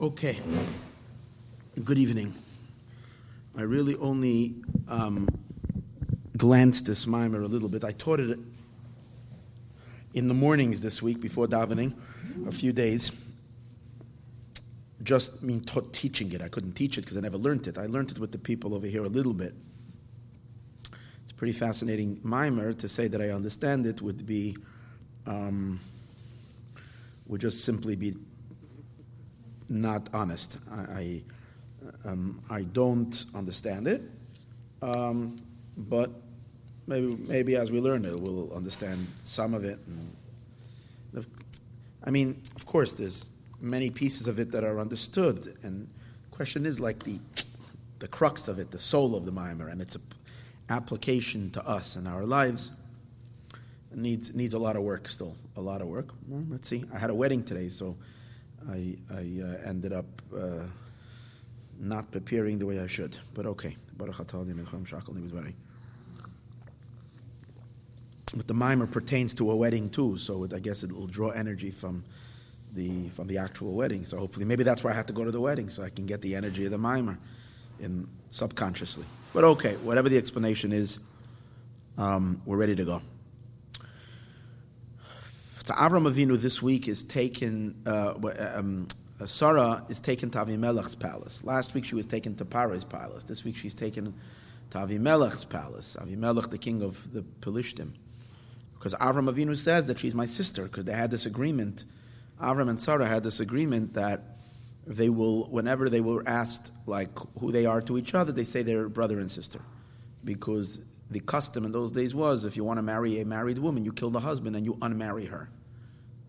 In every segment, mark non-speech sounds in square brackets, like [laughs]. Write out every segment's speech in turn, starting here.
Okay. Good evening. I really only um, glanced this mimer a little bit. I taught it in the mornings this week before davening, a few days. Just mean taught teaching it. I couldn't teach it because I never learned it. I learned it with the people over here a little bit. It's a pretty fascinating mimer. To say that I understand it would be um, would just simply be not honest. I, I, um, I don't understand it, um, but maybe, maybe as we learn it, we'll understand some of it. And I mean, of course, there's many pieces of it that are understood, and the question is like the, the crux of it, the soul of the mimer, and its application to us and our lives. Needs needs a lot of work still, a lot of work. Well, let's see. I had a wedding today, so I, I uh, ended up uh, not preparing the way I should. But okay. But the mimer pertains to a wedding too, so it, I guess it will draw energy from the from the actual wedding. So hopefully, maybe that's why I had to go to the wedding, so I can get the energy of the mimer in subconsciously. But okay, whatever the explanation is, um, we're ready to go. So Avram Avinu this week is taken. Uh, um, Sarah is taken to Avimelech's palace. Last week she was taken to Paro's palace. This week she's taken to Avimelech's palace. Avimelech, the king of the Pelishtim, because Avram Avinu says that she's my sister. Because they had this agreement. Avram and Sarah had this agreement that they will, whenever they were asked like who they are to each other, they say they're brother and sister, because the custom in those days was if you want to marry a married woman, you kill the husband and you unmarry her.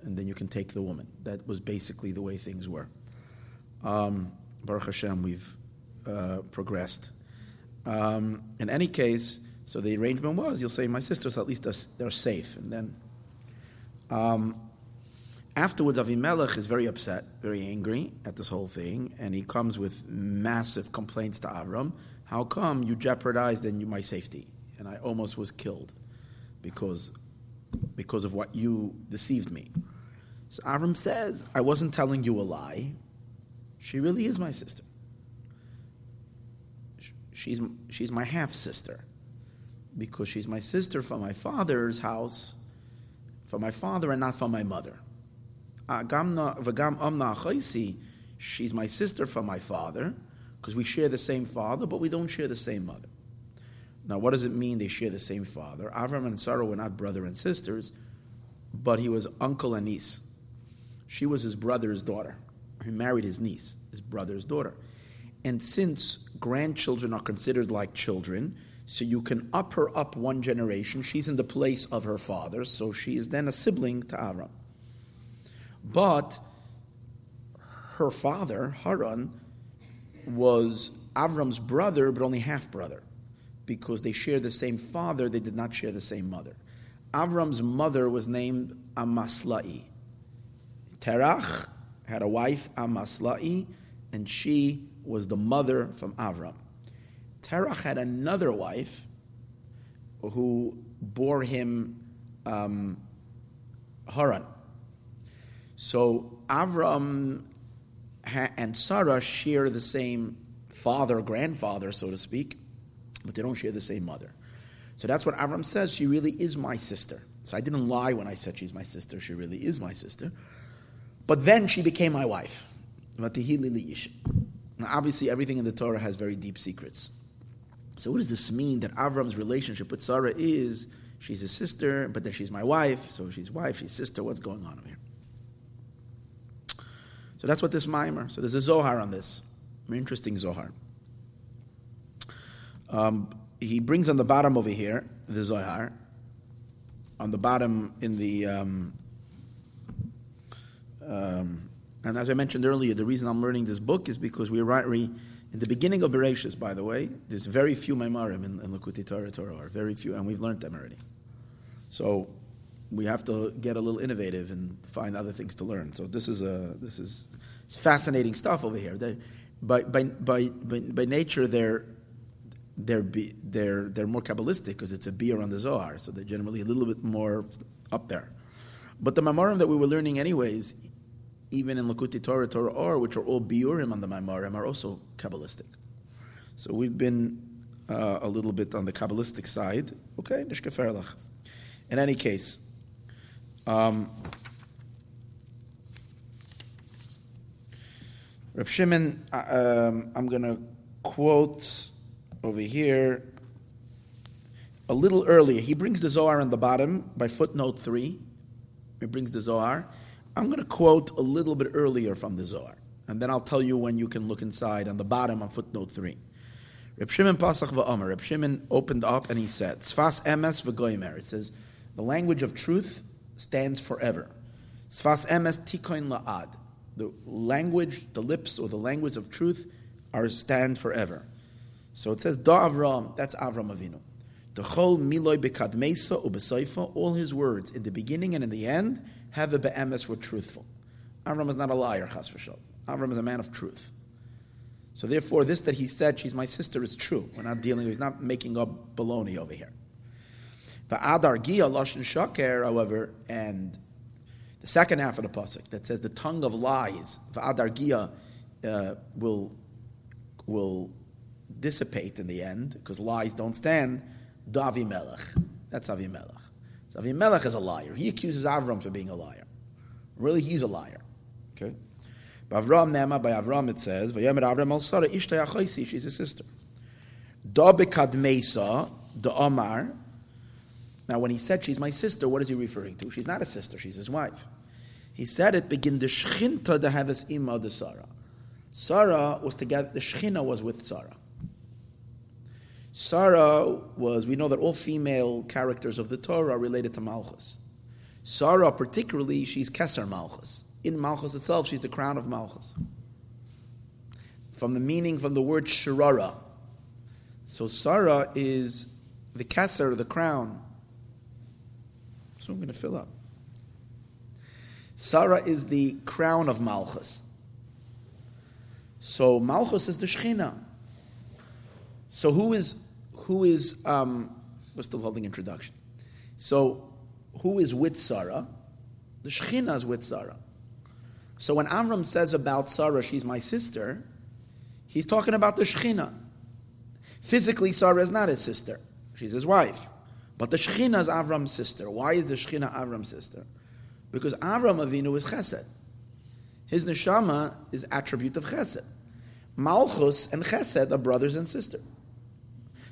And then you can take the woman. That was basically the way things were. Um, Baruch Hashem, we've uh, progressed. Um, in any case, so the arrangement was you'll say, My sisters, at least they're, safe. And then um, afterwards, Avimelech is very upset, very angry at this whole thing, and he comes with massive complaints to Avram. How come you jeopardized and you, my safety? And I almost was killed because, because of what you deceived me. So Avram says, I wasn't telling you a lie. She really is my sister. She's, she's my half sister because she's my sister from my father's house, from my father, and not from my mother. She's my sister from my father because we share the same father, but we don't share the same mother. Now, what does it mean they share the same father? Avram and Sarah were not brother and sisters, but he was uncle and niece. She was his brother's daughter. He married his niece, his brother's daughter. And since grandchildren are considered like children, so you can up her up one generation, she's in the place of her father, so she is then a sibling to Avram. But her father, Haran, was Avram's brother, but only half brother because they share the same father, they did not share the same mother. Avram's mother was named Amaslai. Terach had a wife, Amaslai, and she was the mother from Avram. Terach had another wife who bore him um, Haran. So Avram and Sarah share the same father, grandfather, so to speak but they don't share the same mother. So that's what Avram says. She really is my sister. So I didn't lie when I said she's my sister. She really is my sister. But then she became my wife. Now, obviously, everything in the Torah has very deep secrets. So, what does this mean that Avram's relationship with Sarah is she's a sister, but then she's my wife, so she's wife, she's sister? What's going on over here? So, that's what this mimer. So, there's a Zohar on this. Very interesting Zohar. Um, he brings on the bottom over here the Zohar. On the bottom in the um, um, and as I mentioned earlier, the reason I'm learning this book is because we're right in the beginning of Bereshis. By the way, there's very few Maimarim in, in Likkutei Torah, Torah, very few, and we've learned them already. So we have to get a little innovative and find other things to learn. So this is a this is fascinating stuff over here. They, by, by, by, by, by nature, they're they're be, they're they're more kabbalistic because it's a biur on the Zohar, so they're generally a little bit more up there. But the Mamorim that we were learning anyways, even in Likkutei Torah, Torah Or, which are all biurim on the Maimarim, are also Kabbalistic. So we've been uh, a little bit on the Kabbalistic side. Okay, Nishkeferlach. In any case, um, Shimon, uh, um, I'm going to quote over here a little earlier. He brings the Zohar on the bottom by footnote three. He brings the Zohar. I'm going to quote a little bit earlier from the Zohar, and then I'll tell you when you can look inside on the bottom on footnote three. Reb Shimon Pasach va'omer. Reb Shimon opened up and he said, "Sfas emes v'goymer." It says the language of truth stands forever. Sfas emes tikoin la'ad. The language, the lips, or the language of truth are stand forever. So it says Da Avram. That's Avram Avinu. The chol miloi bekadmesa ubesaifa. All his words in the beginning and in the end have a be'emes were truthful. Avram is not a liar, chas v'shal. Avram is a man of truth. So therefore, this that he said, she's my sister, is true. We're not dealing, he's not making up baloney over here. The Adar Gia Lashon Shaker, however, and the second half of the pasuk that says the tongue of lies, the Adar Gia, uh, will will dissipate in the end because lies don't stand. Davi Melech, that's Avimelech. So Avimelech is a liar. He accuses Avram for being a liar. Really, he's a liar. Okay. By Avram Nema, by Avram it says, Avram al Achoisi, she's a sister. Da bekadmeisa, da Omar. Now, when he said she's my sister, what is he referring to? She's not a sister, she's his wife. He said it begin the shchinta to have his ima the Sarah. Sarah was together, the shchina was with Sarah. Sarah was, we know that all female characters of the Torah are related to Malchus. Sarah, particularly, she's Keser Malchus in Malchus itself, she's the crown of Malchus. From the meaning from the word Shirara. So Sarah is the Kesser, the crown. So I'm going to fill up. Sarah is the crown of Malchus. So Malchus is the Shechina. So who is who is um, we're still holding introduction. So who is with Sarah? The Shechina is with Sarah. So when Avram says about Sarah, she's my sister, he's talking about the Shechina. Physically, Sarah is not his sister. She's his wife. But the Shechina is Avram's sister. Why is the Shechina Avram's sister? Because Avram Avinu is Chesed. His neshama is attribute of Chesed. Malchus and Chesed are brothers and sisters.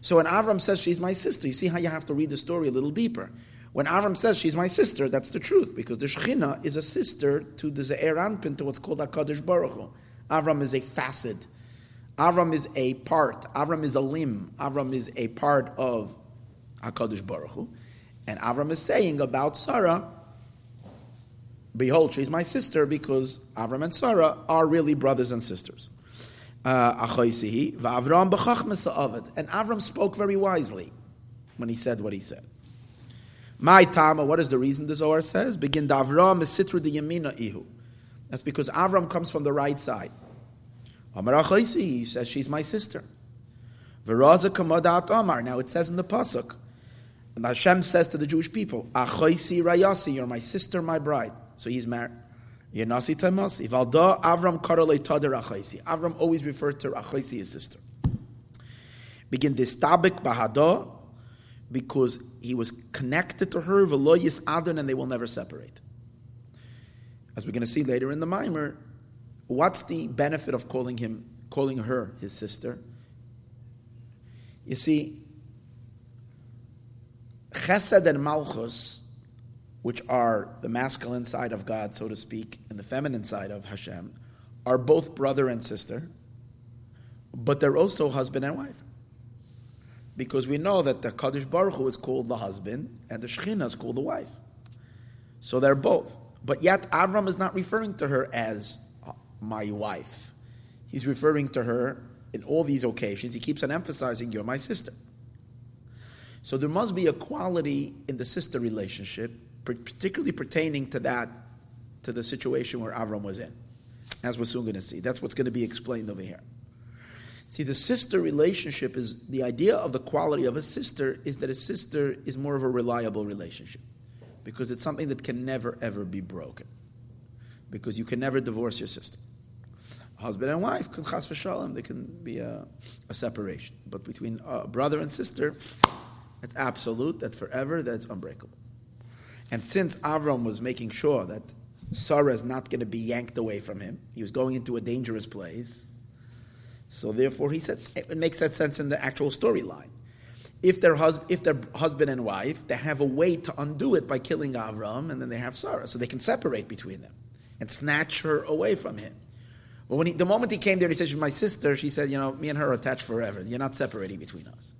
So when Avram says she's my sister, you see how you have to read the story a little deeper. When Avram says she's my sister, that's the truth, because the Shechina is a sister to the Ze'er Anpin, to what's called HaKadosh Baruch Hu. Avram is a facet. Avram is a part. Avram is a limb. Avram is a part of HaKadosh Baruch Hu. And Avram is saying about Sarah, behold, she's my sister, because Avram and Sarah are really brothers and sisters. Uh, and Avram spoke very wisely when he said what he said. My tama, what is the reason the Zohar says? Begin Davram is sitru the yamina ihu. That's because Avram comes from the right side. Amar he says she's my sister. Veraza kamadat Amar. Now it says in the pasuk, and Hashem says to the Jewish people, Achoisi rayasi, you're my sister, my bride. So he's married. Yenasi tamasi. Valda Avram karole tader achoisi. Avram always referred to Achoisi, his sister. Begin distabik bahada because he was connected to her, veloyis adon, and they will never separate. As we're going to see later in the mimer, what's the benefit of calling him, calling her his sister? You see, Chesed and Malchus, which are the masculine side of God, so to speak, and the feminine side of Hashem, are both brother and sister, but they're also husband and wife because we know that the Kadosh Baruch Hu is called the husband and the Shekhinah is called the wife. So they're both. But yet Avram is not referring to her as uh, my wife. He's referring to her in all these occasions. He keeps on emphasizing, You're my sister. So there must be a quality in the sister relationship, particularly pertaining to that, to the situation where Avram was in, as we're soon going to see. That's what's going to be explained over here. See, the sister relationship is the idea of the quality of a sister is that a sister is more of a reliable relationship because it's something that can never ever be broken. because you can never divorce your sister. Husband and wife can chas v'shalom, there can be a, a separation. But between a brother and sister, that's absolute, that's forever, that's unbreakable. And since Avram was making sure that Sarah is not going to be yanked away from him, he was going into a dangerous place. So therefore, he said it makes that sense in the actual storyline. If they're, hus- if they're husband and wife, they have a way to undo it by killing Avram, and then they have Sarah, so they can separate between them and snatch her away from him. But when he, the moment he came there, he said, "She's my sister." She said, "You know, me and her are attached forever. You're not separating between us."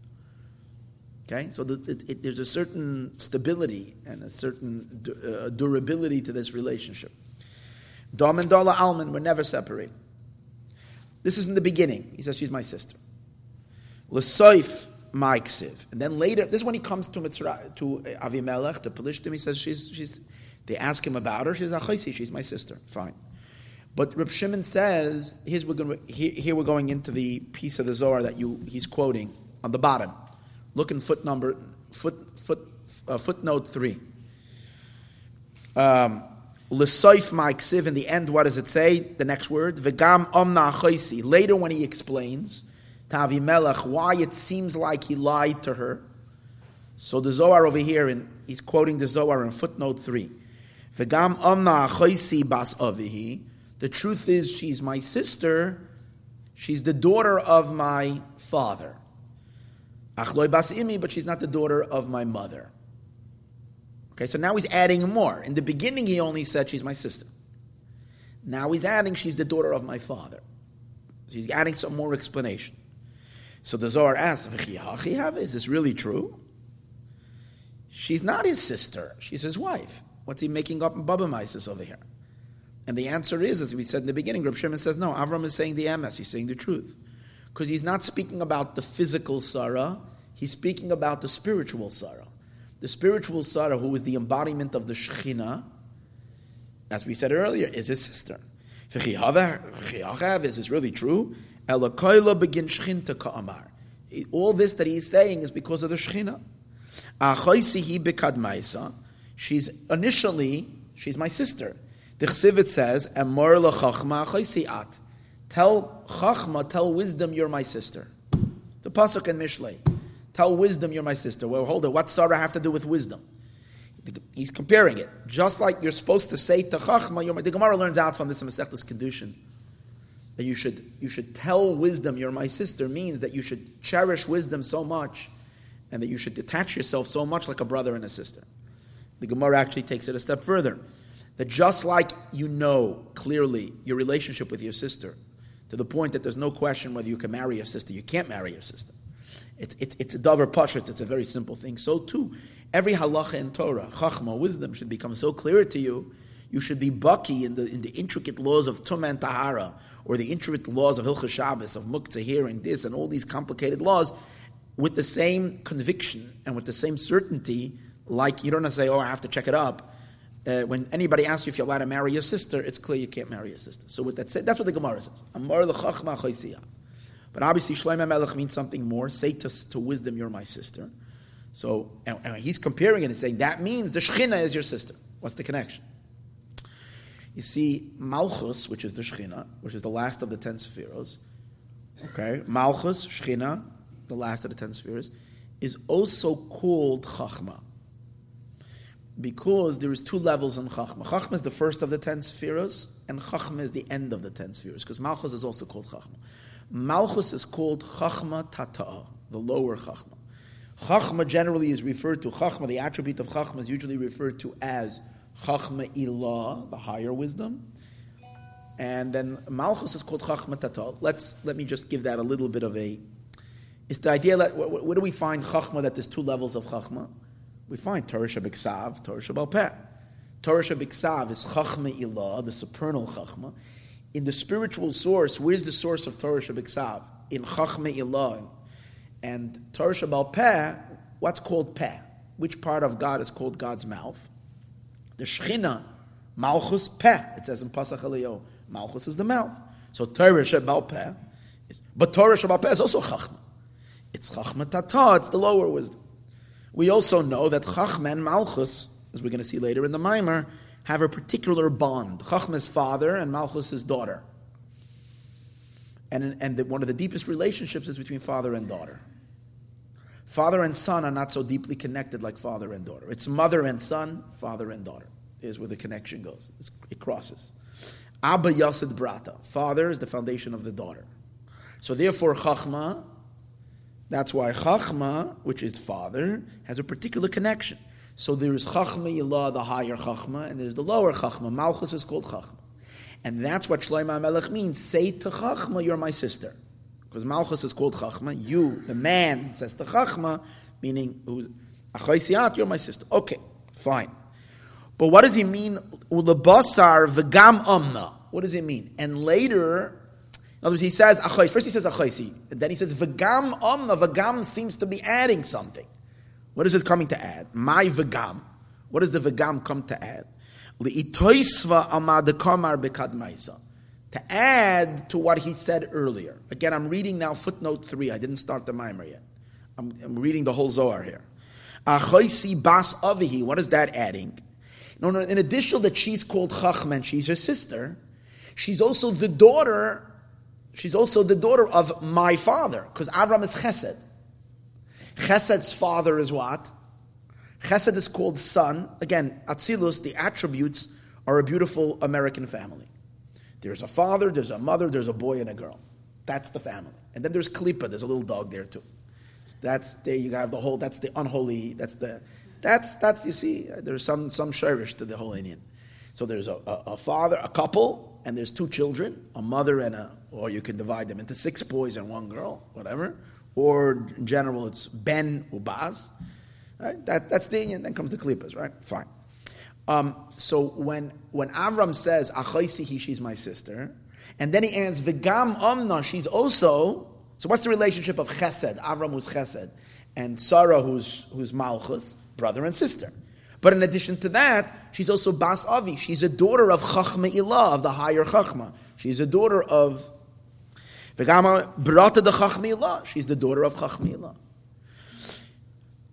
Okay, so the, it, it, there's a certain stability and a certain du- uh, durability to this relationship. Dom and Dala Alman were never separated. This is in the beginning. He says, She's my sister. L'soif Maiksiv. And then later, this is when he comes to Mitzra, to Avimelech, to Pelishtim, he says, she's, she's, they ask him about her. She says, Achaisi, she's my sister. Fine. But Reb Shimon says, here's we're going, here, here we're going into the piece of the Zohar that you, he's quoting on the bottom. Look in foot number, foot, foot, uh, footnote three. Um, L'soif ma'ksiv, in the end, what does it say? The next word, v'gam omna achaisi. Later when he explains Tavi Avimelech why it seems like he lied to her. So the Zohar over here, in, he's quoting the Zohar in footnote 3. V'gam omna achaisi bas avihi. The truth is, she's my sister. She's the daughter of my father. Achloi bas imi, but she's not the daughter of my mother. Okay, so now he's adding more. In the beginning, he only said she's my sister. Now he's adding she's the daughter of my father. He's adding some more explanation. So the Zohar asks, is this really true? She's not his sister. She's his wife. What's he making up in Baba Mises over here? And the answer is, as we said in the beginning, Reb Shimon says, no, Avram is saying the emes, he's saying the truth. Because he's not speaking about the physical Sarah, he's speaking about the spiritual Sarah. The spiritual Sarah, who is the embodiment of the Shekhinah, as we said earlier, is his sister. Is this really true? All this that he's saying is because of the Shekhinah. She's initially, she's my sister. The Chsivit says, Tell chachma, tell wisdom, you're my sister. A pasuk in Mishlei. Tell wisdom you're my sister. Well, hold it. What Sarah have to do with wisdom? He's comparing it. Just like you're supposed to say to Chachma, you're my, the Gemara learns out from this in Masechtas Kedushin that you should, you should tell wisdom you're my sister means that you should cherish wisdom so much and that you should detach yourself so much like a brother and a sister. The Gemara actually takes it a step further. That just like you know clearly your relationship with your sister, to the point that there's no question whether you can marry your sister, you can't marry your sister. It, it, it's a davar pashut. It's a very simple thing. So too, every halacha in Torah, chachma, wisdom, should become so clear to you. You should be bucky in the in the intricate laws of tumah and tahara, or the intricate laws of hilchah Shabbos, of muktzah and this, and all these complicated laws, with the same conviction and with the same certainty. Like you don't say, "Oh, I have to check it up." Uh, when anybody asks you if you're allowed to marry your sister, it's clear you can't marry your sister. So with that said, that's what the Gemara says. But obviously, Shlomo Melech means something more. Say to, to wisdom, you're my sister. So, and, and he's comparing it and saying that means the Shechina is your sister. What's the connection? You see, Malchus, which is the Shechina, which is the last of the ten spheres, okay, Malchus, Shechina, the last of the ten spheres, is also called Chachma. Because there is two levels in Chachma. Chachma is the first of the ten spheres, and Chachma is the end of the ten spheres, because Malchus is also called Chachma. Malchus is called Chachma Tata'a, the lower Chachma. Chachma generally is referred to, Chachma, the attribute of Chachma is usually referred to as Chachma Ilah, the higher wisdom. And then Malchus is called Chachma Tata'a. Let's, let me just give that a little bit of a. It's the idea that, where do we find Chachma that there's two levels of Chachma? We find Torah Shabiksav, Torah Shabalpeh. Torah Shabiksav is Chachma Ilah, the supernal Chachma in the spiritual source, where's the source of Torah Shabiksav? In Chachme Ilah. And Torah Shabal Peh, what's called Peh? Which part of God is called God's mouth? The Shechina, Malchus Peh. It says in Pasach Eliyahu, Malchus is the mouth. So Torah Shabal Peh, is, but Torah Shabal Peh is also Chachma. It's Chachma Tata, it's the lower wisdom. We also know that Chachma and Malchus, as we're going to see later in the Mimer, have a particular bond. Chachma is father and Malchus is daughter. And, and the, one of the deepest relationships is between father and daughter. Father and son are not so deeply connected like father and daughter. It's mother and son, father and daughter is where the connection goes. It's, it crosses. Abba Yasid Brata. Father is the foundation of the daughter. So therefore, Chachma, that's why Chachma, which is father, has a particular connection. So there is Chachma Yilah, the higher Chachma, and there's the lower Chachma. Malchus is called Chachma. And that's what Shlomo Melech means. Say to Chachma, you're my sister. Because Malchus is called Chachma. You, the man, says to Chachma, meaning, Achoisiat, you're my sister. Okay, fine. But what does he mean? Ulabasar v'gam omna. What does it mean? And later, in other words, he says achais. First he says achaisi, then he says v'gam omna. V'gam seems to be adding something. What is it coming to add? My v'gam. What does the v'gam come to add? To add to what he said earlier. Again, I'm reading now footnote three. I didn't start the mimer yet. I'm, I'm reading the whole Zohar here. Achoisi bas avihi. What is that adding? No, no, in addition that she's called Chachman, she's her sister, she's also the daughter, she's also the daughter of my father, because Avram is Chesed. Chesed's father is what? Chesed is called son. Again, Atzilus, the attributes are a beautiful American family. There's a father, there's a mother, there's a boy and a girl. That's the family. And then there's Klippa, there's a little dog there too. That's the, you have the whole, that's the unholy, that's the that's that's you see, there's some some shirish to the whole inyan. So there's a, a, a, father, a couple, and there's two children, a mother and a, or you can divide them into six boys and one girl, whatever. Or in general, it's Ben Ubaz. Right? That, that's the inyan. Then comes the Klippas, right? Fine. Um, so when when Avram says Achaisihi, she's my sister, and then he adds Vigam Amna, she's also. So what's the relationship of Chesed, Avram who's Chesed, and Sarah who's who's Malchus? brother and sister. But in addition to that, she's also Bas Avi. She's a daughter of Chachma Ilah, of the higher Chachma. She's a daughter of Vegama Brata de Chachma Ilah. She's the daughter of Chachma Ilah.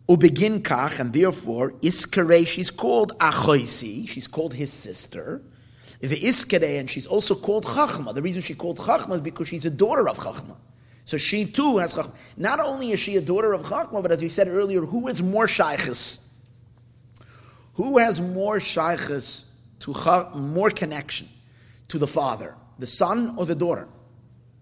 Ubegin Kach, and therefore, Iskare, she's called Achoisi, she's called his sister. The Iskare, and she's also called Chachma. The reason she called Chachma is because she's a daughter of Chachma. So she too has Chachma. Not only is she a daughter of Chachma, but as we said earlier, who is more Shaykhis? Who has more Shaykhis to Chach, more connection to the father? The son or the daughter?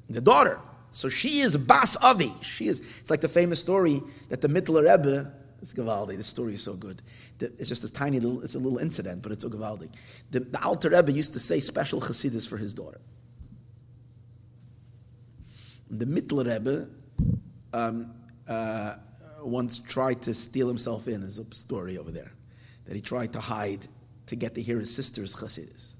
The daughter. So she is Bas Avi. She is. It's like the famous story that the Mittler Rebbe. It's Gavaldi. This story is so good. It's just a tiny little. It's a little incident, but it's so Gavaldi. The, the Alter Rebbe used to say special Chassidus for his daughter. The Mittler Rebbe um, uh, once tried to steal himself in. There's a story over there that he tried to hide to get to hear his sister's chassidus.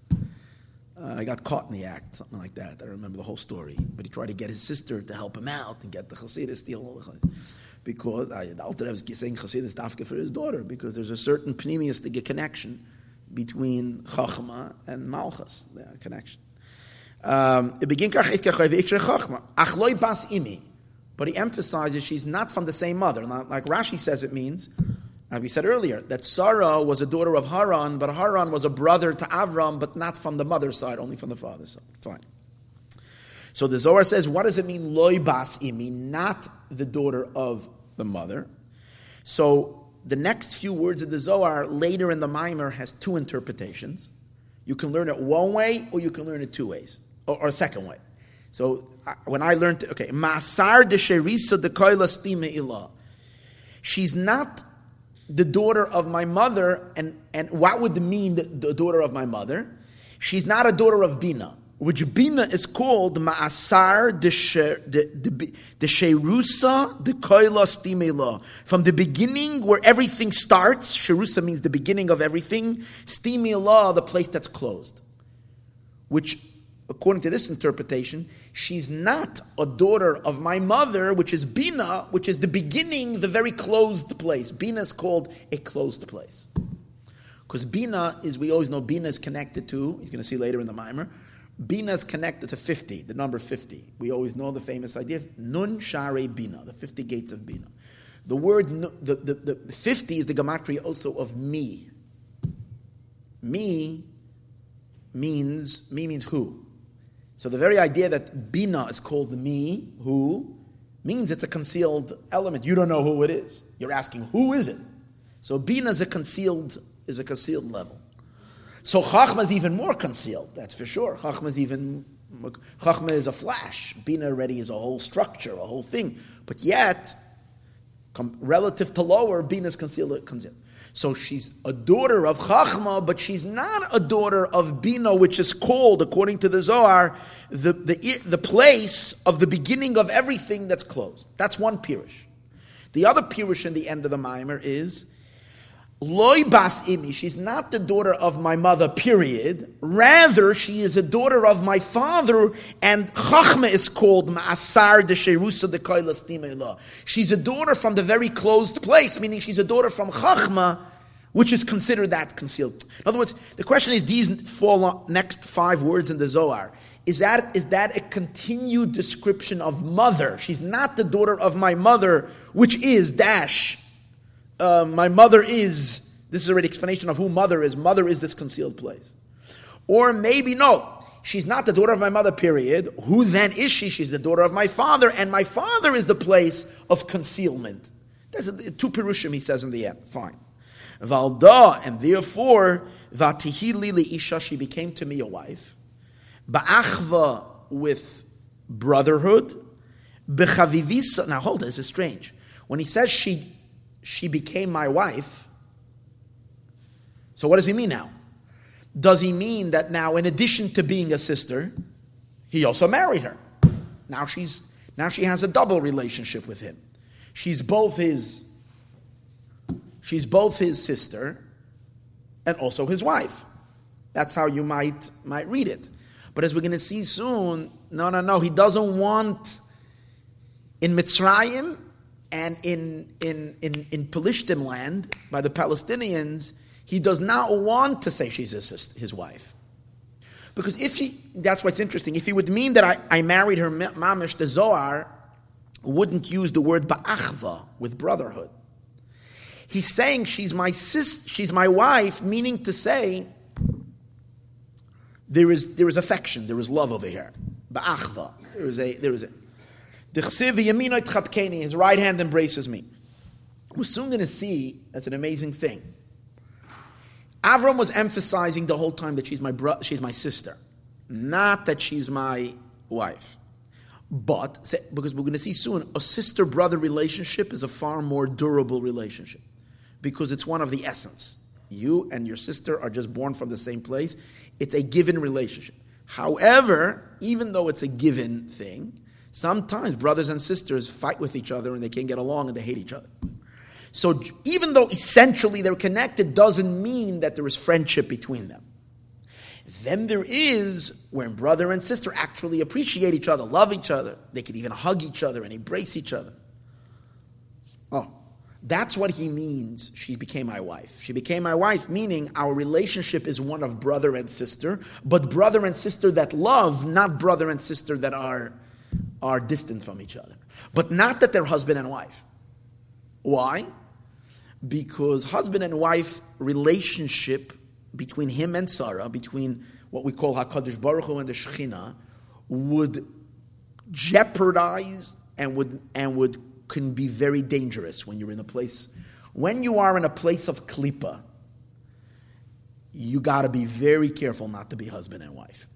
Uh, I got caught in the act, something like that. I remember the whole story. But he tried to get his sister to help him out and get the chassidus, steal. Because I, the Alter was saying chassidus dafka for his daughter, because there's a certain pneumistic connection between chachma and malchus, the connection. Um, but he emphasizes she's not from the same mother. Like Rashi says it means, we said earlier, that Sarah was a daughter of Haran, but Haran was a brother to Avram, but not from the mother's side, only from the father's side. Fine. So the Zohar says, what does it mean, loy bas imi, not the daughter of the mother? So the next few words of the Zohar later in the Mimer has two interpretations. You can learn it one way or you can learn it two ways or, or a second way. So when I learned, okay, Masar de Sherisa de Koila Stima Ilah. She's not the daughter of my mother, and, and what would mean the, the daughter of my mother? She's not a daughter of Bina, which Bina is called Ma'asar de, Sherusa de Koila Stimela. From the beginning where everything starts, Sherusa means the beginning of everything, Stimela, the place that's closed. Which according to this interpretation, she's not a daughter of my mother, which is Bina, which is the beginning, the very closed place. Bina is called a closed place. Because Bina is, we always know Bina is connected to, he's going to see later in the Mimer, Bina is connected to 50, the number 50. We always know the famous idea of Nun Share Bina, the 50 gates of Bina. The word, the, the, the 50 is the gematria also of me. Me means me means who. So the very idea that bina is called me, who, means it's a concealed element. You don't know who it is. You're asking who is it. So bina is a concealed is a concealed level. So chachma is even more concealed. That's for sure. Chachma is even chachma is a flash. Bina already is a whole structure, a whole thing. But yet, relative to lower, bina is concealed. concealed. So she's a daughter of Chachma, but she's not a daughter of Bina, which is called, according to the Zohar, the, the, the place of the beginning of everything that's closed. That's one Pirish. The other Pirish in the end of the Mimer is Loy bas imi, she's not the daughter of my mother, period. Rather, she is a daughter of my father, and Chachma is called Ma'asar de Sherusa de Koilas She's a daughter from the very closed place, meaning she's a daughter from Chachma, which is considered that concealed. In other words, the question is these four next five words in the Zohar. Is that, is that a continued description of mother? She's not the daughter of my mother, which is dash uh, my mother is, this is already explanation of who mother is. Mother is this concealed place. Or maybe no, she's not the daughter of my mother, period. Who then is she? She's the daughter of my father, and my father is the place of concealment. That's a, two pirushim he says in the end. Fine. Valda, and therefore, Vatihili isha, she became to me a wife. Ba'achva with brotherhood. Bechavivisa, now hold this is strange. When he says she she became my wife. So what does he mean now? Does he mean that now, in addition to being a sister, he also married her? Now she's now she has a double relationship with him. She's both his she's both his sister and also his wife. That's how you might might read it. But as we're going to see soon, no, no, no. He doesn't want in Mitzrayim and in, in, in, in Palestine land, by the Palestinians, he does not want to say she's his, his wife. Because if she, that's what's interesting, if he would mean that I, I married her mamish, the Zohar wouldn't use the word ba'achva with brotherhood. He's saying she's my sis, she's my wife, meaning to say there is, there is affection, there is love over here. Ba'achva. There is a, there is a, his right hand embraces me. We're soon going to see that's an amazing thing. Avram was emphasizing the whole time that she's my bro- she's my sister, not that she's my wife. But because we're going to see soon, a sister brother relationship is a far more durable relationship because it's one of the essence. You and your sister are just born from the same place. It's a given relationship. However, even though it's a given thing, Sometimes brothers and sisters fight with each other and they can't get along and they hate each other. So even though essentially they're connected, doesn't mean that there is friendship between them. Then there is when brother and sister actually appreciate each other, love each other. They could even hug each other and embrace each other. Oh, that's what he means. She became my wife. She became my wife, meaning our relationship is one of brother and sister, but brother and sister that love, not brother and sister that are are distant from each other. But not that they're husband and wife. Why? Because husband and wife relationship between him and Sarah, between what we call HaKadosh Baruch Hu and the Shekhinah, would jeopardize and would, and would can be very dangerous when you're in a place. When you are in a place of klipa, you got to be very careful not to be husband and wife.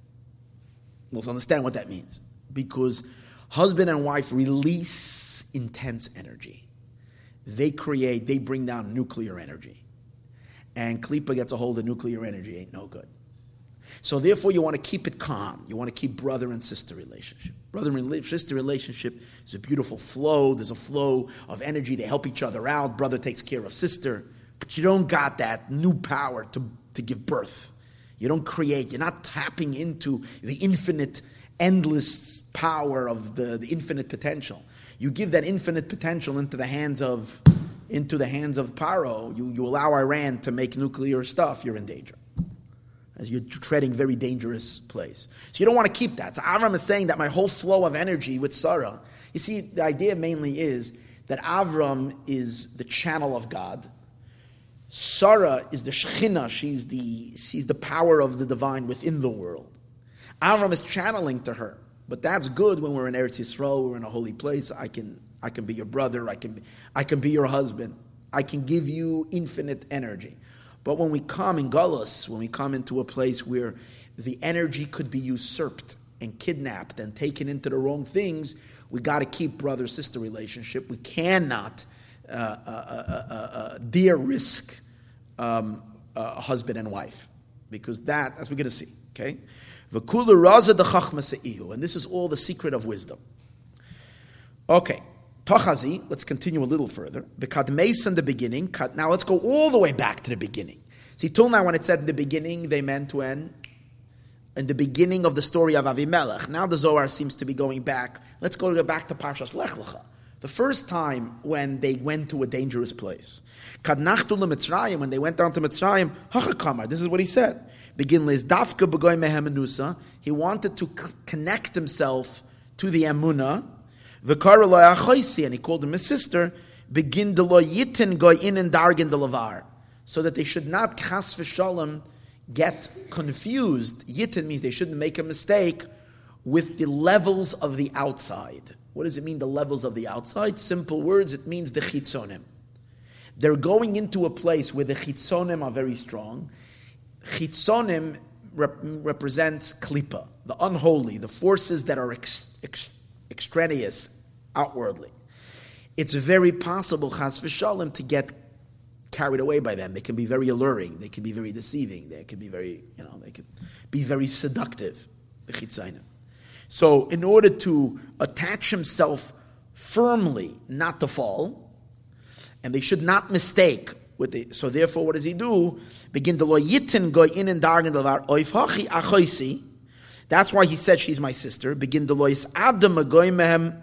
Let's understand what that means. Because Husband and wife release intense energy. They create, they bring down nuclear energy. And Klippa gets a hold of nuclear energy, ain't no good. So therefore, you want to keep it calm. You want to keep brother and sister relationship. Brother and sister relationship is a beautiful flow. There's a flow of energy. They help each other out. Brother takes care of sister. But you don't got that new power to, to give birth. You don't create. You're not tapping into the infinite endless power of the, the infinite potential. You give that infinite potential into the hands of into the hands of Paro, you, you allow Iran to make nuclear stuff, you're in danger. As you're treading very dangerous place. So you don't want to keep that. So Avram is saying that my whole flow of energy with Sarah, you see, the idea mainly is that Avram is the channel of God. Sarah is the Shechina, she's the, she's the power of the divine within the world. Avram is channeling to her. But that's good when we're in Eretz Yisrael, we're in a holy place. I can, I can be your brother, I can, I can be your husband, I can give you infinite energy. But when we come in Gullus, when we come into a place where the energy could be usurped and kidnapped and taken into the wrong things, we got to keep brother sister relationship. We cannot uh, uh, uh, uh dear risk um, husband and wife because that, as we're going to see, okay. And this is all the secret of wisdom. Okay. Tochazi, let's continue a little further. Bekad in the beginning. Now let's go all the way back to the beginning. See, till now when it said in the beginning, they meant when? In the beginning of the story of Avimelech. Now the Zohar seems to be going back. Let's go back to Parshas Lech Lecha. The first time when they went to a dangerous place. Kadnachtu Mitzrayim, when they went down to Mitzrayim, Hachakamar, this is what he said. Begin Liz Dafka Begoy Mehemenusa. He wanted to connect himself to the Amuna. V'kara Achoisi, and he called him his sister. Begin de lo yitin goy in and dargin de lavar. So that they should not, chas v'shalom, get confused. Yitin means they shouldn't make a mistake with the levels of the outside. What does it mean, the levels of the outside? Simple words, it means the chitzonim. They're going into a place where the chitzonim are very strong. Chitzonim rep- represents klipa, the unholy, the forces that are ex- ex- extraneous outwardly. It's very possible, chas v'shalom, to get carried away by them. They can be very alluring. They can be very deceiving. They can be very, you know, they can be very seductive. The chitzonim. So, in order to attach himself firmly, not to fall, and they should not mistake with the. So, therefore, what does he do? Begin to lo yitin go in and dargen devar oifhachi achoisi. That's why he said she's my sister. Begin to lo yis adam mehem.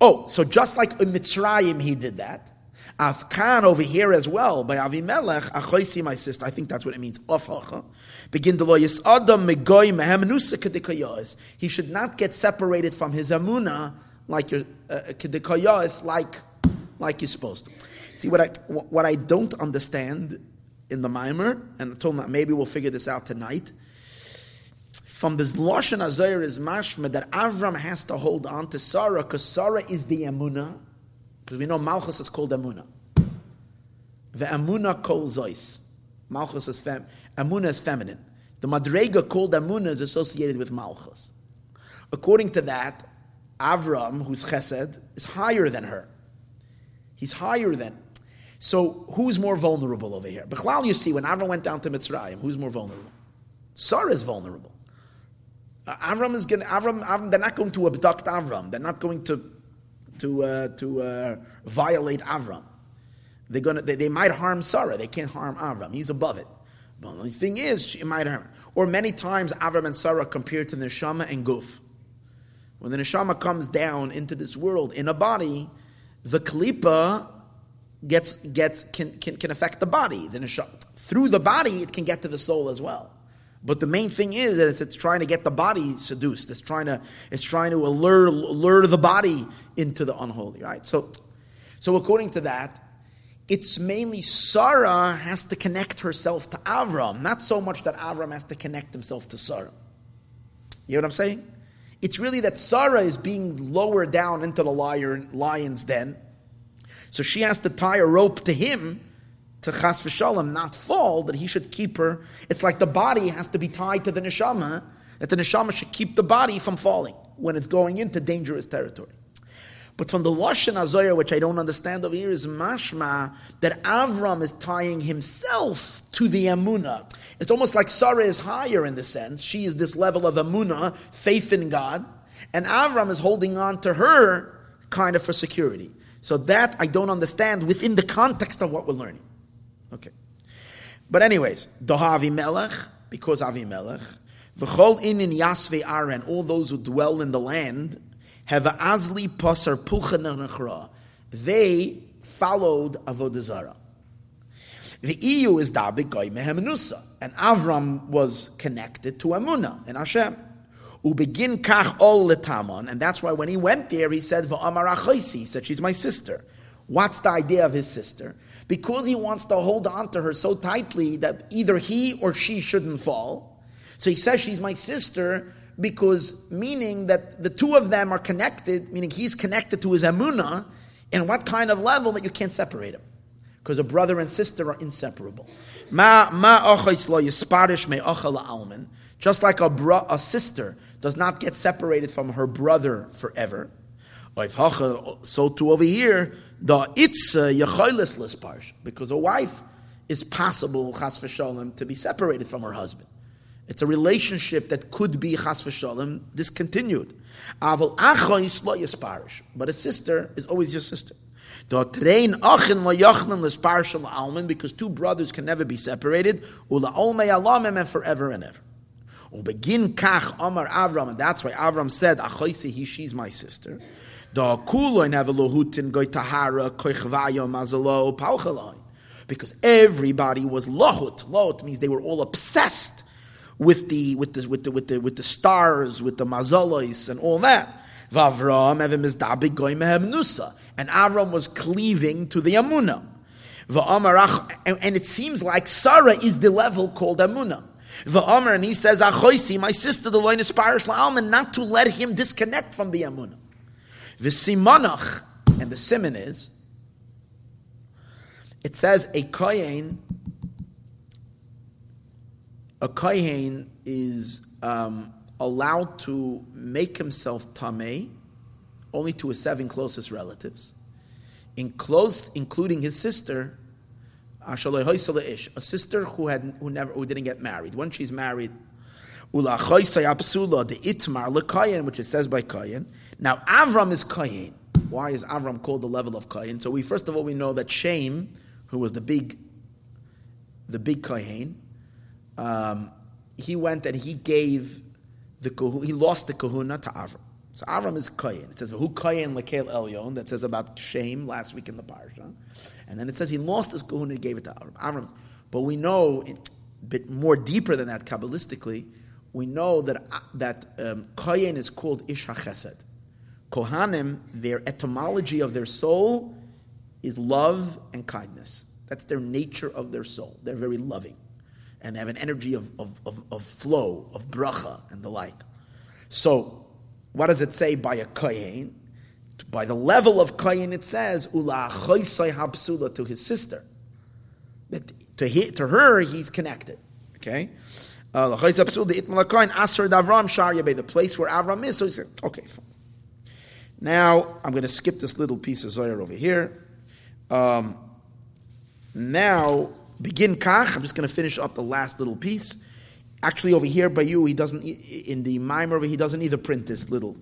Oh, so just like in Mitzrayim he did that. Afkan over here as well by Avimelech, Achoisi, my sister. I think that's what it means. Ofacha. Begin to loyis adam megoy mehem He should not get separated from his amuna like your uh, like like you're supposed to. See what I what I don't understand in the mimer, and told him maybe we'll figure this out tonight. From this lashon azayir is mashma that Avram has to hold on to Sarah because Sarah is the amuna because we know Malchus is called Amuna. The Amuna kol Zois. Malchus is fem. Amuna is feminine. The Madrega called Amuna is associated with Malchus. According to that, Avram, who's Chesed, is higher than her. He's higher than. So who's more vulnerable over here? Bechlal, you see, when Avram went down to Mitzrayim, who's more vulnerable? Sarah is vulnerable. Avram is going. Avram, Avram. They're not going to abduct Avram. They're not going to to uh, to uh, violate Avram. They're gonna they, they, might harm Sarah. They can't harm Avram. He's above it. But the only thing is, she might harm. Or many times Avram and Sarah compared to neshama and guf. When the neshama comes down into this world in a body, the klipa gets gets can, can, can affect the body. The neshama, through the body, it can get to the soul as well. But the main thing is that it's, it's, trying to get the body seduced. It's trying to it's trying to allure lure the body into the unholy. Right. So, so according to that, it's mainly Sarah has to connect herself to Avram, not so much that Avram has to connect himself to Sarah. You know what I'm saying? It's really that Sarah is being lowered down into the lion, lion's den, so she has to tie a rope to him to chas v'shalom not fall, that he should keep her. It's like the body has to be tied to the neshama, that the neshama should keep the body from falling when it's going into dangerous territory. But from the Lashon Azoya, which I don't understand over here, is mashma that Avram is tying himself to the Amuna. It's almost like Sarah is higher in the sense. She is this level of Amuna, faith in God, and Avram is holding on to her kind of for security. So that I don't understand within the context of what we're learning. Okay. But anyways, Dohavi Melech, because Avimelech, V'chol inin yasve aren, all those who dwell in the land, have azli pasar pulchan They followed Avodah Zarah. The EU is dabik goy mehemenusa, and Avram was connected to Amuna and Hashem. Ubegin kach ol letamon, and that's why when he went there, he said v'amar he said she's my sister. What's the idea of his sister? Because he wants to hold on to her so tightly that either he or she shouldn't fall. So he says she's my sister because meaning that the two of them are connected, meaning he's connected to his emuna, in what kind of level that you can't separate him Because a brother and sister are inseparable. Ma ma me Just like a, bro, a sister does not get separated from her brother forever. So too over here, the itza lisparsh, because a wife is possible chas v'shalom to be separated from her husband. It's a relationship that could be chas v'shalom discontinued. But a sister is always your sister. Because two brothers can never be separated. Ula and forever and ever. Begin kach Amar Avram, and that's why Avram said, Achoisi, he, she's my sister. Da kuloin have a lohutin goy tahara koichvaya mazalo pauchaloin. Because everybody was lohut. Lohut means they were all obsessed with the with the with the with the with the stars, with the mazalos and all that. Vavram evim is dabig goy nusa. And Avram was cleaving to the Amunah. And it seems like Sarah is the level called Amunah. V'omer, and he says, Achoisi, my sister, the loin is parish la'alman, not to let him disconnect from the Amunah. V'simanach, and the simon is, it says a kohen, a kohen is um, allowed to make himself tameh only to his seven closest relatives, including his sister, a sister who had who never who didn't get married. When she's married, the itmar which it says by kohen. Now Avram is kohen. Why is Avram called the level of kohen? So we first of all we know that Shem, who was the big, the big kohen, um, he went and he gave the he lost the kahuna to Avram. So Avram is Kohen. It says, Who Kohen Lekel Elyon, that says about Shem last week in the Parsha. And then it says he lost his kahuna and gave it to Avram. Avram. But we know, a bit more deeper than that, Kabbalistically, we know that, that um, Kohen is called Ish HaChesed. Kohanim, their etymology of their soul is love and kindness. That's their nature of their soul. They're very loving. And they have an energy of, of, of, of flow, of bracha, and the like. So, what does it say by a kohen? By the level of kohen, it says ula habsula to his sister. That to he, to her, he's connected. Okay. Uh, the place where Avram is. So he said, okay, fine. Now I'm going to skip this little piece of Zohar over here. Um, now begin kach. I'm just going to finish up the last little piece. Actually, over here by you, he doesn't, in the mimer, he doesn't either print this little.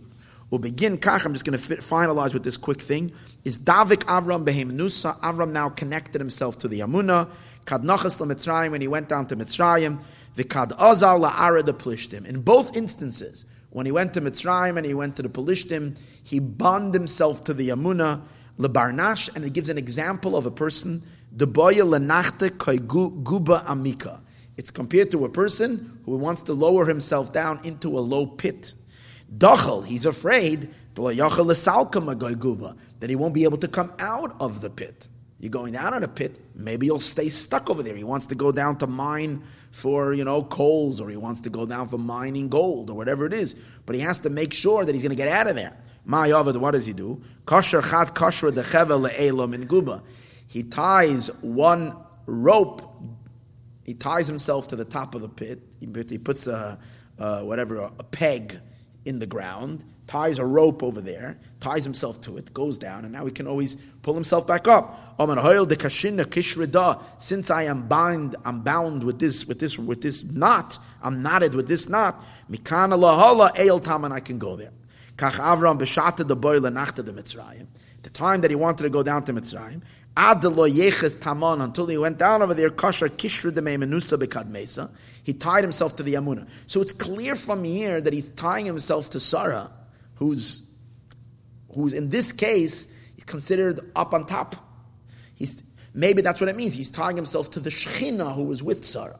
We'll begin kach, I'm just going to finalize with this quick thing. Is Davik Avram behem nusa? Avram now connected himself to the Amunah. Kad nachas Mitzrayim, when he went down to Mitzrayim. The kad azal la'ara Plishtim. In both instances, when he went to Mitzrayim and he went to the Plishtim, he bound himself to the Amunah, lebarnash, and it gives an example of a person, the boya lenachte guba amika. It's compared to a person who wants to lower himself down into a low pit. Dachal, he's afraid that he won't be able to come out of the pit. You're going down in a pit, maybe you'll stay stuck over there. He wants to go down to mine for, you know, coals, or he wants to go down for mining gold, or whatever it is. But he has to make sure that he's going to get out of there. Ma'ayavad, what does he do? Kasher chat kasher dechevel le'elam in guba. He ties one rope he ties himself to the top of the pit. He, puts a, a whatever a, peg in the ground, ties a rope over there, ties himself to it, goes down, and now he can always pull himself back up. Since I am bound, I'm bound with this, with this, with this knot. I'm knotted with this knot. Mikana lahala eil taman. I can go there. Kach Avram the the Mitzrayim. The time that he wanted to go down to Mitzrayim, Taman, until he went down over there, Kasher Kishra de Menusa Bekad Mesa. He tied himself to the Amuna. So it's clear from here that he's tying himself to Sarah, who's, who's in this case considered up on top. He's, maybe that's what it means. He's tying himself to the Shechina who was with Sarah.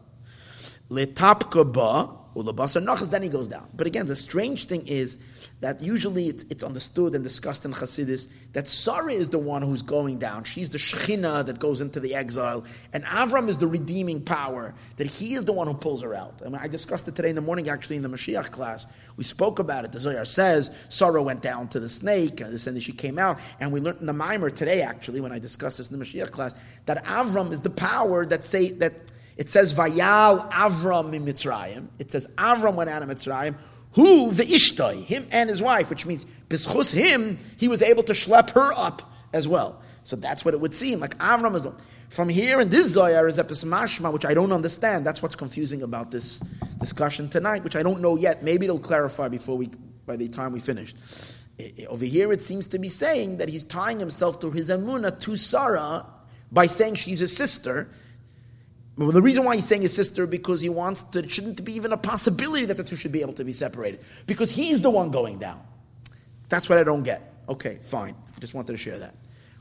Letapka ba, ulabasar nachas, then he goes down. But again, the strange thing is that usually it's, it's understood and discussed in Chassidus that Sarah is the one who's going down. She's the Shechina that goes into the exile, and Avram is the redeeming power, that he is the one who pulls her out. I mean, I discussed it today in the morning, actually, in the Mashiach class. We spoke about it. The Zohar says Sarah went down to the snake, uh, and then she came out, and we learned in the Mimer today, actually, when I discussed this in the Mashiach class, that Avram is the power that say that it says Vayal Avram in Mitzrayim. It says Avram went out of Mitzrayim. Who the Ishtoi, him and his wife, which means B'schus him, he was able to schlep her up as well. So that's what it would seem like. Avram is from here in this Zohar is Epis Mashma, which I don't understand. That's what's confusing about this discussion tonight, which I don't know yet. Maybe it'll clarify before we, by the time we finished. Over here, it seems to be saying that he's tying himself to his Amunah to Sarah by saying she's his sister, well, the reason why he's saying his sister because he wants to, it shouldn't be even a possibility that the two should be able to be separated because he's the one going down. That's what I don't get. Okay, fine. I Just wanted to share that.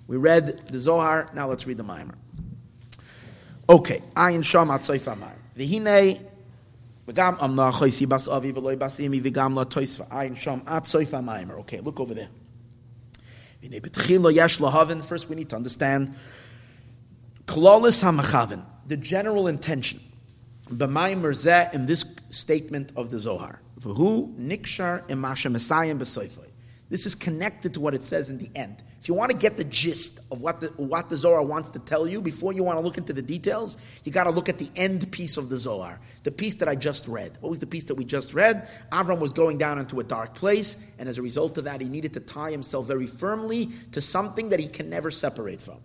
We read the Zohar. Now let's read the Maimer. Okay, Ayin Sham Atzoif Amar. V'hinei v'gam amna choisi bas avi v'loi bas imi v'gam la toisva. Ayin Sham Atzoif Amar. Okay, look over there. V'hinei b'tchilo yesh lahavin. First we need to understand Klolis HaMachaven the general intention. In this statement of the Zohar. V'hu nikshar emasha mesayim b'soifoi. This is connected to what it says in the end. If you want to get the gist of what the, what the Zohar wants to tell you, before you want to look into the details, you got to look at the end piece of the Zohar, the piece that I just read. What was the piece that we just read? Avram was going down into a dark place, and as a result of that, he needed to tie himself very firmly to something that he can never separate from.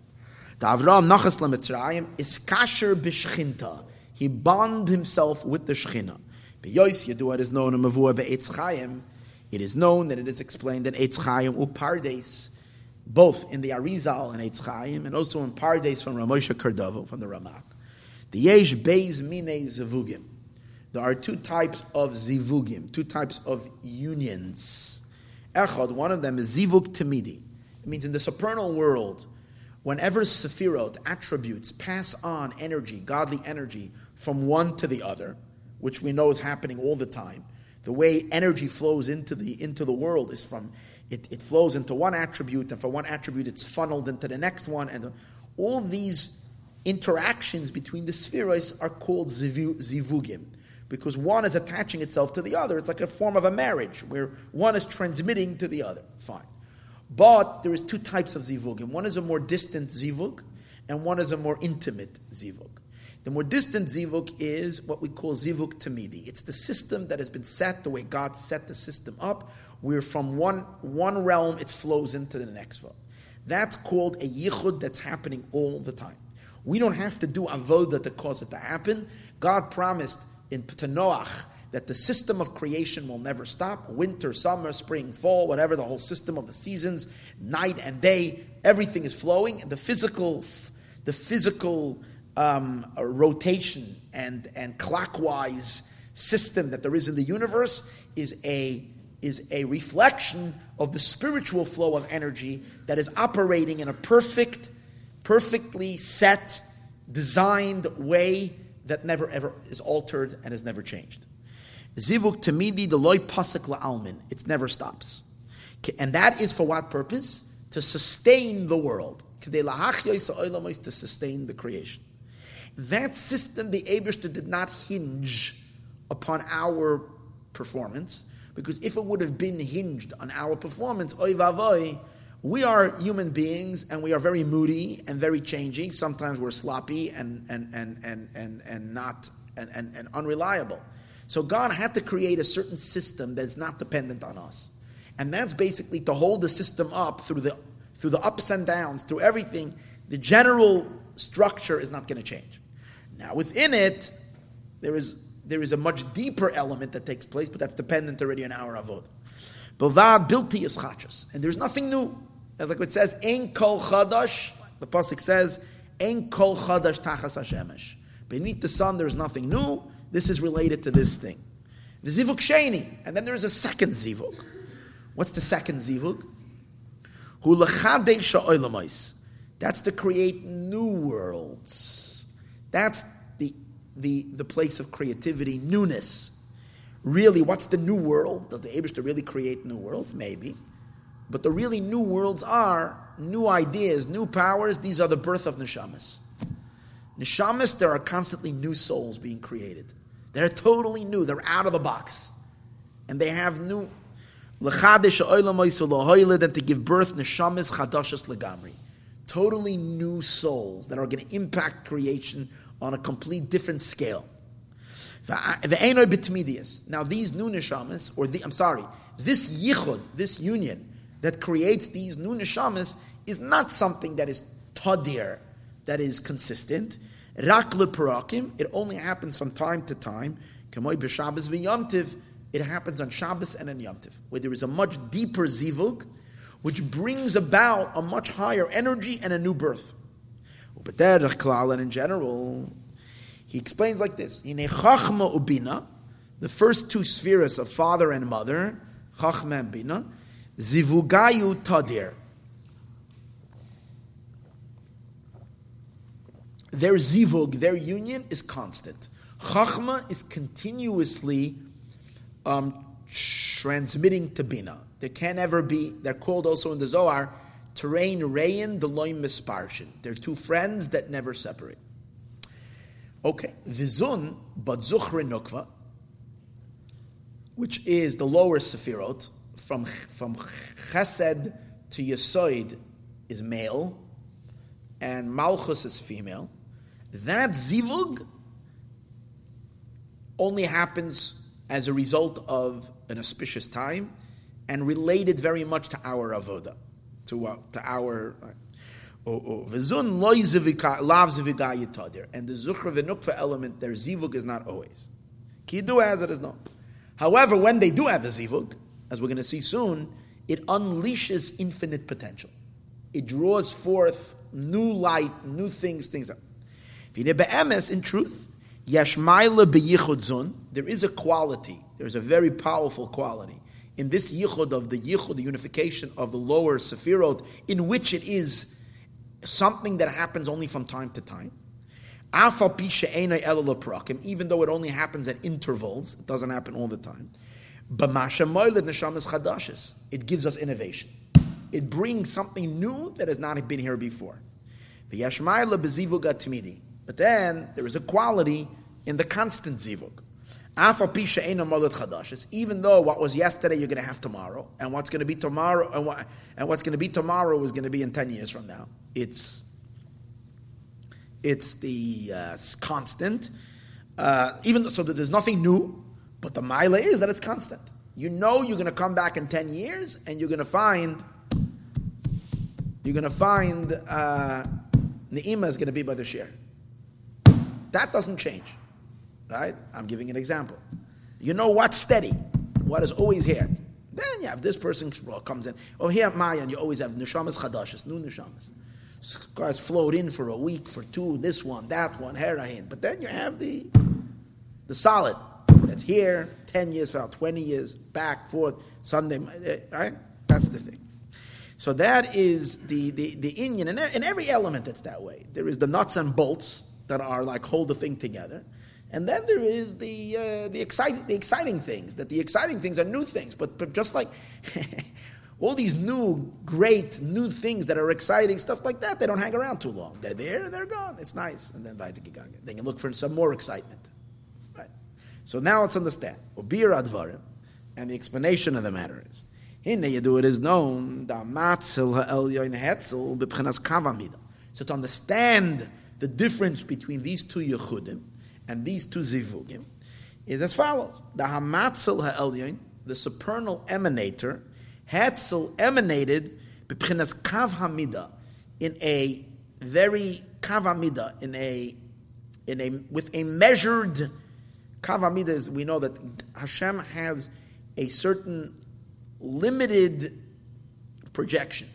The Nachas LeMitzrayim is kasher b'shchinta. He bond himself with the Shechina. Beyois Yedua is known in Mavua be'etz Chaim. It is known that it is explained in Eitz Chaim uPardes, both in the Arizal and Eitz Chaim, and also in Pardes from Ramosha Kardavo, from the Ramak. The Yesh Beis Mine Zivugim. There are two types of zivugim, two types of unions. Echad, one of them is zivug temidi. It means in the supernal world, Whenever Sefirot, attributes, pass on energy, godly energy, from one to the other, which we know is happening all the time, the way energy flows into the, into the world is from, it, it flows into one attribute, and for one attribute it's funneled into the next one, and all these interactions between the spheres are called zivugim because one is attaching itself to the other. It's like a form of a marriage where one is transmitting to the other. Fine. But there is two types of zivugim. One is a more distant zivug, and one is a more intimate zivug. The more distant zivug is what we call zivug tamidi. It's the system that has been set the way God set the system up, where from one, one realm it flows into the next one. That's called a yichud that's happening all the time. We don't have to do avoda to cause it to happen. God promised in Noach that the system of creation will never stop winter, summer, spring, fall, whatever, the whole system of the seasons, night and day, everything is flowing. And the physical, the physical um, rotation and, and clockwise system that there is in the universe is a, is a reflection of the spiritual flow of energy that is operating in a perfect, perfectly set, designed way that never ever is altered and is never changed. Zivuk tamidi loy pasuk la'almin. It never stops. And that is for what purpose? To sustain the world. To sustain the creation. That system, the Abishter did not hinge upon our performance, because if it would have been hinged on our performance, oy vavoy, we are human beings and we are very moody and very changing. Sometimes we're sloppy and, and, and, and, and, and not and, and, and unreliable. So God had to create a certain system that's not dependent on us. And that's basically to hold the system up through the through the ups and downs, through everything. The general structure is not going to change. Now within it, there is there is a much deeper element that takes place, but that's dependent already on our avod. Bilvad bilti is chachas, and there's nothing new. As like it says, ein kol chadash. The pasuk says, ein kol chadash tachas hashemesh. Beneath the sun, there is nothing new. This is related to this thing. The zivuk sheni, and then there's a second zivuk. What's the second zivuk? That's to create new worlds. That's the, the, the place of creativity, newness. really, what's the new world? Does the Abishter really create new worlds? Maybe. But the really new worlds are new ideas, new powers. These are the birth of neshamas. Neshamas, there are constantly new souls being created. They're totally new. They're out of the box. And they have new. And to give birth neshamas chadashas legamri. Totally new souls that are going to impact creation on a complete different scale. Now these new neshamas, or the, I'm sorry, this yichud, this union that creates these new neshamas is not something that is tadir, that is consistent. Rak leparakim, it only happens from time to time. V'yomtiv, it happens on Shabbos and on Yomtiv, where there is a much deeper zivug, which brings about a much higher energy and a new birth. But and in general, he explains like this: In ubina, the first two spheres of father and mother, chachma and bina, zivugayu tadir. Their zivug, their union is constant. Chachma is continuously um, transmitting to bina. There can never be. They're called also in the Zohar terrain rayin deloim misparshin. They're two friends that never separate. Okay, vizun but zuchre nukva, which is the lower sefirot from from chesed to yesoid is male, and malchus is female. That zivug only happens as a result of an auspicious time and related very much to our avoda, to, uh, to our. Zivika yitadir. And the zuchra v'nukva element, their zivug is not always. Kidu as it is not. However, when they do have a zivug, as we're going to see soon, it unleashes infinite potential. It draws forth new light, new things, things. In truth, there is a quality, there is a very powerful quality in this yichud of the yichud, the unification of the lower sefirot, in which it is something that happens only from time to time. Even though it only happens at intervals, it doesn't happen all the time. It gives us innovation. It brings something new that has not been here before. But then there is a quality in the constant zivug. Even though what was yesterday you're going to have tomorrow, and what's going to be tomorrow, and, what, and what's going to be tomorrow is going to be in ten years from now. It's it's the uh, constant. Uh, even though, so that there's nothing new, but the mila is that it's constant. You know you're going to come back in ten years, and you're going to find you're going to find uh, Ne'ima is going to be by the share. That doesn't change. Right? I'm giving an example. You know what's steady, what is always here. Then you have this person comes in. Oh, here at Mayan, you always have neshamas chadashas, new neshamas. Guys float in for a week, for two, this one, that one, herahin. But then you have the the solid that's here, 10 years from 20 years, back, forth, Sunday, eh, right? That's the thing. So that is the, the, the inyan, and in every element it's that way. There is the nuts and bolts, that are like hold the thing together. And then there is the uh, the exciting the exciting things. That the exciting things are new things, but but just like [laughs] all these new great new things that are exciting stuff like that, they don't hang around too long. They're there, they're gone. It's nice, and then then you look for some more excitement. Right. So now let's understand ubir advarim, and the explanation of the matter is. In the it is known that matzil ha'elyon hetzel b'pchenas kavamida. So to understand the difference between these two Yechudim and these two Zivugim is as follows. The Hamatzel Ha'elyon, the supernal emanator, Hatzel emanated B'pchinas Kav Hamida, in a very Kav Hamida, in a, in a, with a measured Kav Hamida is, we know that Hashem has a certain limited projection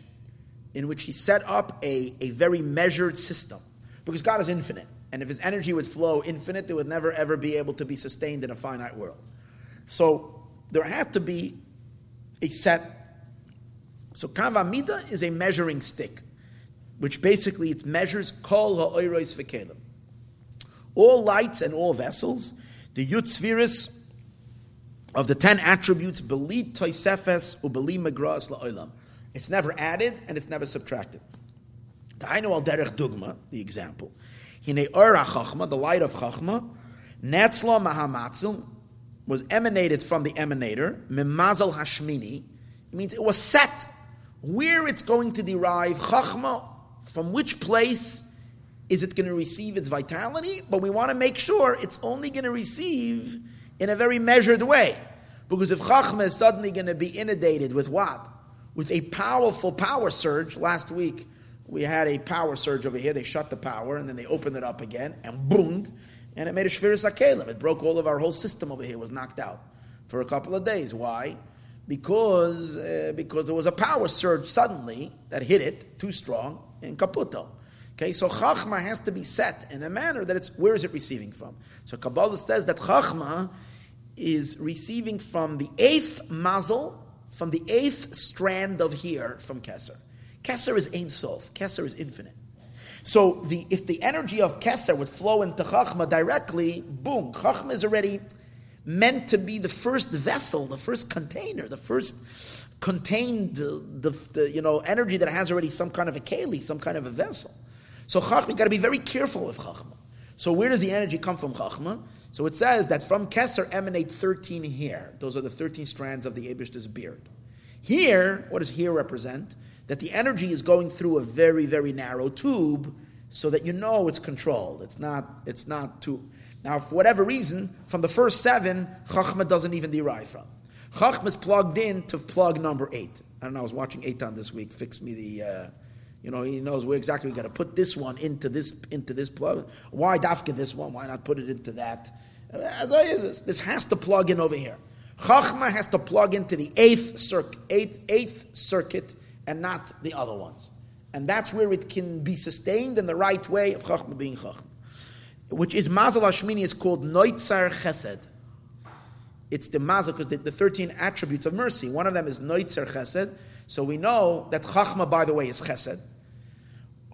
in which he set up a, a very measured system. Because God is infinite. And if his energy would flow infinite, it would never ever be able to be sustained in a finite world. So there had to be a set. So kavamida is a measuring stick, which basically it measures kol ha'oirois v'kelim. All lights and all vessels, the yutzviris of the ten attributes, belit toisefes megras la'olam. It's never added and it's never subtracted. Dainu al derech dugma, the example. Hine ora chachma, the light of chachma, netzla mahamatzil, was emanated from the emanator, mimazal hashmini. It means it was set where it's going to derive chachma, from which place is it going to receive its vitality, but we want to make sure it's only going to receive in a very measured way. Because if chachma is suddenly going to be inundated with what? With a powerful power surge. Last week, we had a power surge over here. They shut the power and then they opened it up again, and boom, and it made a shviris akelim. It broke all of our whole system over here, was knocked out for a couple of days. Why? Because, uh, because there was a power surge suddenly that hit it too strong in Caputo. Okay, so Chachma has to be set in a manner that it's where is it receiving from? So Kabbalah says that Chachma is receiving from the eighth mazel, from the eighth strand of here from Kesser. Kesser is Ein Sof. Kesser is infinite. So the, if the energy of Kesser would flow into Chachma directly, boom, Chachma is already meant to be the first vessel, the first container, the first contained the, the, the you know energy that has already some kind of a keli, some kind of a vessel. So Chachma, got to be very careful with Chachma. So where does the energy come from Chachma? So it says that from Kesser emanate 13 hair. Those are the 13 strands of the Abish's beard. Here, what does here represent? That the energy is going through a very, very narrow tube so that you know it's controlled. It's not, it's not too. Now, for whatever reason, from the first seven, Chachma doesn't even derive from. Chachma is plugged in to plug number eight. I don't know, I was watching Eitan this week, fix me the. Uh, you know, he knows where exactly we got to put this one into this into this plug. Why dafka this one? Why not put it into that? As this, this has to plug in over here. Chachma has to plug into the eighth circuit, eighth, eighth circuit, and not the other ones. And that's where it can be sustained in the right way of Chachma being Chachma. Which is Mazal Hashmini is called Noitzar Chesed. It's the Mazal because the, the 13 attributes of mercy. One of them is Noitzar Chesed. So we know that Chachma, by the way, is Chesed.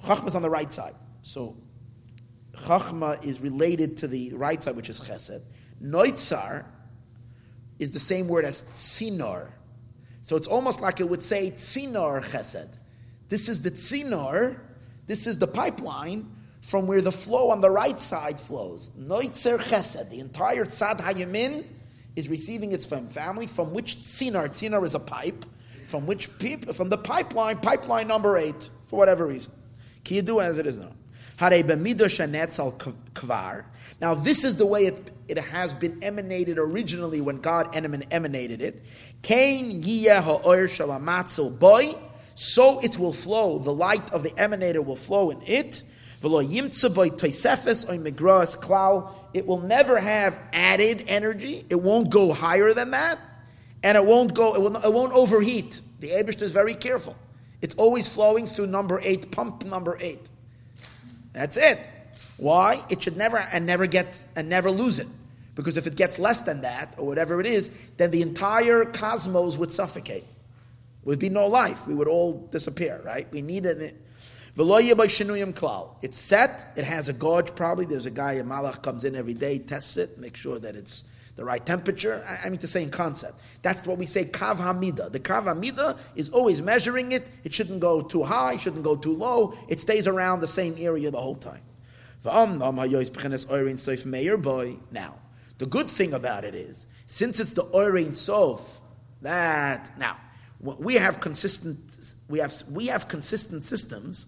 Chachma is on the right side. So Chachma is related to the right side, which is Chesed. Noitzar is the same word as Tzinor. So it's almost like it would say Tzinor Chesed. This is the Tzinor, this is the pipeline from where the flow on the right side flows. Noitzer Chesed, the entire Tzad Hayamin is receiving its family from which Tzinor, Tzinor is a pipe, from which from the pipeline, pipeline number eight, for whatever reason. Can do as it is now? kvar. Now, this is the way it, it has been emanated originally when God emanated it. So it will flow. The light of the emanator will flow in it. It will never have added energy. It won't go higher than that, and it won't go. It, will, it won't overheat. The Abishta is very careful. It's always flowing through number eight, pump number eight. That's it. Why? It should never and never get and never lose it. Because if it gets less than that, or whatever it is, then the entire cosmos would suffocate. There would be no life. We would all disappear, right? We need it. It's set. It has a gauge. Probably there's a guy, a malach comes in every day, tests it, make sure that it's the right temperature. I, I mean the same concept. That's what we say kav hamida. The kav hamida is always measuring it. It shouldn't go too high, shouldn't go too low. It stays around the same area the whole time. Now, the good thing about it is, since it's the Oirein Sof, that now we have consistent we have we have consistent systems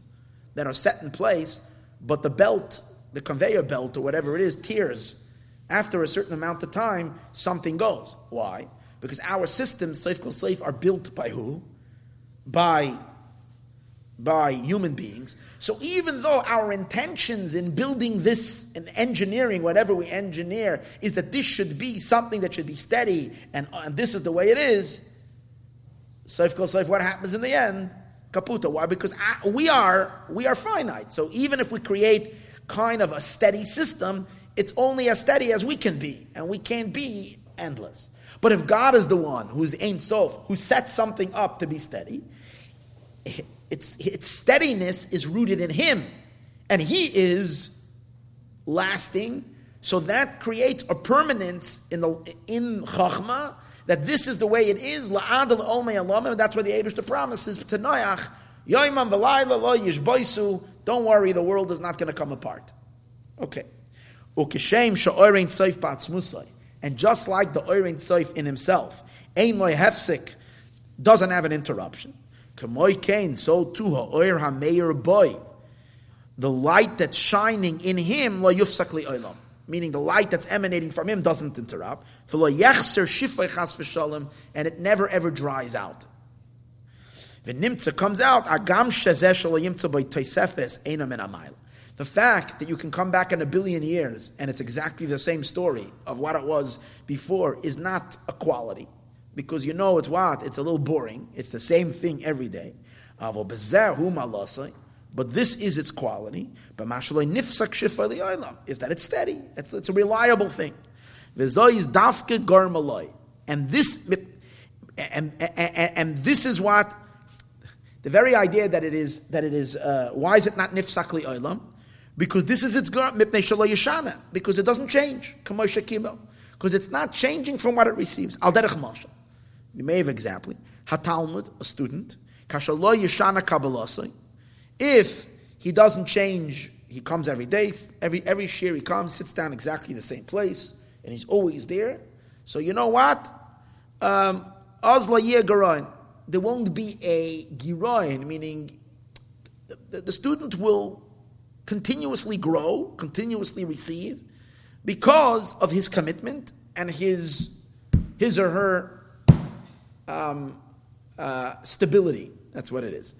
that are set in place, but the belt, the conveyor belt or whatever it is, tears after a certain amount of time, something goes. Why? Because our systems, Kol Seif, are built by who? By, by human beings. So even though our intentions in building this, in engineering, whatever we engineer, is that this should be something that should be steady, and, and this is the way it is, Seif Kol Seif, what happens in the end? Kaputa. Why? Because we are, we are finite. So even if we create kind of a steady system, it's only as steady as we can be, and we can't be endless. But if God is the one who's Ein Sof, who sets something up to be steady, its, its steadiness is rooted in Him, and He is lasting. So that creates a permanence in the in Chachma that this is the way it is. La'ad al That's why the Abish promises to Noach. Yoimam v'layla lo yishboisu. Don't worry, the world is not going to come apart. Okay. Ukishem sha'orein seif ba'atzmusai. And just like the oirin seif in himself, ein loy hefsik, doesn't have an interruption. Kamoy kain, so too ha'oir ha'meir boy. The light that's shining in him, lo yufsak li olam. Meaning the light that's emanating from him doesn't interrupt. V'lo yechser shifay chas v'shalom, And it never ever dries out. The nimtza comes out, agam The fact that you can come back in a billion years and it's exactly the same story of what it was before is not a quality. Because you know it's what? It's a little boring. It's the same thing every day. But this is its quality. But is that it's steady. It's, it's a reliable thing. And this and, and, and this is what the very idea that it is, that it is, uh, why is it not nifsakli oilam? Because this is its mipnei. Because it doesn't change. Because it's not changing from what it receives. Al derech. You may have example. Hatalmud, a student, kashalo yeshana kabbalasai. If he doesn't change, he comes every day, every every year he comes, sits down exactly the same place, and he's always there. So you know what? Um, there won't be a giroin, meaning the, the, the, student will continuously grow, continuously receive, because of his commitment and his his or her um, uh, stability. That's what it is.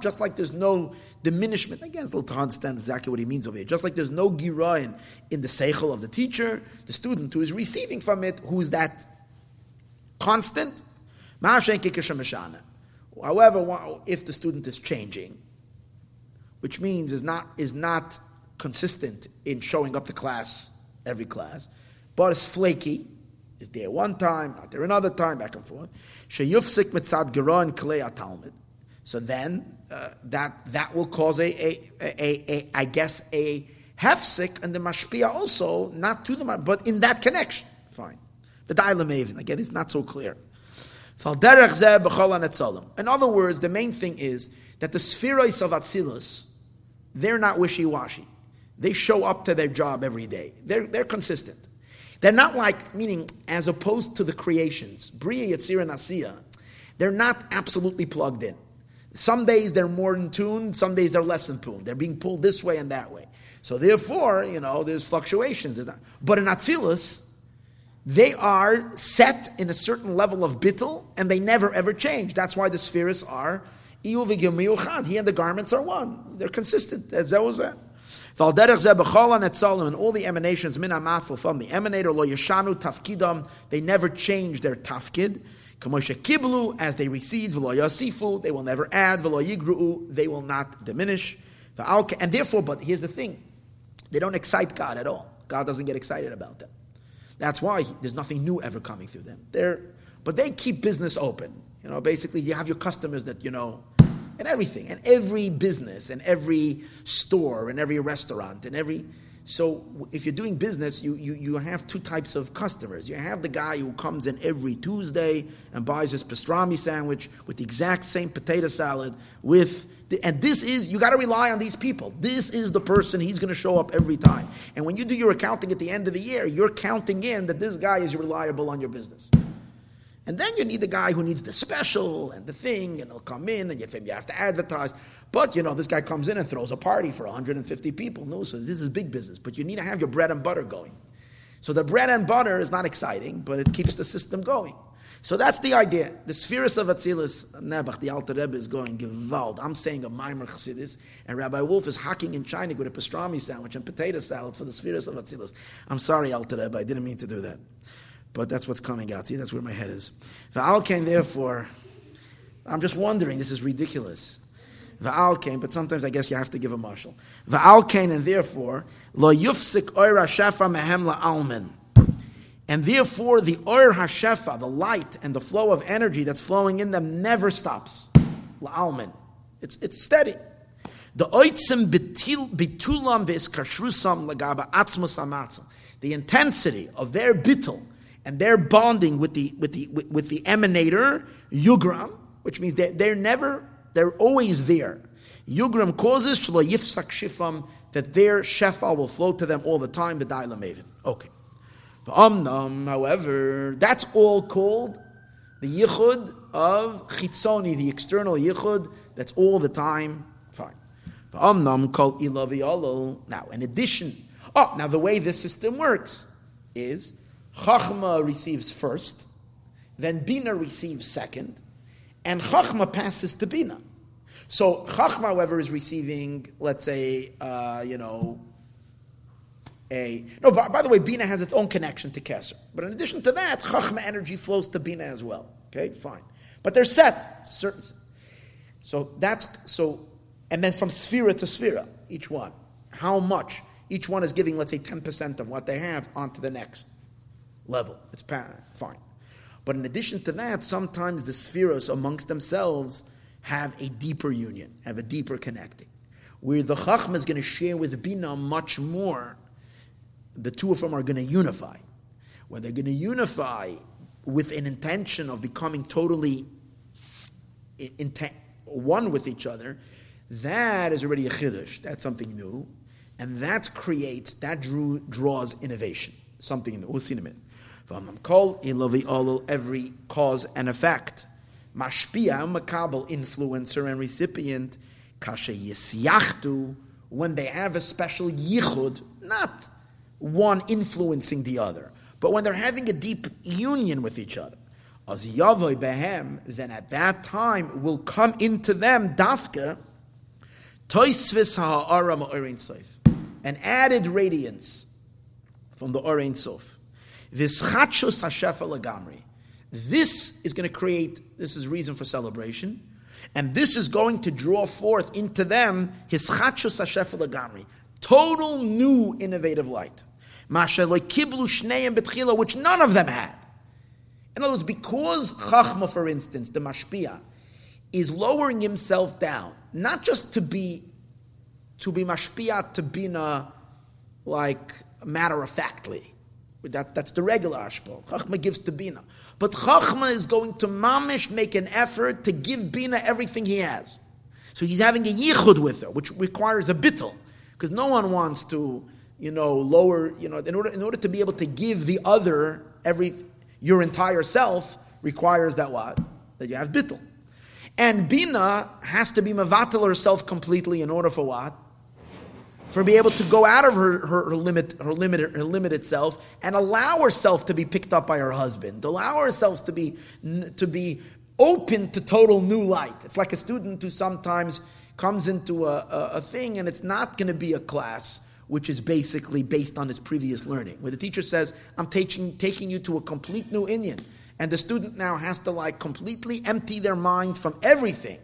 Just like there's no diminishment. Again, it's a little to understand exactly what he means over here. Just like there's no giroin in the seichel of the teacher, the student who is receiving from it, who is that constant. However, if the student is changing, which means is not is not consistent in showing up to class every class, but is flaky, is there one time, not there another time, back and forth. Sheyufsik mitzad geron klei talmud. So then uh, that that will cause a, a, a, a I guess a hefsik and the mashpia also not to the but in that connection. Fine. The Dailam again, it's not so clear. In other words, the main thing is that the spheroids of Atzilus, they're not wishy-washy. They show up to their job every day. They're, they're consistent. They're not like, meaning, as opposed to the creations, Bria, Yetzir, and Asiya, they're not absolutely plugged in. Some days they're more in tune, some days they're less in tune. They're being pulled this way and that way. So therefore, you know, there's fluctuations. There's not, but in Atzilus, they are set in a certain level of bittel, and they never ever change. That's why the spheres are he and the garments are one. They're consistent. As that was that. And all the emanations min from the emanator lo yeshanu tafkidam, they never change their tafkid. Kamosha kiblu, as they receive, v'lo yasifu, they will never add, v'lo yigru'u, they will not diminish. And therefore, but here's the thing, they don't excite God at all. God doesn't get excited about them. That's why there's nothing new ever coming through them. They're, but they keep business open. You know, basically, you have your customers that, you know, and everything, and every business, and every store, and every restaurant, and every. So if you're doing business, you, you, you have two types of customers. You have the guy who comes in every Tuesday and buys his pastrami sandwich with the exact same potato salad with the, and this is, you got to rely on these people. This is the person, he's going to show up every time. And when you do your accounting at the end of the year, you're counting in that this guy is reliable on your business. And then you need the guy who needs the special and the thing, and he'll come in, and you have to advertise. But, you know, this guy comes in and throws a party for 150 people. No, so this is big business. But you need to have your bread and butter going. So the bread and butter is not exciting, but it keeps the system going. So that's the idea. The spheres of Atzilus, Nebuch, the Alter Rebbe is going Gewalt. I'm saying a Maimer Chassidus, and Rabbi Wolf is hacking in China with a pastrami sandwich and potato salad for the spheres of Atzilus. I'm sorry, Alter Rebbe, I didn't mean to do that. But that's what's coming out. See, that's where my head is. Va'alken, therefore, I'm just wondering, this is ridiculous. Va'alken, but sometimes I guess you have to give a marshal. Va'alken, and therefore, lo yufsik oira shafa mehem la'almen. And therefore, the oir hashefa, the light and the flow of energy that's flowing in them never stops. La'almin. It's, it's steady. The oitzim bitulam v'iskashrusam lagaba atzmus amatzah. The intensity of their bittul and they're bonding with the with the with, the emanator yugram, which means they're, they're never they're always there. Yugram causes shlo yifsak shifam that their shefa will flow to them all the time. The maven. Okay. The amnam, however, that's all called the yichud of chitzoni, the external yichud. That's all the time. Fine. The amnam called ilavi Now, in addition, oh, now the way this system works is chachma receives first, then bina receives second, and chachma passes to bina. So chachma, however, is receiving, let's say, uh, you know, a no. By, by, the way, Bina has its own connection to Kesser. But in addition to that, Chachma energy flows to Bina as well. Okay, fine. But they're set, certain. So that's so, and then from Sphira to Sphira, each one, how much each one is giving, let's say, ten percent of what they have onto the next level. It's pattern. fine. But in addition to that, sometimes the spheres amongst themselves have a deeper union, have a deeper connecting, where the Chachma is going to share with Bina much more the two of them are going to unify. When they're going to unify with an intention of becoming totally intent, one with each other, that is already a chiddush. That's something new, and that creates that drew, draws innovation. Something new. We'll see in a minute. Every cause and effect, mashpia makabel influencer and recipient, kasha yisyachtu when they have a special yichud, not one influencing the other. But when they're having a deep union with each other, as yavoy behem, then at that time will come into them dafka toisvis ha'ara ma'orein sof, an added radiance from the orein sof. This chachos hashefa lagamri. This is going to create. This is reason for celebration, and this is going to draw forth into them his chachos hashefa total new innovative light which none of them had. In other words, because Chachma, for instance, the Mashpia, is lowering himself down, not just to be to be Mashpia to Bina like matter of factly. That, that's the regular Ashbal. Chachma gives to Bina. But Chachma is going to mamish make an effort to give Bina everything he has. So he's having a yichud with her, which requires a bittel, because no one wants to you know, lower, you know, in order, in order to be able to give the other every, your entire self requires that what? That you have bittel. And Bina has to be mavatal herself completely in order for what? For be able to go out of her, her, her, limit, her limit, her limited self and allow herself to be picked up by her husband, allow herself to be, to be open to total new light. It's like a student who sometimes comes into a, a, a thing and it's not going to be a class which is basically based on his previous learning, where the teacher says, I'm taking, taking you to a complete new inyan. And the student now has to like completely empty their mind from everything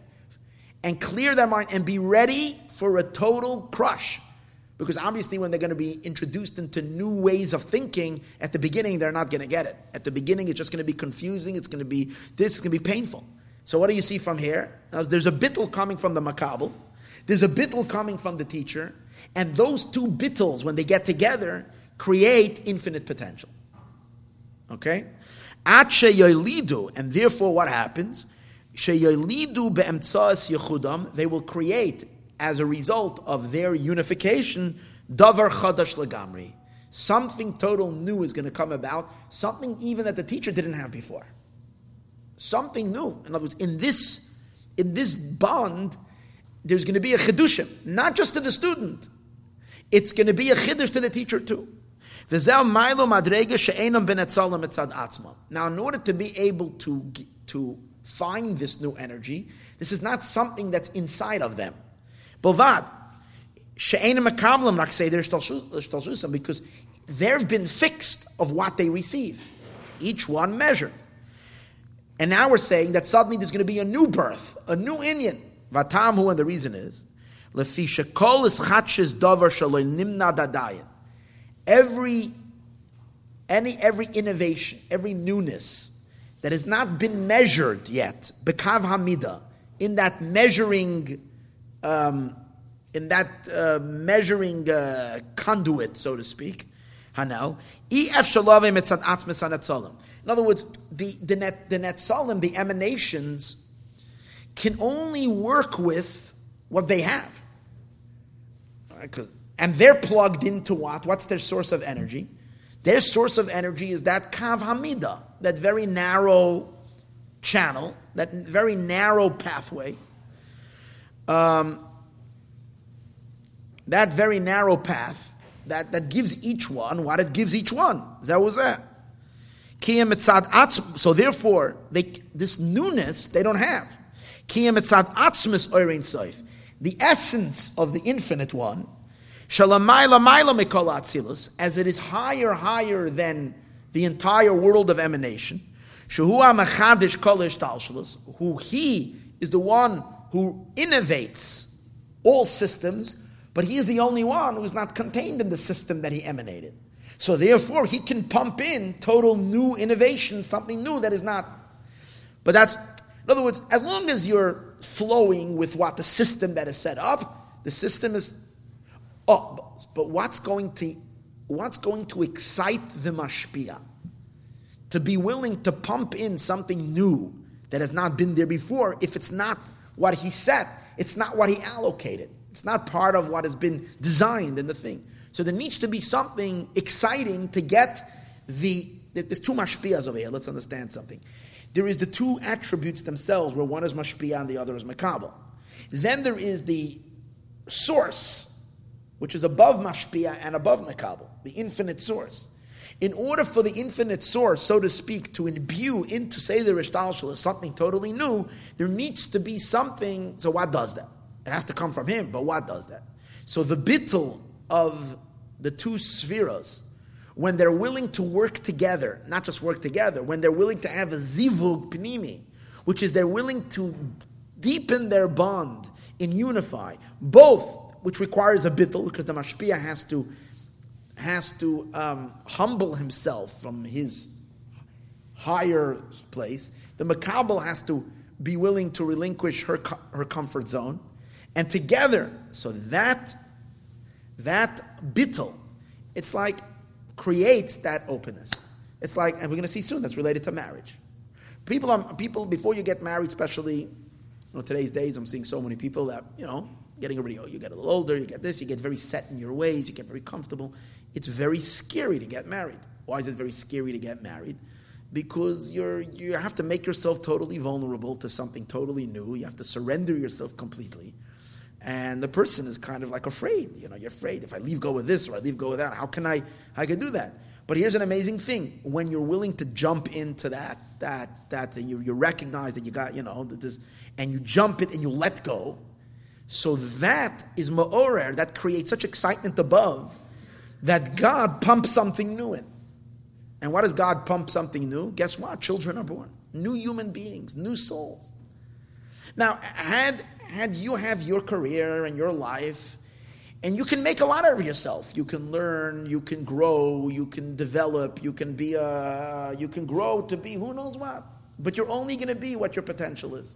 and clear their mind and be ready for a total crush. Because obviously, when they're going to be introduced into new ways of thinking, at the beginning, they're not going to get it. At the beginning, it's just going to be confusing. It's going to be this, it's going to be painful. So, what do you see from here? There's a bittel coming from the makabel, there's a bittel coming from the teacher, and those two bittles, when they get together, create infinite potential. Okay? And therefore what happens? They will create, as a result of their unification, davar chadash legamri. Something total new is going to come about, something even that the teacher didn't have before. Something new. In other words, in this, in this bond, there's going to be a chidushim, not just to the student. It's going to be a chiddush to the teacher too. Now, in order to be able to, to find this new energy, this is not something that's inside of them. Bilvad, because they've been fixed of what they receive, each one measured. And now we're saying that suddenly there's going to be a new birth, a new inyan. Vatamhu, and the reason is, Every any every innovation, every newness that has not been measured yet, bekav hamida, in that measuring, um, in that uh, measuring uh, conduit, so to speak. Hanel. In other words, the, the, net, the the emanations, can only work with what they have. Right? And they're plugged into what? What's their source of energy? Their source of energy is that kav hamida, that very narrow channel, that very narrow pathway. Um, that very narrow path that, that gives each one what it gives each one. So therefore, they, this newness they don't have. The essence of the infinite one, as it is higher, higher than the entire world of emanation, who he is the one who innovates all systems, but he is the only one who is not contained in the system that he emanated. So therefore, he can pump in total new innovation, something new that is not. But that's, in other words, as long as you're flowing with what the system that is set up, the system is. Oh, but what's going to, what's going to excite the mashpia? To be willing to pump in something new that has not been there before, if it's not what he set, it's not what he allocated. It's not part of what has been designed in the thing. So there needs to be something exciting to get the. There's two mashpiyas over here. Let's understand something. There is the two attributes themselves, where one is mashpiyah and the other is makabel. Then there is the source, which is above mashpiyah and above makabel, the infinite source. In order for the infinite source, so to speak, to imbue into say the Rishtalshal as something totally new, there needs to be something. So what does that? It has to come from him, but what does that? So the bittul of the two spheres, when they're willing to work together, not just work together, when they're willing to have a zivug pnimi, which is they're willing to deepen their bond and unify, both, which requires a bittul, because the mashpia has to has to um, humble himself from his higher place. The makabel has to be willing to relinquish her her comfort zone, and together, so that that bittel, it's like creates that openness. It's like, and we're going to see soon, that's related to marriage. People are people before you get married, especially you know, today's days. I'm seeing so many people that you know getting already. Oh, you get a little older, you get this, you get very set in your ways, you get very comfortable. It's very scary to get married. Why is it very scary to get married? Because you're you have to make yourself totally vulnerable to something totally new. You have to surrender yourself completely. And the person is kind of like afraid. You know, you're afraid if I leave go with this or I leave go with that, how can I how can I do that? But here's an amazing thing: when you're willing to jump into that that that thing, you, you recognize that you got you know this, and you jump it and you let go. So that is ma'orer that creates such excitement above that God pumps something new in. And what does God pump something new? Guess what? Children are born, new human beings, new souls. Now, had had you have your career and your life, and you can make a lot of yourself. You can learn, you can grow, you can develop, you can be a, you can grow to be who knows what. But you're only going to be what your potential is.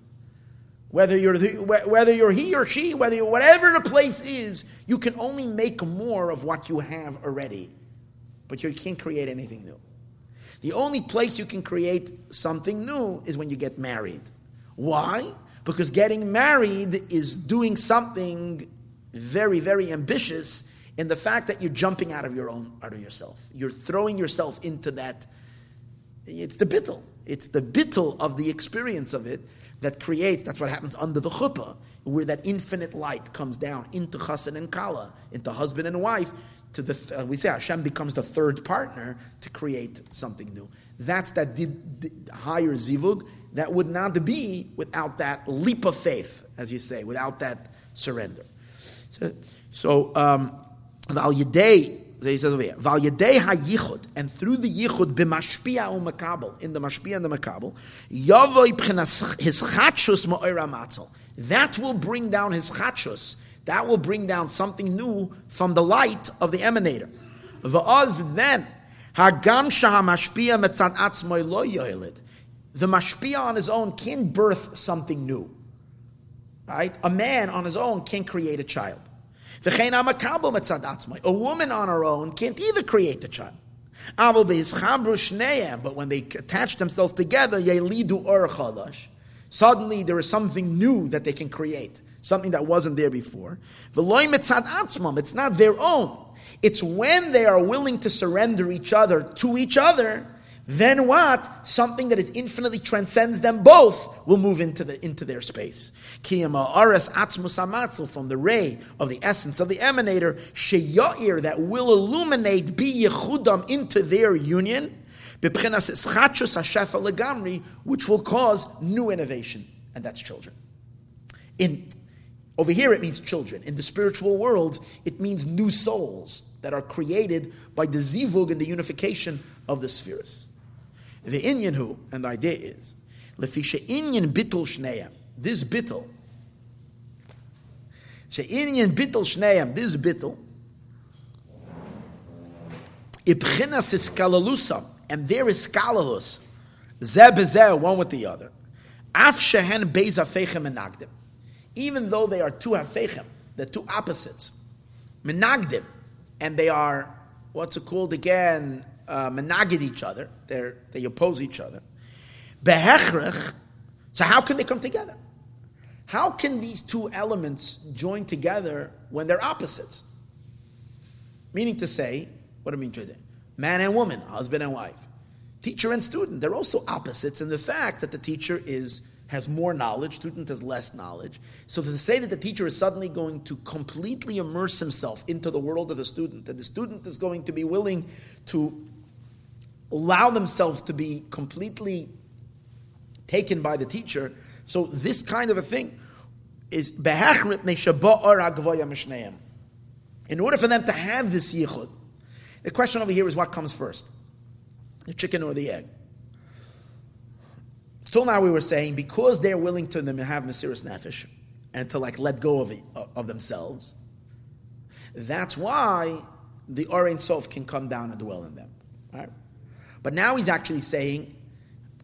Whether you're the, whether you're he or she, whether you're whatever the place is, you can only make more of what you have already. But you can't create anything new. The only place you can create something new is when you get married. Why? Because getting married is doing something very, very ambitious in the fact that you're jumping out of your own, out of yourself. You're throwing yourself into that. It's the bittel. It's the bittel of the experience of it that creates, that's what happens under the chuppah, where that infinite light comes down into chassan and kala, into husband and wife, to the, uh, we say Hashem becomes the third partner to create something new. That's that higher zivug, that would not be without that leap of faith, as you say, without that surrender. So, so um, Val Yedei, he says over here, Val Yedei HaYichud, and through the Yichud, b'mashpia u'makabel, in the mashpia and the makabel, Yavoi p'chenas his chachus ma'oira matzel. That will bring down his chachus, that will bring down something new from the light of the emanator. Va'az then, Hagam shaha mashpia metzad atzmoi lo yoilid the mashpia on his own can birth something new. Right? A man on his own can create a child. A woman on her own can't either create a child. But when they attach themselves together, suddenly there is something new that they can create, something that wasn't there before. It's not their own. It's when they are willing to surrender each other to each other then what? Something that is infinitely transcends them both will move into the into their space. Atzmus from the ray of the essence of the emanator sheyair that will illuminate be yechudam into their union. Which will cause new innovation, and that's children. In over here, it means children. In the spiritual world, it means new souls that are created by the zivug and the unification of the spheres. The Inyan who, and the idea is, Lefisha Inyan Bittel Shneim, this Bittel, Inyan Bittel Shneim, this Bittel, Ibchinas is Kalalusa, and there is Kalalus, Zeh one with the other. Af Shehen Beis Afechem Menagdim. Even though they are two Afechem, they're two opposites, Menagdim, and they are, what's it called again, uh, menagid each other. They they oppose each other. Behechrech. So how can they come together? How can these two elements join together when they're opposites? Meaning to say, what do I mean to say? Man and woman, husband and wife, teacher and student. They're also opposites in the fact that the teacher is has more knowledge, student has less knowledge. So to say that the teacher is suddenly going to completely immerse himself into the world of the student, that the student is going to be willing to allow themselves to be completely taken by the teacher. So this kind of a thing is in order for them to have this yichud, the question over here is what comes first, the chicken or the egg? Till now we were saying because they're willing to have Mesiris Nefesh and to like let go of, the, of themselves, that's why the Orein Sof can come down and dwell in them. Right? But now he's actually saying,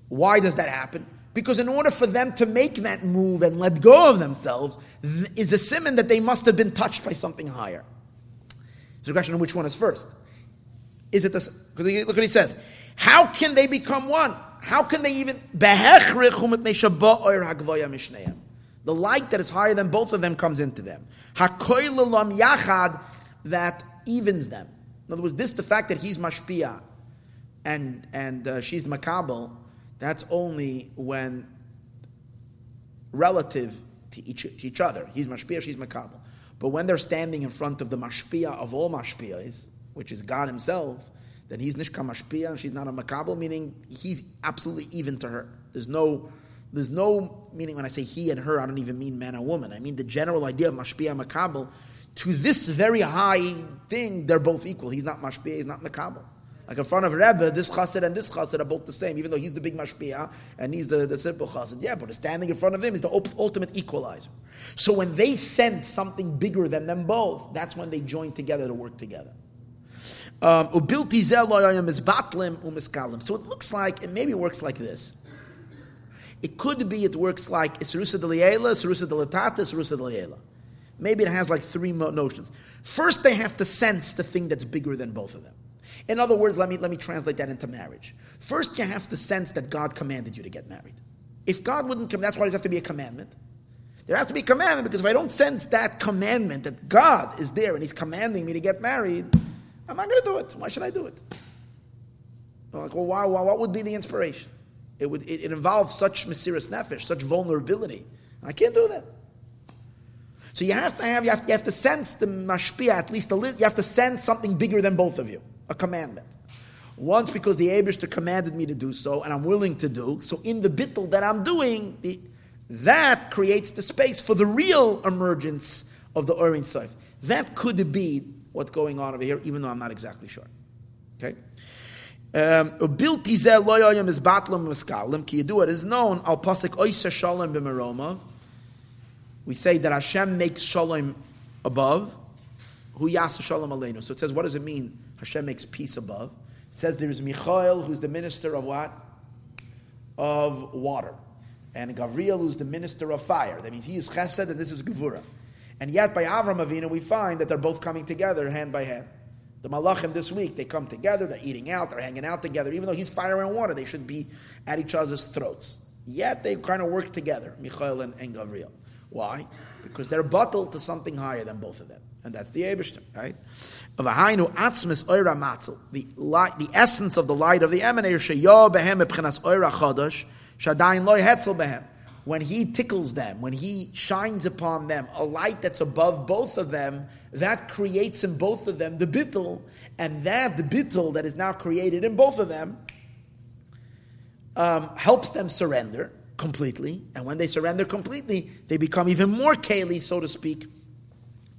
why does that happen? Because in order for them to make that move and let go of themselves, is a simon that they must have been touched by something higher. So the question of which one is first. Is it this? Look what he says. How can they become one? How can they even the light that is higher than both of them comes into them. That evens them. In other words, this the fact that he's mashpia and and uh, she's makabel, that's only when relative to each, each other. He's mashpia, she's makabel. But when they're standing in front of the mashpia of all mashpias, which is God Himself, then he's nishka mashpia and she's not a makabel, meaning he's absolutely even to her. There's no, there's no meaning when I say he and her. I don't even mean man and woman. I mean the general idea of mashpia and makabel. To this very high thing, they're both equal. He's not mashpia, he's not makabel. Like in front of Rebbe, this chassid and this chassid are both the same, even though he's the big mashpia and he's the, the simple chassid. Yeah, but standing in front of him is the ultimate equalizer. So when they sense something bigger than them both, that's when they join together to work together. Um, so it looks like, it maybe works like this. It could be it works like Isrusa de Liela, Isrusa de Latata, Isrusa de Liela. Maybe it has like three notions. First, they have to sense the thing that's bigger than both of them. In other words, let me, let me translate that into marriage. First, you have to sense that God commanded you to get married. If God wouldn't come, that's why there has to be a commandment. There has to be a commandment because if I don't sense that commandment that God is there and He's commanding me to get married, I'm not going to do it. Why should I do it? I'm like, well, why, why, what would be the inspiration? It, would, it, it involves such Mesiris Nefesh, such vulnerability. I can't do that. So you have to have, you have, you have to sense the mashpia, at least a little, you have to sense something bigger than both of you a commandment. Once because the Abishter commanded me to do so, and I'm willing to do. So in the bittel that I'm doing, the, that creates the space for the real emergence of the Orin Seif. That could be what's going on over here, even though I'm not exactly sure. Okay? Um, is batlam ki it is known al pasik shalom b'meroma. We say that Hashem makes shalom above. Hu yasa shalom aleinu. So it says, what does it mean? Hashem makes peace above. It says there's Michael, who's the minister of what? Of water. And Gavriel, who's the minister of fire. That means he is chesed and this is gevura. And yet by Avram Avinu, we find that they're both coming together hand by hand. The Malachim this week, they come together, they're eating out, they're hanging out together. Even though he's fire and water, they should be at each other's throats. Yet they kind of work together, Michael and, and Gavriel. Why? Because they're bottled to something higher than both of them. And that's the Abishter, right? Of a hainu atzmis oira matzel, the light, the essence of the light of the emanator, sheyo behem ebchenas oira chadash, shadayin loy hetzel behem. When he tickles them, when he shines upon them, a light that's above both of them, that creates in both of them the bittel, and that the bittel that is now created in both of them um, helps them surrender completely. And when they surrender completely, they become even more keli, so to speak,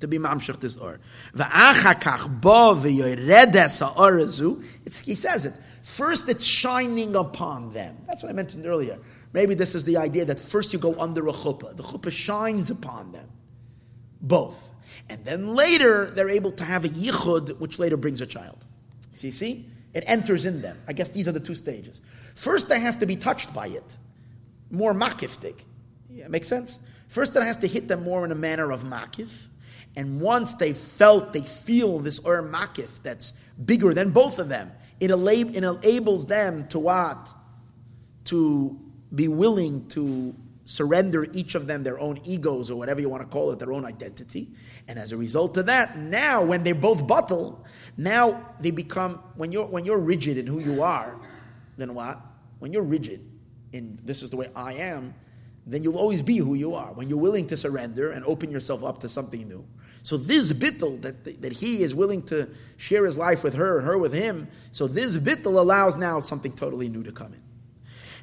to be mamshach this or. Va'achakach bo v'yoredes ha'orazu. He says it. First, it's shining upon them. That's what I mentioned earlier. Maybe this is the idea that first you go under a chuppah. The chuppah shines upon them. Both. And then later, they're able to have a yichud, which later brings a child. So you see? It enters in them. I guess these are the two stages. First, they have to be touched by it. More makiftik. Yeah, makes sense? First, it has to hit them more in a manner of makif. And once they felt, they feel this or makif that's bigger than both of them, it, enables them to what? To be willing to surrender each of them their own egos or whatever you want to call it, their own identity. And as a result of that, now when they both bottle, now they become when you're when you're rigid in who you are, then what? When you're rigid in this is the way I am, then you'll always be who you are. When you're willing to surrender and open yourself up to something new. So this bittel that, that he is willing to share his life with her, her with him. So this bittel allows now something totally new to come in.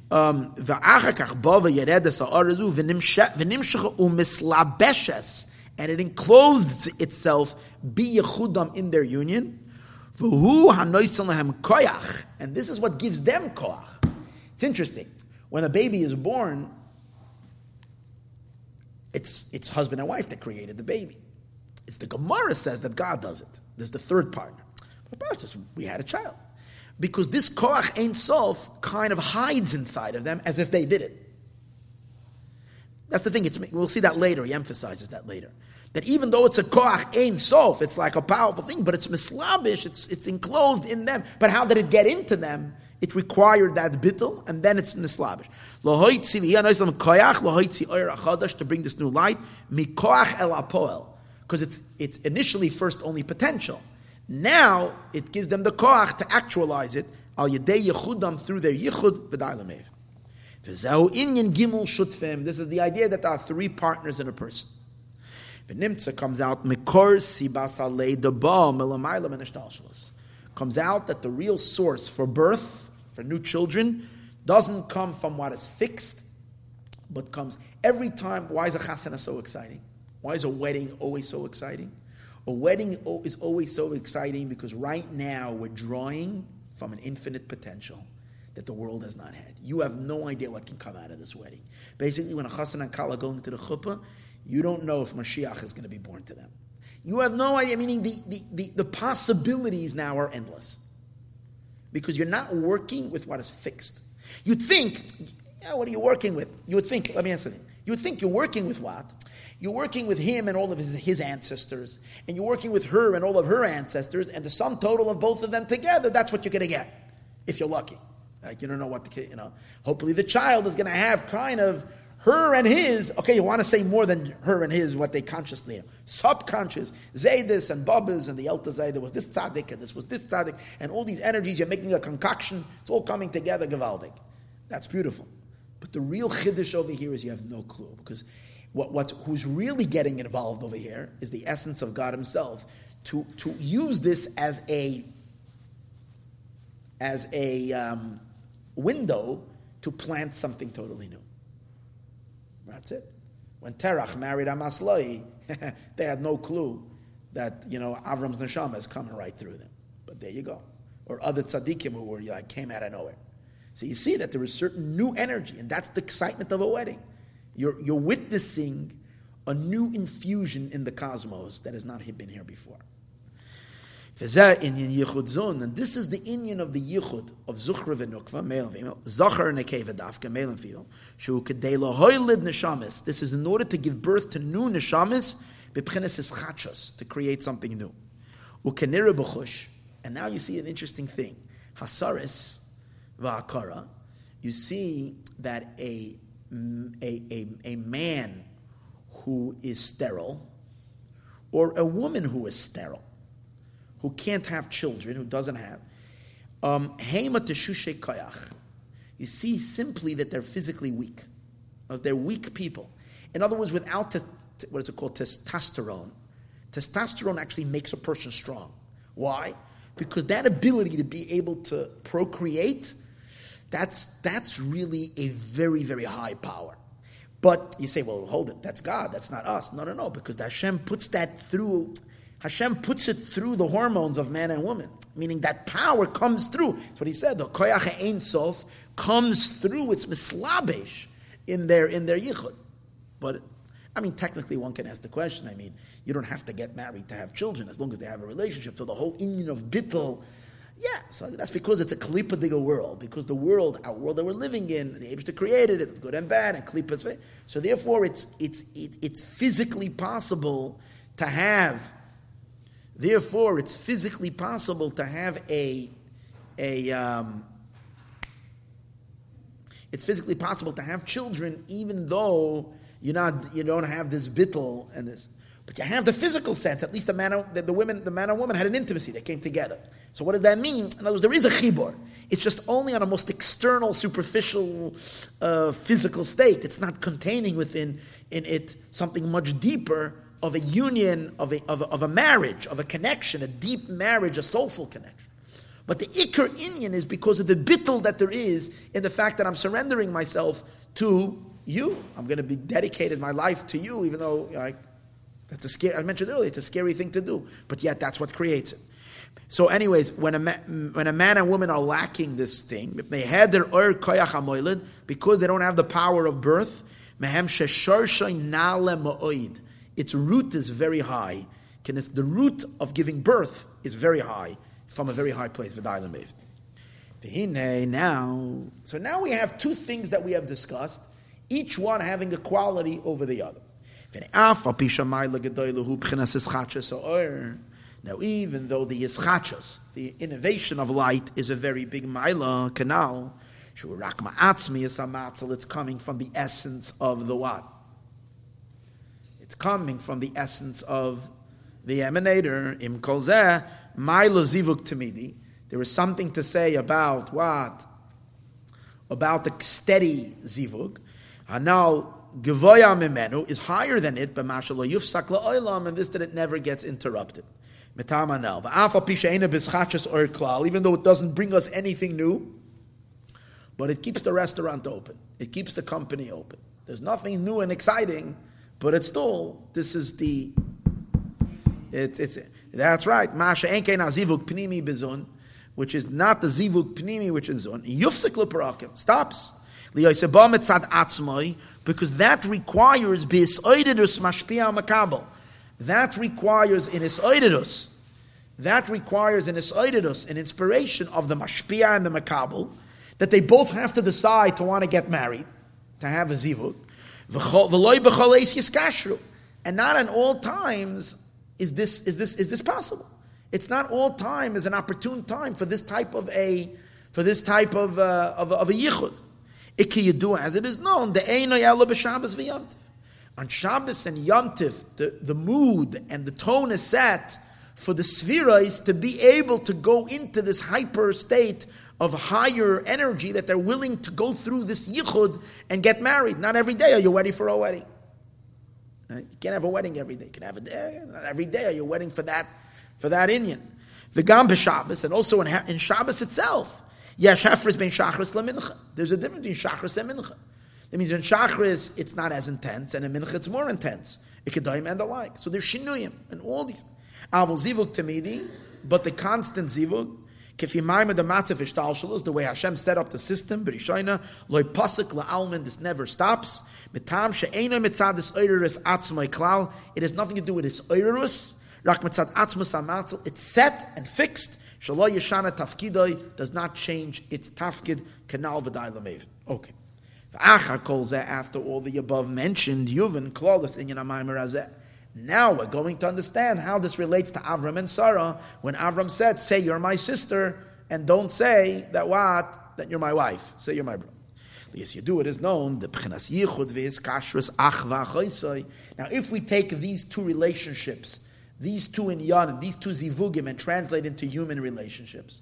Um, and it encloses itself in their union. And this is what gives them koach. It's interesting. When a baby is born, it's, it's husband and wife that created the baby. It's the Gemara says that God does it. There's the third partner. But just we had a child. Because this koach Ein Sof kind of hides inside of them as if they did it. That's the thing. It's, we'll see that later. He emphasizes that later. That even though it's a koach Ein Sof, it's like a powerful thing, but it's mislabish, it's, it's enclosed in them. But how did it get into them? It required that bittel, and then it's mislabish. To bring this new light, mikoach el apoel because it's, it's initially first only potential. Now it gives them the koach to actualize it al yedei yichudam through their yichud v'dailamev. V'zehu inyan shutfim. This is the idea that there are three partners in a person. The nimtza comes out mikor sibas alei deba melamayla menishtalshalas. Comes out that the real source for birth for new children doesn't come from what is fixed, but comes every time. Why is a chasana so exciting? Why is a wedding always so exciting? A wedding is always so exciting because right now we're drawing from an infinite potential that the world has not had. You have no idea what can come out of this wedding. Basically, when a chassan and kala go into the chuppah, you don't know if Mashiach is going to be born to them. You have no idea, meaning the, the, the, the possibilities now are endless. Because you're not working with what is fixed. You'd think, yeah, what are you working with? You would think, let me answer that. You would think you're working with what? You're working with him and all of his, his ancestors, and you're working with her and all of her ancestors, and the sum total of both of them together, that's what you're going to get, if you're lucky. Like, you don't know what the kid, you know. Hopefully the child is going to have kind of her and his, okay, you want to say more than her and his, what they consciously are. Subconscious, Zaydis and Babas and the Elta There was this tzaddik and this was this tzaddik, and all these energies, you're making a concoction, it's all coming together, Gavaldik. That's beautiful. But the real chiddush over here is you have no clue, because what, what's, who's really getting involved over here is the essence of God Himself to, to use this as a as a um, window to plant something totally new. That's it. When Terach married Amasloi, [laughs] they had no clue that you know Avram's neshama is coming right through them. But there you go. Or other tzaddikim who were like came out of nowhere. So you see that there is certain new energy, and that's the excitement of a wedding. You're, you're witnessing a new infusion in the cosmos that has not been here before. And this is the inyan of the Yichud of Zuchra v'Nukva, male and female, Zachar Nekeva Dafka, male and female, Shu Kedei Neshamis. This is in order to give birth to new Neshamis, b'pchenes is chachos, to create something new. Ukenira b'chush, and now you see an interesting thing. Hasaris va'akara, you see that a, a, a, a man who is sterile, or a woman who is sterile, who can't have children, who doesn't have, um, hema teshushe koyach. You see simply that they're physically weak. They're weak people. In other words, without te- what is it called testosterone, testosterone actually makes a person strong. Why? Because that ability to be able to procreate, that's that's really a very very high power. But you say, well, hold it, that's God, that's not us. No, no, no, because Hashem puts that through. Hashem puts it through the hormones of man and woman, meaning that power comes through. That's what he said. The koyach ein sof comes through. It's mislabesh in their in their yichud. But I mean, technically, one can ask the question. I mean, you don't have to get married to have children as long as they have a relationship. So the whole union of bittel, yeah. So that's because it's a klipadiga world. Because the world, our world that we're living in, the Abishta created it, good and bad, and klipas. So therefore, it's it's it, it's physically possible to have. Therefore, it's physically possible to have a a. Um, it's physically possible to have children, even though you're not, you don't have this bittel and this. But you have the physical sense. At least the man, the, the women, the man and woman had an intimacy. They came together. So what does that mean? In other words, there is a chibor. It's just only on a most external, superficial, uh, physical state. It's not containing within in it something much deeper of a union, of a, of a, of a marriage, of a connection, a deep marriage, a soulful connection. But the ikr inyan is because of the bittel that there is in the fact that I'm surrendering myself to you. I'm going to be dedicated my life to you, even though you know, that's a scary. I mentioned earlier, it's a scary thing to do, but yet that's what creates it. So, anyways, when a man, when a man and woman are lacking this thing, they had their ur koyach because they don't have the power of birth. Mehem nale Its root is very high. The root of giving birth is very high from a very high place. Now, so now we have two things that we have discussed each one having a quality over the other. Now, even though the yischachas, the innovation of light, is a very big maila canal, it's coming from the essence of the what? It's coming from the essence of the emanator. Im kolzeh, maila zivuk tamidi. There is something to say about what? About the steady zivug. And now, Gevoya Mimenu is higher than it, but Mashallah Yufsak La'olam, and this that it never gets interrupted. Even though it doesn't bring us anything new, but it keeps the restaurant open. It keeps the company open. There's nothing new and exciting, but it's still, this is the, it, it's, that's right. Masha Enkein Azivuk Pnimi Bizun, which is not the Zivuk Pnimi, which is Zun. Yufsik Leparakim. Stops because that requires bisoididus mashpia makabel. That requires in isoididus. That requires in isoididus an inspiration of the mashpia and the makabel that they both have to decide to want to get married, to have a zivuk. And not in all times is this, is this, is this possible. It's not all time is an opportune time for this type of a for this type of, uh, of, of a yichud. Iki Yadu, as it is known, the Eino Yalla b'Shabbos v'Yomtiv. On Shabbos and Yomtiv, the, the mood and the tone is set for the Sviras to be able to go into this hyper state of higher energy that they're willing to go through this yichud and get married. Not every day are you ready for a wedding. You can't have a wedding every day. You can have a day. Not every day are you wedding for that for that inyan. The Gam Shabbos and also in, in Shabbos itself. Yes, Hefris bein Shachris lemincha. There's a difference between Shachris and Mincha. That means in Shachris it's not as intense, and in Mincha it's more intense. Ikedaim and the like. So there's Shinuyim and all these. Avol Zivuk Tamidi, but the constant Zivuk, Kefimayim the Matzah Ishtal the way Hashem set up the system, Berishaina, Loi Pasik La'almin, this never stops. Mitam Mitzad this Oirirus Atzmai Klal, it has nothing to do with this Oirirus, Rak Mitzad Atzmas Amatzal, it's set and fixed, Shalom Yeshana Tafkidoi does not change its Tafkid Kanal V'dai Lamev. Okay. After all the above mentioned, Yuvin, Claudius, in Now we're going to understand how this relates to Avram and Sarah when Avram said, Say you're my sister, and don't say that what? That you're my wife. Say you're my brother. Yes, you do. It is known the pchenas yichud achva Now, if we take these two relationships, these two in yan, these two zivugim, and translate into human relationships,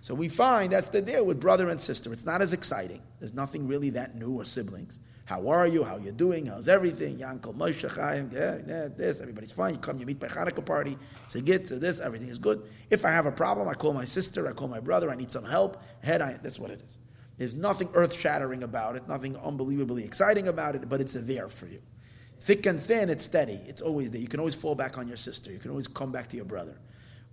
so we find that's the deal with brother and sister. It's not as exciting. There's nothing really that new or siblings. How are you? How you doing? How's everything? Yankel Moshe Chaim, yeah, yeah, this, everybody's fine. You come, you meet by Hanukkah party, say get to this, everything is good. If I have a problem, I call my sister, I call my brother, I need some help. Head, I, that's what it is. There's nothing earth shattering about it, nothing unbelievably exciting about it, but it's there for you. Thick and thin, it's steady. It's always there. You can always fall back on your sister. You can always come back to your brother.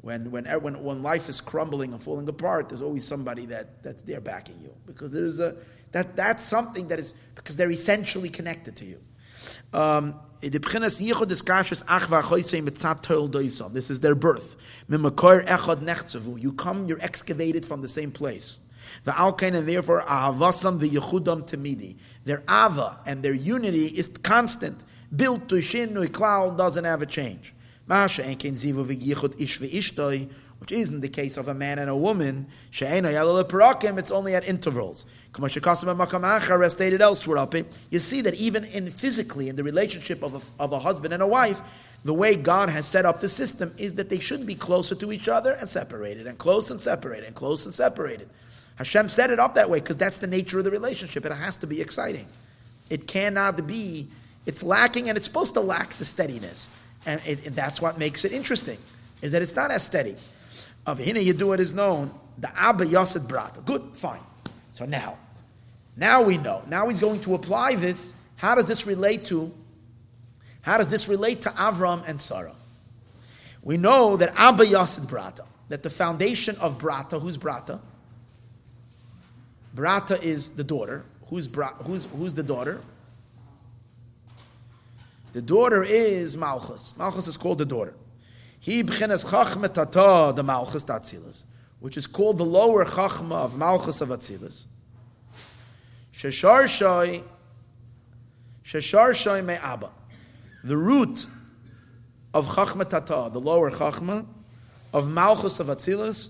When, when, when, when life is crumbling and falling apart, there's always somebody that, that's there backing you. Because there's a, that, that's something that is, because they're essentially connected to you. Um, this is their birth. You come, you're excavated from the same place. The alkain and therefore ahavasam the yechudam tamidi. Their ava and their unity is constant. Built to shinui cloud doesn't have a change. Which isn't the case of a man and a woman. It's only at intervals. As stated elsewhere, you see that even in physically in the relationship of a, of a husband and a wife, the way God has set up the system is that they should be closer to each other and separated, and close and separated, and close and separated. Hashem set it up that way because that's the nature of the relationship. It has to be exciting. It cannot be, it's lacking and it's supposed to lack the steadiness. And it, that's what makes it interesting, is that it's not as steady. Of Hina it is known, the Abba Yasid Brata. Good, fine. So now, now we know. Now he's going to apply this. How does this relate to, how does this relate to Avram and Sarah? We know that Abba Yasid Brata, that the foundation of Brata, who's Brata? Brata is the daughter. Who's, Bra- who's, who's the daughter? The daughter is Malchus. Malchus is called the daughter. He b'chenes chachmetata, the Malchus Tatzilas, which is called the lower chachma of Malchus of Atzilas. Sheshar Shai, Sheshar Shai Me'aba. The root of chachmetata, the lower chachma, of Malchus of Atzilas,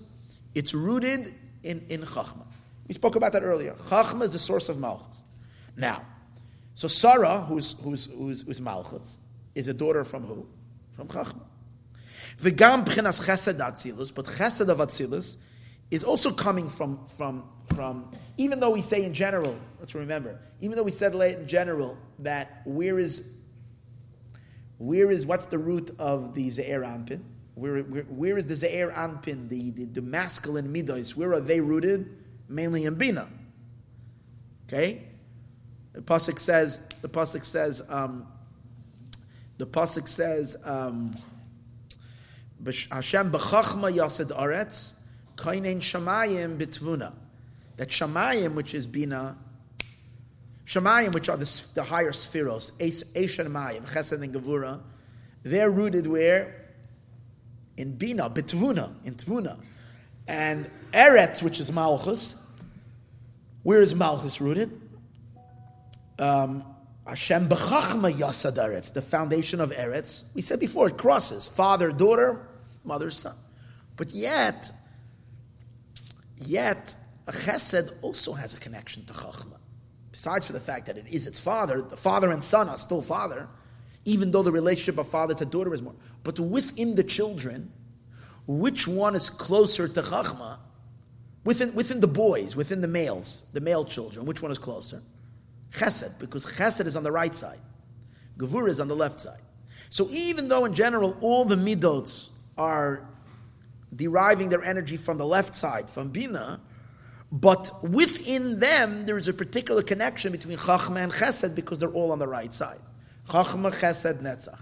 it's rooted in, in chachma. We spoke about that earlier. Chachma is the source of Malchus. Now, so Sarah, who's, who's, who's, who's Malchus, is a daughter from who? From Chachma. V'gam b'chinas chesed atzilus, but chesed of atzilus is also coming from, from, from, even though we say in general, let's remember, even though we said late in general that where is, where is, what's the root of the Ze'er Anpin? Where, where, where is the Ze'er Anpin, the, the, the masculine midos, where are they rooted? mainly in Bina. Okay? The Pasuk says, the Pasuk says, um, the Pasuk says, um, Hashem b'chachma yased aretz, kainen shamayim bitvuna. That shamayim, which is Bina, shamayim, which are the, the higher spheros, Eshan Mayim, Chesed and Gevura, they're rooted where? In Bina, bitvuna, in Tvuna. And Eretz, which is Malchus, where is Malchus rooted? Um, Hashem b'chachma yasad Eretz, the foundation of Eretz. We said before, it crosses father, daughter, mother, son. But yet, yet, a chesed also has a connection to chachma. Besides for the fact that it is its father, the father and son are still father, even though the relationship of father to daughter is more. But within the children, which one is closer to Chachma? Within, within the boys, within the males, the male children, which one is closer? Chesed, because Chesed is on the right side. Gevur is on the left side. So even though in general all the midots are deriving their energy from the left side, from Bina, but within them there is a particular connection between Chachma and Chesed because they're all on the right side. Chachma, Chesed, Netzach.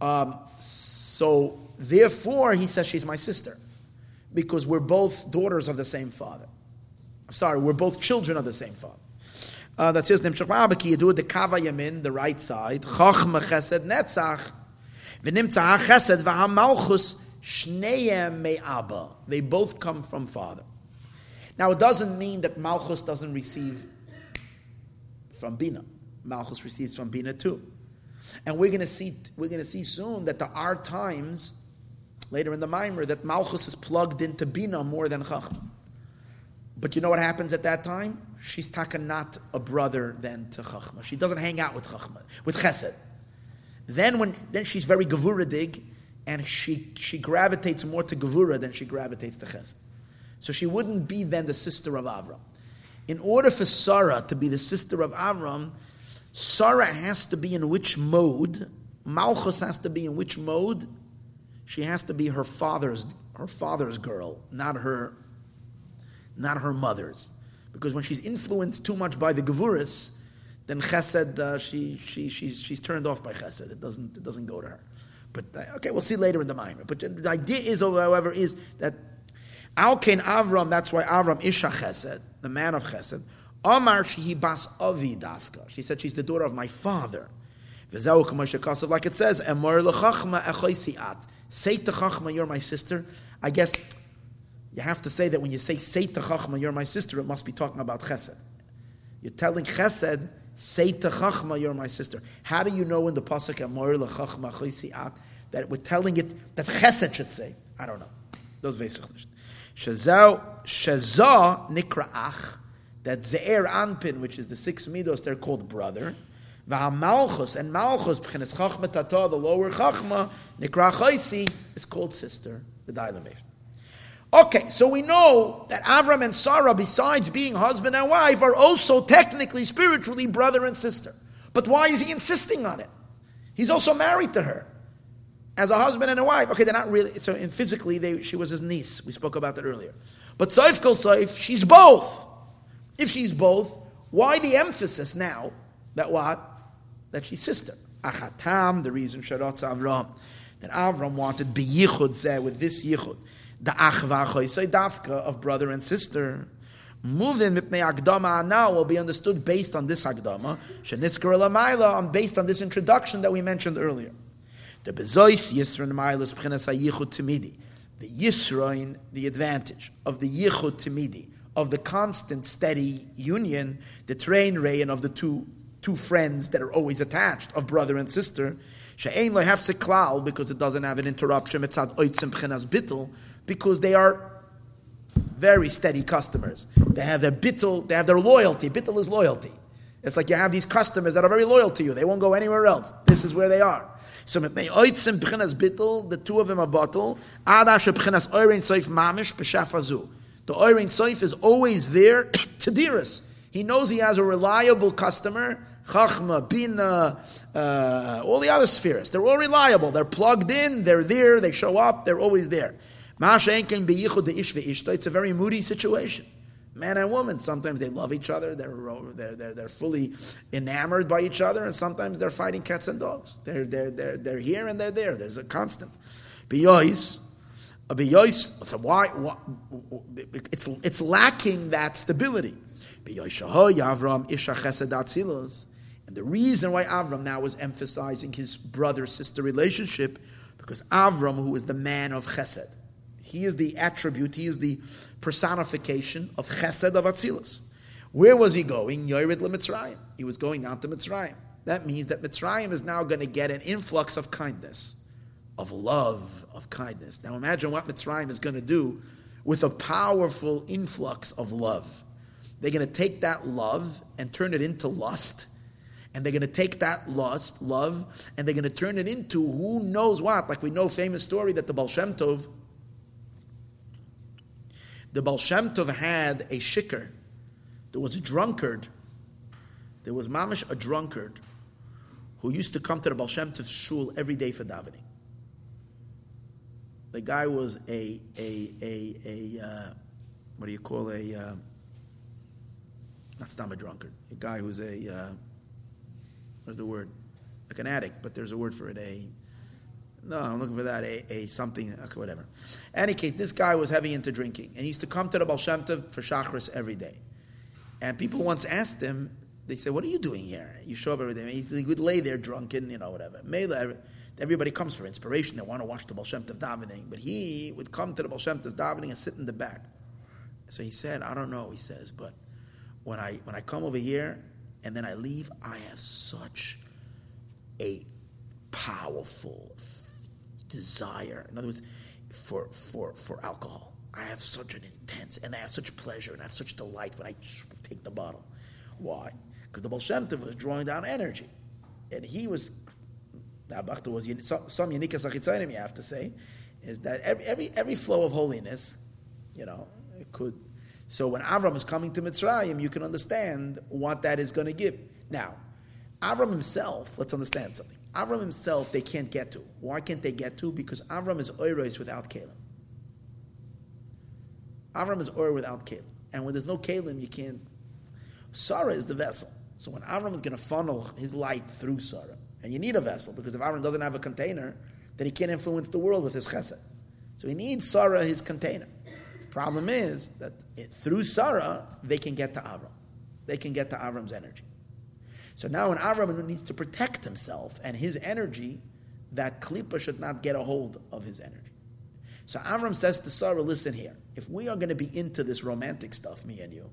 Um, so Therefore, he says she's my sister, because we're both daughters of the same father. Sorry, we're both children of the same father. Uh, that says Nimshach Ma'abaki Yedu the Kava Yamin, the right side, Chachma Chesed Netzach, V'nimtza Chesed V'hamalchus Shneim Me'aba. They both come from father. Now, it doesn't mean that Malchus doesn't receive from Bina. Malchus receives from Bina too. And we're going to see we're going to see soon that there are times later in the Mimer that Malchus is plugged into Bina more than Chachma. But you know what happens at that time? She's taka not a brother then to Chachma. She doesn't hang out with Chachma, with Chesed. Then when then she's very gevuradig, and she she gravitates more to gevura than she gravitates to Chesed. So she wouldn't be then the sister of Avram. In order for Sarah to be the sister of Avram, Sarah has to be in which mode? Malchus has to be in which mode? She has to be her father's her father's girl, not her not her mother's. Because when she's influenced too much by the Gevuris, then Chesed, uh, she, she, she's, she's turned off by Chesed. It doesn't, it doesn't go to her. But, uh, okay, we'll see later in the Maimer. But the idea is, however, is that Alkein Avram, that's why Avram Isha Chesed, the man of Chesed, Amar Shehi Bas Avi Dafka. She said she's the daughter of my father. Like it says, Say to Chachma, you're my sister. I guess you have to say that when you say to Chachma, you're my sister, it must be talking about Chesed. You're telling Chesed, to Chachma, you're my sister. How do you know in the pasuk Chaysiat that we're telling it that Chesed should say? I don't know. Those Vesach Shazah Nikra Ach that Ze'er Anpin, which is the six midos, they're called brother. V'hamalchus, and Malchus, B'chenes Chachma Tata, the lower Chachma, Nikra Chaisi, is called sister, the Dailamef. Okay, so we know that Avram and Sarah, besides being husband and wife, are also technically, spiritually brother and sister. But why is he insisting on it? He's also married to her as a husband and a wife. Okay, they're not really, so in physically, they, she was his niece. We spoke about that earlier. But Saif Kol Saif, she's both. If she's both, why the emphasis now that what? That she's sister. Achatam, the reason Sharatz Avram, that Avram wanted beyichud zeh with this yichud, the achva dafka of brother and sister. Moving mipnei agdama now will be understood based on this agdama, shenitzker lamayla, um, based on this introduction that we mentioned earlier. The bezois yisron mailus b'chinas hayichud timidi. The yisroin, the advantage of the yichud timidi, of the constant, steady union, the train ray, and of the two, two friends that are always attached, of brother and sister, she'ein lehafse klal, because it doesn't have an interruption, mitzad oitzim b'chinas bittel, because they are very steady customers. They have their bittel, they have their loyalty. Bittel is loyalty. It's like you have these customers that are very loyal to you. They won't go anywhere else. This is where they are. So bittel, the two of them are bottle. The Oirin Soif is always there [coughs] to Diras. He knows he has a reliable customer, Chachma, Bina, uh, all the other spheres. They're all reliable. They're plugged in, they're there, they show up, they're always there. It's a very moody situation. Man and woman, sometimes they love each other, they're, they're, they're, they're fully enamored by each other, and sometimes they're fighting cats and dogs. They're, they're, they're, they're here and they're there. There's a constant. Biyois, uh, so why, why, it's, it's lacking that stability. And the reason why Avram now was emphasizing his brother sister relationship, because Avram, who is the man of chesed, he is the attribute, he is the personification of chesed of Atzilus. Where was he going? Yored Mitzrayim. He was going down to Mitzrayim. That means that Mitzrayim is now going to get an influx of kindness of love, of kindness. Now imagine what Mitzrayim is going to do with a powerful influx of love. They're going to take that love and turn it into lust. And they're going to take that lust, love, and they're going to turn it into who knows what. Like we know famous story that the Baal Shem Tov, the Baal Shem Tov had a shikr. There was a drunkard. There was mamish a drunkard who used to come to the Baal Shem Tov shul every day for davening. The guy was a a a a uh, what do you call a uh, not stam a drunkard. A guy who's a uh, what's the word? Like an addict, but there's a word for it. A no, I'm looking for that. A, a something, okay, whatever. Any case, this guy was heavy into drinking, and he used to come to the Baal Shem Tov for shachris every day. And people once asked him, they said, "What are you doing here? You show up every day." he would lay there drunken, you know, whatever. Everybody comes for inspiration. They want to watch the Baal Shem Tov davening. But he would come to the Baal Shem Tov davening and sit in the back. So he said, I don't know, he says, but when I, when I come over here and then I leave, I have such a powerful desire. In other words, for, for, for alcohol. I have such an intense, and I have such pleasure, and I have such delight when I take the bottle. Why? Because the Baal Shem Tov was drawing down energy. And he was, Now, Nabachta was some Yanikas Achitzanim, you have to say, is that every, every, every flow of holiness, you know, it could. So when Avram is coming to Mitzrayim, you can understand what that is going to give. Now, Avram himself, let's understand something. Avram himself, they can't get to. Why can't they get to? Because Avram is Oiros without Kalim. Avram is Oir without Kalim. And when there's no Kalim, you can't. Sarah is the vessel. So when Avram is going to funnel his light through Sarah, and you need a vessel, because if Avram doesn't have a container, then he can't influence the world with his chesed. So he needs Sarah, his container. Problem is that it, through Sarah, they can get to Avram. They can get to Avram's energy. So now an Avram needs to protect himself and his energy, that Klippa should not get a hold of his energy. So Avram says to Sarah, listen here, if we are going to be into this romantic stuff, me and you,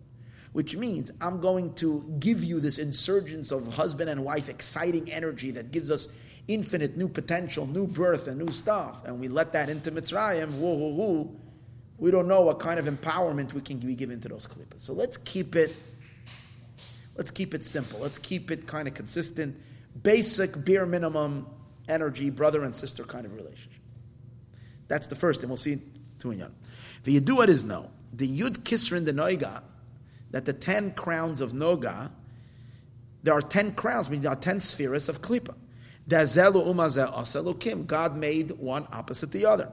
which means I'm going to give you this insurgence of husband and wife, exciting energy that gives us infinite new potential, new birth, and new stuff, and we let that into Mitzrayim, whoa, whoa, whoa, we don't know what kind of empowerment we can be given to those klippas. So let's keep it Let's keep it simple. Let's keep it kind of consistent, basic, bare minimum energy, brother and sister kind of relationship. That's the first, and we'll see to in The Yaduat is no. The Yud Kisrin the Noiga, that the ten crowns of Noga, there are ten crowns, meaning there are ten spheres of Klippa. God made one opposite the other.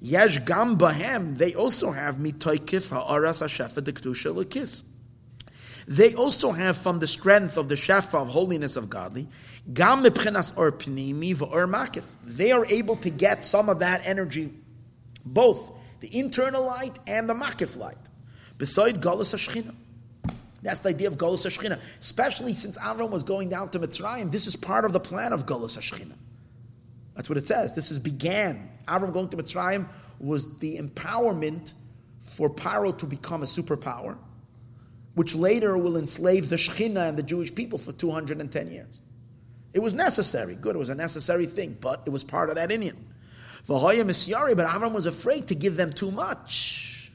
Yesh gam bahem, they also have mitoikif ha'aras ha'shefa de kedusha lekis. They also have from the strength of the shefa of holiness of godly, gam or or makif. They are able to get some of that energy, both the internal light and the makif light. Beside galus hashchina. That's the idea of galus hashchina. Especially since Avram was going down to Mitzrayim, this is part of the plan of galus hashchina. That's what it says. This is began. Avram going to Mitzrayim was the empowerment for Paro to become a superpower which later will enslave the Shekhinah and the Jewish people for 210 years. It was necessary. Good, it was a necessary thing, but it was part of that inyan. But Avram was afraid to give them too much.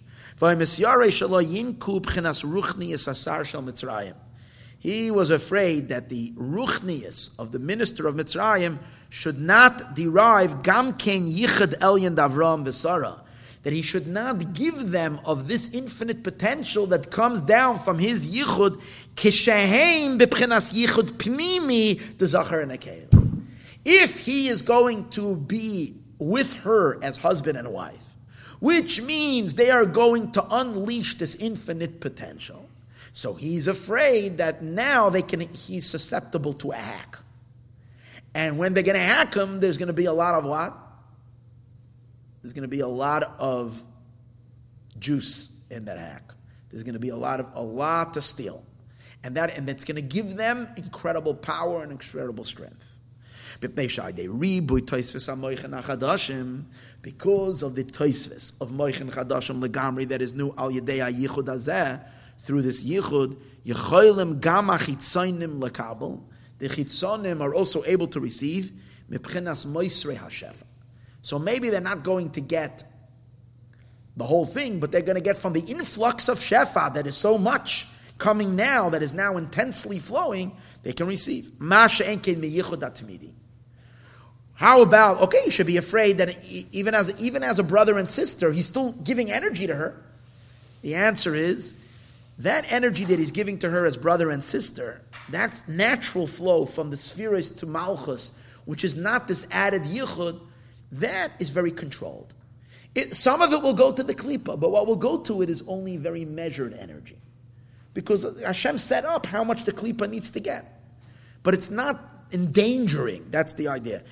He was afraid that the ruchnius of the minister of Mitzrayim should not derive gamken yichad elyon davram v'sara that he should not give them of this infinite potential that comes down from his yichud, kishehem b'pchenas yichud pnimi, the zachar and akeil. If he is going to be with her as husband and wife, which means they are going to unleash this infinite potential. So he's afraid that now they can, he's susceptible to a hack. And when they're going to hack him, there's going to be a lot of what? There's going to be a lot of juice in that hack. There's going to be a lot of a lot to steal, and that and that's going to give them incredible power and incredible strength. Because of the toisvis of moichin chadashim legamri that is new al yedei yichud azeh through this yichud yecholim gam achitzainim lekabel the chitzonim are also able to receive mipchenas moisrei hashefa so maybe they're not going to get the whole thing, but they're going to get from the influx of Shefa that is so much coming now, that is now intensely flowing, they can receive. How about, okay, you should be afraid that even as, even as a brother and sister, he's still giving energy to her. The answer is that energy that he's giving to her as brother and sister, that's natural flow from the spheres to Malchus, which is not this added yichud, that is very controlled. It, some of it will go to the klipa, but what will go to it is only very measured energy. Because Hashem set up how much the klipa needs to get. But it's not endangering. That's the idea.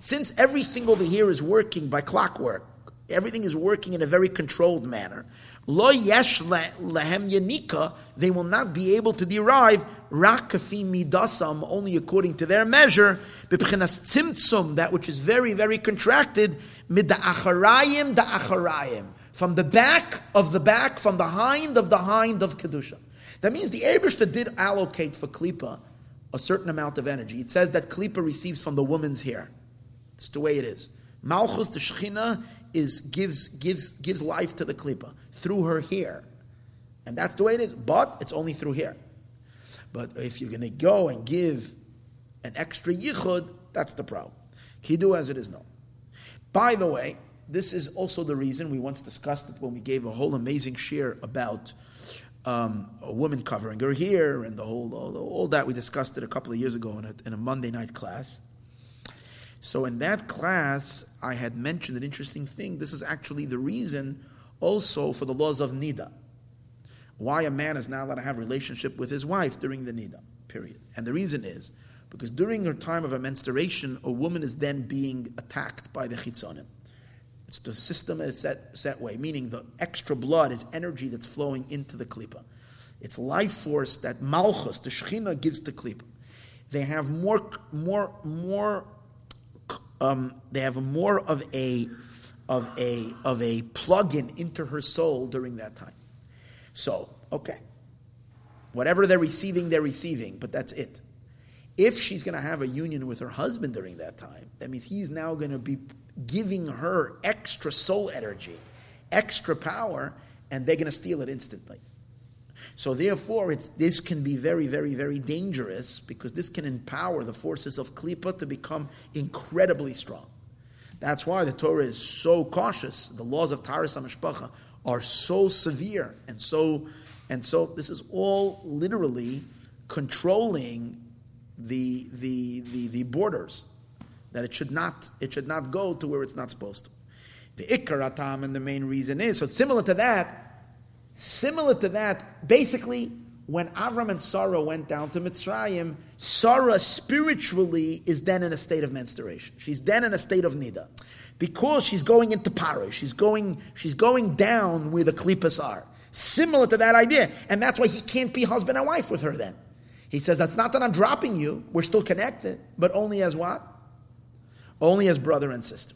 Since everything over here is working by clockwork, everything is working in a very controlled manner. Lo yesh lehem yanika, they will not be able to derive rakafi midasam, only according to their measure, b'pchenas tzimtzum, that which is very, very contracted, mid da acharayim da acharayim, from the back of the back, from the hind of the hind of Kedusha. That means the Abishter did allocate for Klippa a certain amount of energy. It says that Klippa receives from the woman's hair. It's the way it is. Malchus, the Shechina, is gives gives gives life to the Klippa through her hair, and that's the way it is. But it's only through hair. But if you're going to go and give an extra yichud, that's the problem. Kidu as it is known. By the way, this is also the reason we once discussed it when we gave a whole amazing share about um, a woman covering her hair and the whole all, all, that we discussed it a couple of years ago in a, in a Monday night class. So in that class, I had mentioned an interesting thing. This is actually the reason also for the laws of nida. Why a man is not allowed to have relationship with his wife during the nida, period. And the reason is because during her time of a menstruation, a woman is then being attacked by the chitzonim. It's the system is set, set way, meaning the extra blood is energy that's flowing into the klipa. It's life force that malchus, the shechina, gives to klipa. They have more, more, more. Um, they have more of a, of a, of a plug-in into her soul during that time. So, okay, whatever they're receiving, they're receiving, but that's it. If she's going to have a union with her husband during that time, that means he's now going to be giving her extra soul energy, extra power, and they're going to steal it instantly. So therefore, this can be very, very, very dangerous because this can empower the forces of Klippa to become incredibly strong. That's why the Torah is so cautious. The laws of Taharas HaMishpacha are so severe and so, and so this is all literally controlling the, the, the, the borders that it should not it should not go to where it's not supposed to. The ikaratam and the main reason is so similar to that, similar to that. Basically, when Avram and Sarah went down to Mitzrayim, Sarah spiritually is then in a state of menstruation. She's then in a state of nida, because she's going into parish. She's going she's going down where the klipas are. Similar to that idea, and that's why he can't be husband and wife with her. Then he says that's not that I'm dropping you. We're still connected, but only as what only as brother and sister.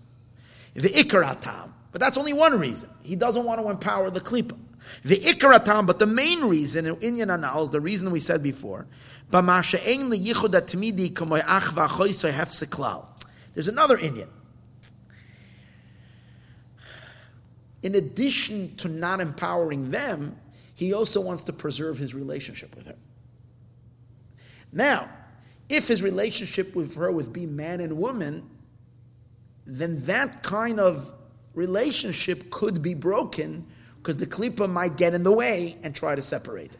The ikaratam, but that's only one reason. He doesn't want to empower the klipa. The ikaratam, but the main reason in Inyan Anal is the reason we said before. There's another inyan. In addition to not empowering them, he also wants to preserve his relationship with her. Now, if his relationship with her would be man and woman, then that kind of relationship could be broken because the klipa might get in the way and try to separate it.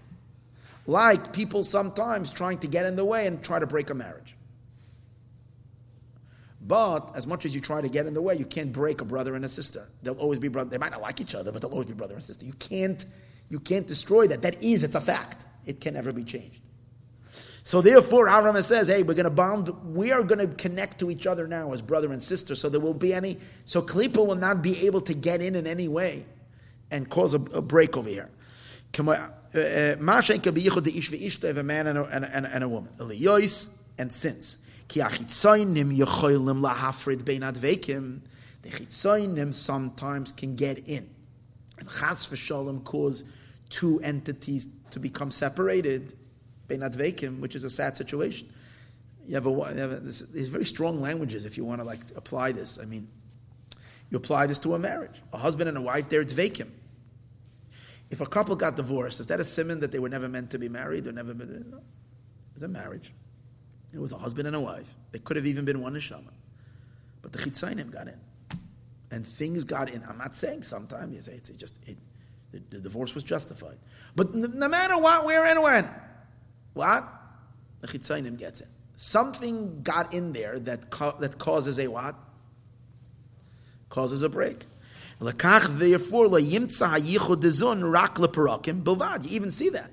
Like people sometimes trying to get in the way and try to break a marriage. But as much as you try to get in the way, you can't break a brother and a sister. They'll always be brother. They might not like each other, but they'll always be brother and sister. You can't, you can't destroy that. That is, it's a fact. It can never be changed. So therefore, Avram says, "Hey, we're going to bond. We are going to connect to each other now as brother and sister. So there will be any. So Klippa will not be able to get in in any way and cause a, a break over here. Uh, uh, if a man and a, and a, and a woman, and since the chitzoinim sometimes can get in and chas v'shalom cause two entities to become separated Bein which is a sad situation. You have, a, you have a, this, these very strong languages if you want to like apply this. I mean, you apply this to a marriage. A husband and a wife, they're dveikim. If a couple got divorced, is that a simon that they were never meant to be married or never been? No. It was a marriage. It was a husband and a wife. They could have even been one neshama. But the chitzainim got in. And things got in. I'm not saying sometimes, you say it's just, it, the, the, divorce was justified. But no matter what, where, and when, what? The Chitzainim gets it. Something got in there that, co- that causes a what? Causes a break. Lekach therefore yimtza hayichud dezun rak leparakim bilvad. You even see that.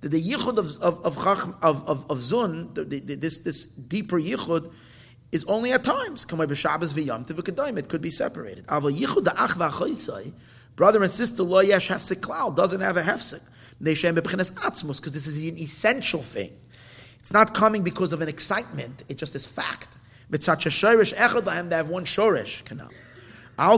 That the yichud of of of of, of, of zun, the, the, this this deeper yichud, is only at times. It could be separated. Brother and sister lo yesh hefsek klal doesn't have a hefsek because this is an essential thing. It's not coming because of an excitement, it just is fact. With such a shorish echad they have one shorish canal. So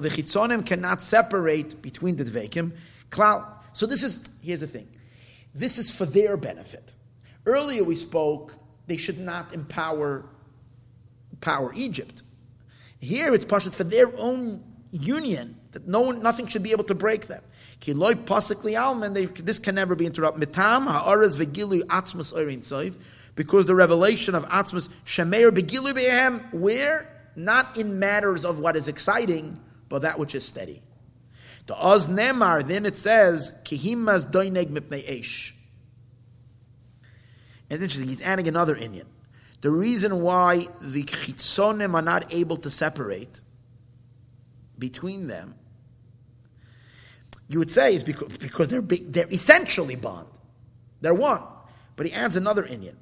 the chitzonim cannot separate between the dveikim. Klal. So this is, here's the thing. This is for their benefit. Earlier we spoke, they should not empower power Egypt. Here it's partial for their own union, that no one, nothing should be able to break them. This can never be interrupted. Mitam because the revelation of atzmas shemeir begilu behem, where? Not in matters of what is exciting, but that which is steady. The Oz Nemar, then it says, Kihimas doineg mipnei esh. It's interesting, he's adding another inyan. The reason why the chitzonim are not able to separate between them, you would say, is because, because they're, they're essentially bond. They're one. But he adds another inyan.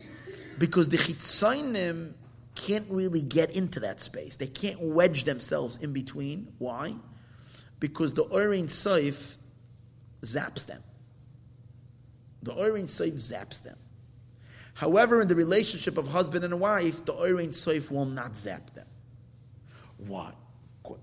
Because the chitzonim can't really get into that space. They can't wedge themselves in between. Why? Because the Orein Soif zaps them. The Orein Soif zaps them. However, in the relationship of husband and wife, the Orein Soif will not zap them. Why?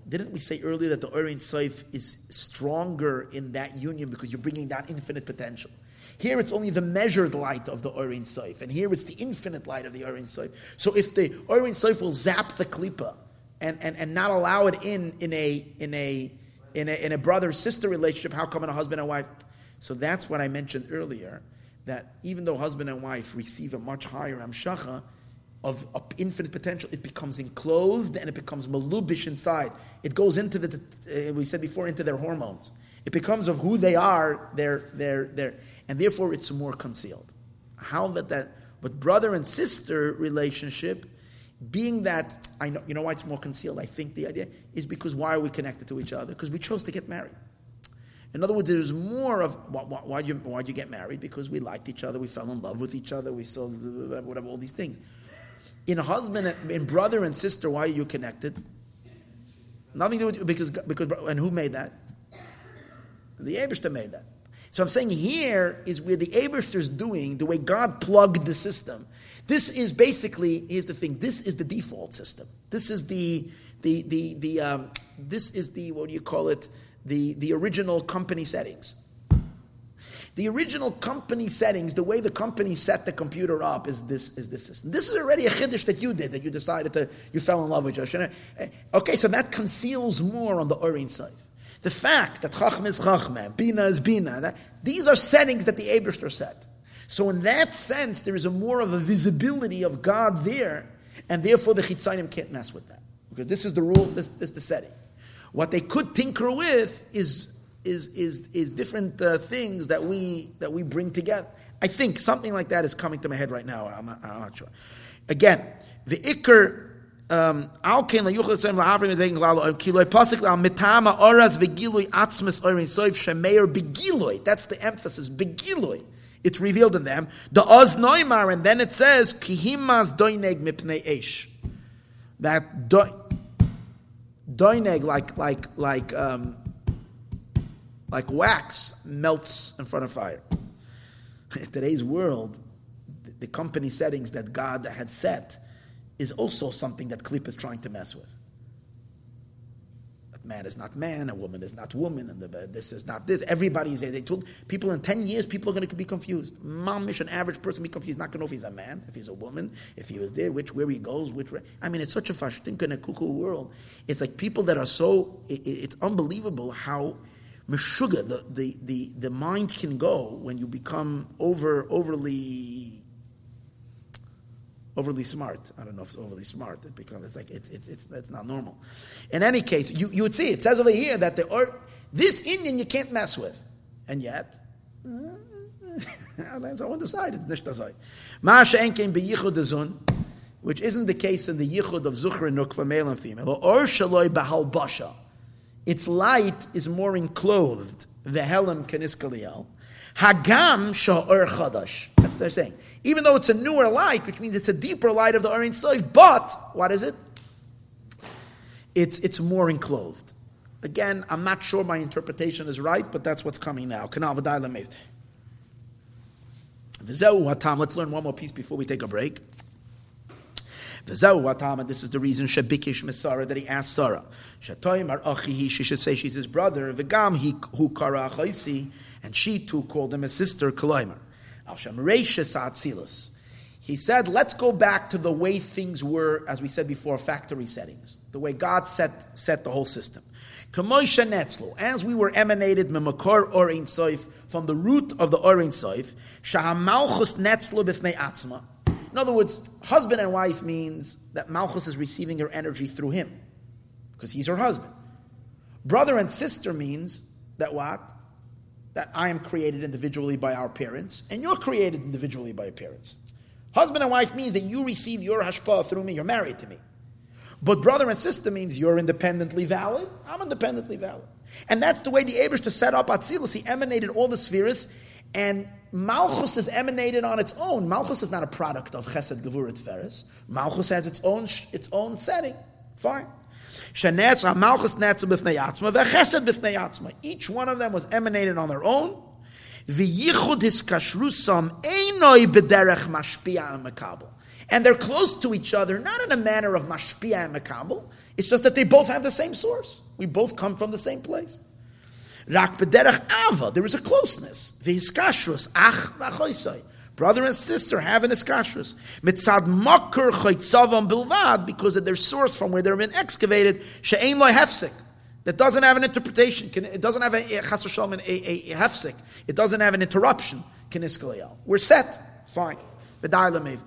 Didn't we say earlier that the Orein Soif is stronger in that union because you're bringing that infinite potential? Here it's only the measured light of the Orein Soif, and here it's the infinite light of the Orein Soif. So if the Orein Soif will zap the Klippa and, and, and not allow it in in a in a in a, in a brother sister relationship, how come in a husband and wife? So that's what I mentioned earlier that even though husband and wife receive a much higher amshacha of, of infinite potential, it becomes enclosed and it becomes malubish inside. It goes into the, uh, we said before, into their hormones. It becomes of who they are, their, their, their, and therefore it's more concealed. How that, that, but brother and sister relationship, being that, I know, you know why it's more concealed? I think the idea is because why are we connected to each other? Because we chose to get married. In other words, there's more of why, why, you, why'd you get married? Because we liked each other, we fell in love with each other, we saw whatever, all these things. In husband, in brother and sister, why are you connected? Nothing to do with because because and who made that? The Abishter made that. So I'm saying here is where the Abishter is doing the way God plugged the system. This is basically here's the thing. This is the default system. This is the the the the um, this is the what do you call it? the, the original company settings. The original company settings, the way the company set the computer up is this is this system. This is already a chiddush that you did, that you decided to, you fell in love with Josh. Okay, so that conceals more on the Orin side. The fact that Chacham is Chachma, Bina is Bina, that, these are settings that the Abishter set. So in that sense, there is a more of a visibility of God there, and therefore the Chitzayim can't mess with that. Because this is the rule, this, this is the setting. What they could tinker with is is is is different uh, things that we that we bring together. I think something like that is coming to my head right now. I'm not, I'm not sure. Again, the ikr. Um. That's the emphasis. Begiloi. It's revealed in them. The oz noimar, and then it says kihimas doineg mipnei esh. That do, doineg like like like um, like wax melts in front of fire. [laughs] In today's world, the company settings that God had set is also something that Klip is trying to mess with But man is not man, a woman is not woman, and the, uh, this is not this. Everybody is. They told people in ten years, people are going to be confused. Mamish, an average person, be confused. He's not going to know if he's a man, if he's a woman, if he was there, which where he goes, which. I mean, it's such a fashtin in a cuckoo world. It's like people that are so. It, it's unbelievable how. Meshuga, the, the, the, the mind can go when you become over overly overly smart. I don't know if it's overly smart. It becomes it's like it's it's it's, it's not normal. In any case, you, you would see it says over here that the or, this inyan you can't mess with, and yet. [laughs] that's on the side. It's nicht dasai. Masha enkein beyichud zun, which isn't the case in the yichud of zuchra nukva male and female. Or shaloi bahal basha. Its light is more enclosed. The helam kaniskaliel. Hagam sha'or chadash. That's they're saying. Even though it's a newer light, which means it's a deeper light of the Orin Soif, but what is it? It's, it's more enclosed. Again, I'm not sure my interpretation is right, but that's what's coming now. Let's learn one more piece before we take a break. V'zeu watama, this is the reason Shabikish Mesara that he asked Sarah. Shatoim ar achihi, she should say she's his brother. V'gam he hu kara and she too called him a sister, Kaloimer. Al Shem Reishes He said, let's go back to the way things were, as we said before, factory settings. The way God set, set the whole system. As we were emanated memakor orein soif from the root of the orein soif, shahamalchus netzlo b'fnei atzma. In other words, husband and wife means that Malchus is receiving her energy through him, because he's her husband. Brother and sister means that what? That I am created individually by our parents, and you're created individually by your parents. Husband and wife means that you receive your hashpah through me, you're married to me. But brother and sister means you're independently valid, I'm independently valid. And that's the way the Abishter set up Atzilus. He emanated all the spheres, and Malchus is emanated on its own. Malchus is not a product of Chesed Gevurah Tiferes. Malchus has its own its own setting. Fine. Malchus Each one of them was emanated on their own. V'yichud hiskashrusam einoi b'derech mashpia mekabel. And they're close to each other, not in a manner of mashpia and. It's just that they both have the same source. We both come from the same place. Rak b'derech ava, there is a closeness. V'hiskashrus, ach v'achoisai. Brother and sister have an iskashrus. Mitzad makar chaytzavam bilvad, because of their source from where they've been excavated, she'ein loy hefsik. That doesn't have an interpretation. It doesn't have a, a, a, a, a hefsik. It doesn't have an interruption. We're set. Fine. V'dai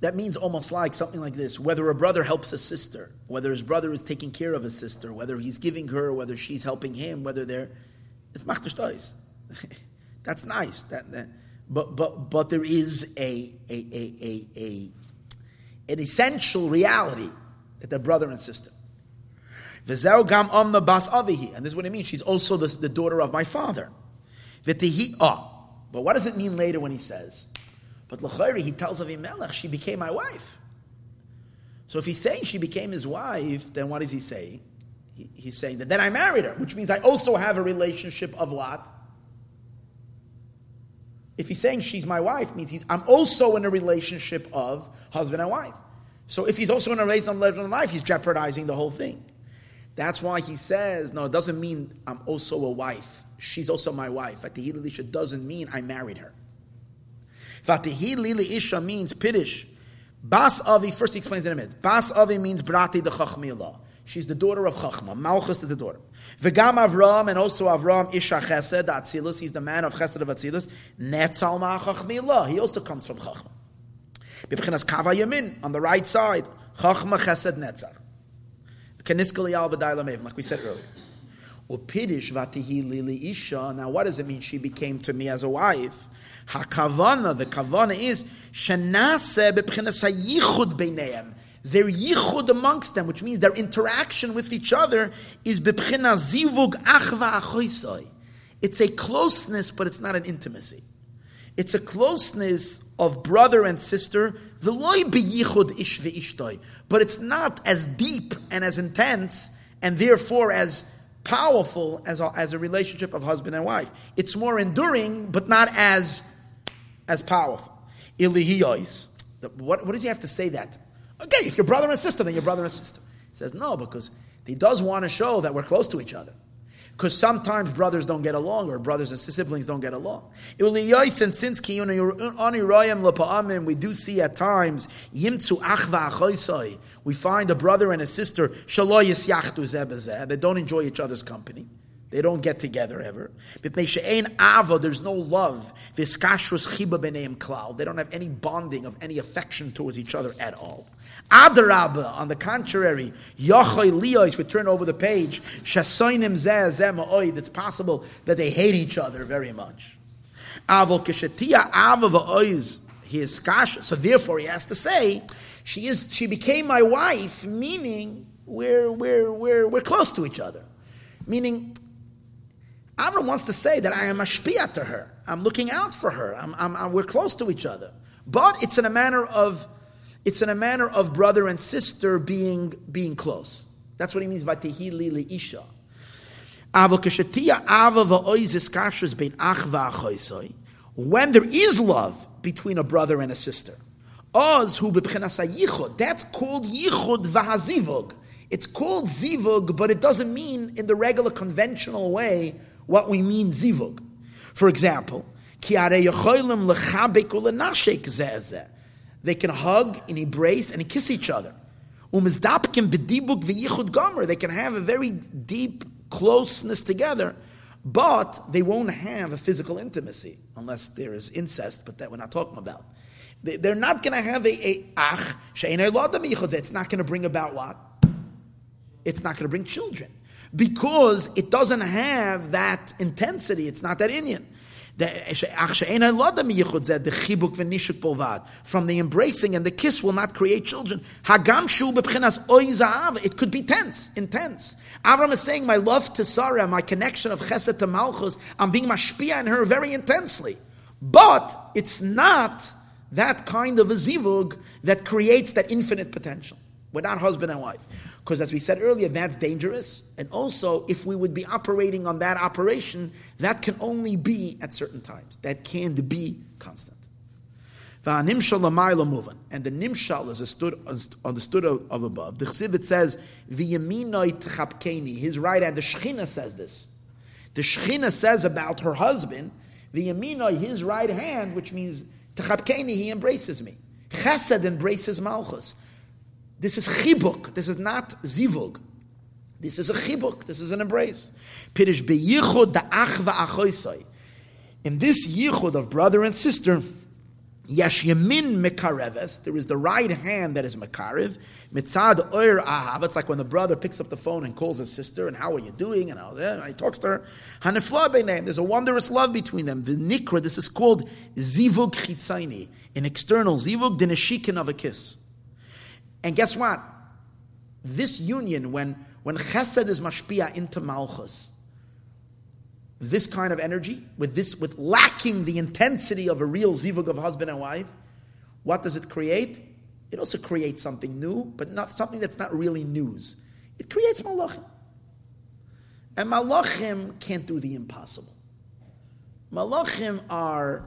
that means almost like something like this whether a brother helps a sister, whether his brother is taking care of his sister, whether he's giving her, whether she's helping him, whether they're. It's machtoshtais. [laughs] That's nice. That, that, but, but, but there is a, a, a, a, a, an essential reality that they're brother and sister. Gam omna bas avihi. And this is what it means. She's also the, the daughter of my father. Ah, but what does it mean later when he says, but Lachari, he tells Avimelech, she became my wife. So if he's saying she became his wife, then what is he saying? He, he's saying that then I married her, which means I also have a relationship of Lot. If he's saying she's my wife, means he's, I'm also in a relationship of husband and wife. So if he's also in a relationship of life, he's jeopardizing the whole thing. That's why he says, no, it doesn't mean I'm also a wife. She's also my wife. At the Hilisha doesn't mean I married her. Vatihi lili isha means pirish. Bas Avi, first he explains in a minute. Bas Avi means Brati the Chachmilah. She's the daughter of Chachma. Malchus is the daughter. V'gam Avram, and also Avram Isha Chesed, Atzilus, he's the man of Chesed of Atzilus. Netzal Chachmilah, he also comes from Chachma. Bibchinas Kava Yamin, on the right side. Chachma Chesed Netzach. Keniskali Al B'dai like we said earlier. Upidish Vatihi Lili Isha, now what does it mean she became to me as a wife? Hakavana, the kavana is shenase bebchinas hayichud beineim. Their yichud amongst them, which means their interaction with each other, is bebchinas zivug achva achoisai. It's a closeness, but it's not an intimacy. It's a closeness of brother and sister, the loy beyichud ish ve'ishtoi. But it's not as deep and as intense, and therefore as powerful as a, as a relationship of husband and wife. It's more enduring, but not as as powerful. Ilihiyos. What, what does he have to say that? Okay, if you're brother and sister, then you're brother and sister. He says, no, because he does want to show that we're close to each other. Because sometimes brothers don't get along, or brothers and siblings don't get along. And since we do see at times, we find a brother and a sister, they don't enjoy each other's company. They don't get together ever. ava, There's no love. They don't have any bonding of any affection towards each other at all. Adarabba, on the contrary, Yochoy Leois, we turn over the page, Shasoinim it's possible that they hate each other very much. Avol Kishatia Ava he is kasha. So therefore he has to say, she is she became my wife, meaning we're we're we're we're close to each other. Meaning Avram wants to say that I am a shpia to her. I'm looking out for her. I'm, I'm, I'm, we're close to each other. But it's in a manner of, it's in a manner of brother and sister being, being close. That's what he means, vatihi li isha. When there is love between a brother and a sister. That's called yichud v'hazivug. It's called zivug, but it doesn't mean in the regular conventional way what we mean zivug. For example, they can hug and embrace and kiss each other. They can have a very deep closeness together, but they won't have a physical intimacy unless there is incest, but that we're not talking about. They're not going to have a, ach, it's not going to bring about what? It's not going to bring children. Because it doesn't have that intensity, it's not that inyan. From the embracing and the kiss will not create children. It could be tense, intense. Avram is saying, My love to Sarah, my connection of chesed to Malchus, I'm being mashpia in her very intensely. But it's not that kind of a zivug that creates that infinite potential. We're not husband and wife. Because as we said earlier, that's dangerous. And also, if we would be operating on that operation, that can only be at certain times. That can't be constant. And the nimshal is understood, of, above. The chesed says. His right hand. The Shechina says this. The Shechina says about her husband, "V'yaminoi," his right hand, which means he embraces me. Chesed embraces Malchus. This is chibuk. This is not zivug. This is a chibuk. This is an embrace. Pirish beyichud da'ach va'achoisai. In this yichud of brother and sister, Yesh yamin mekareves. There is the right hand that is mekarev. Mitzad oir ahav. It's like when the brother picks up the phone and calls his sister, and how are you doing? And, how, he talks to her. Hanefla name. There's a wondrous love between them. The nikra. This is called zivug chitzaini. An external zivug, neshikin of a kiss. And guess what? This union, when, when chesed is mashpia into malchus, this kind of energy, with this, with lacking the intensity of a real zivug of husband and wife, what does it create? It also creates something new, but not something that's not really news. It creates malachim. And malachim can't do the impossible. Malachim are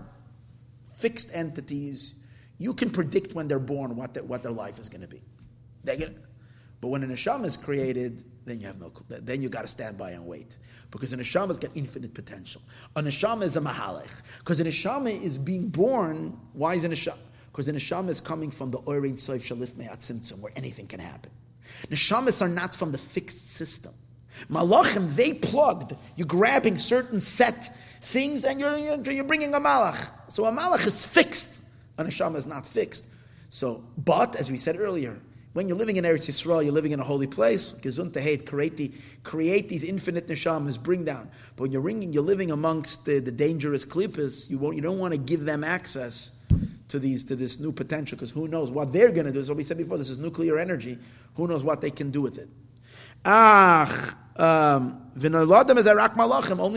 fixed entities you can predict when they're born what, the, what their life is going to be. Get, but when a neshama is created, then you have no. Then you got to stand by and wait because a neshama's got infinite potential. A neshama is a mahalech because a neshama is being born. Why is a neshama? Because the neshama is coming from the oirin soif shalif me'atzimtzum, where anything can happen. Neshamas are not from the fixed system. Malachim, they plugged. You're grabbing certain set things and you're, you're bringing a malach. So a malach is fixed. Neshama is not fixed. So, but as we said earlier, when you're living in Eretz Yisrael, you're living in a holy place. Gesund hate, create, the, create these infinite neshamas, bring down. But when you're, ringing, you're living amongst the, the dangerous klippas, you, won't, you don't want to give them access to these to this new potential because who knows what they're going to do. So we said before, this is nuclear energy. Who knows what they can do with it? Ach, um, only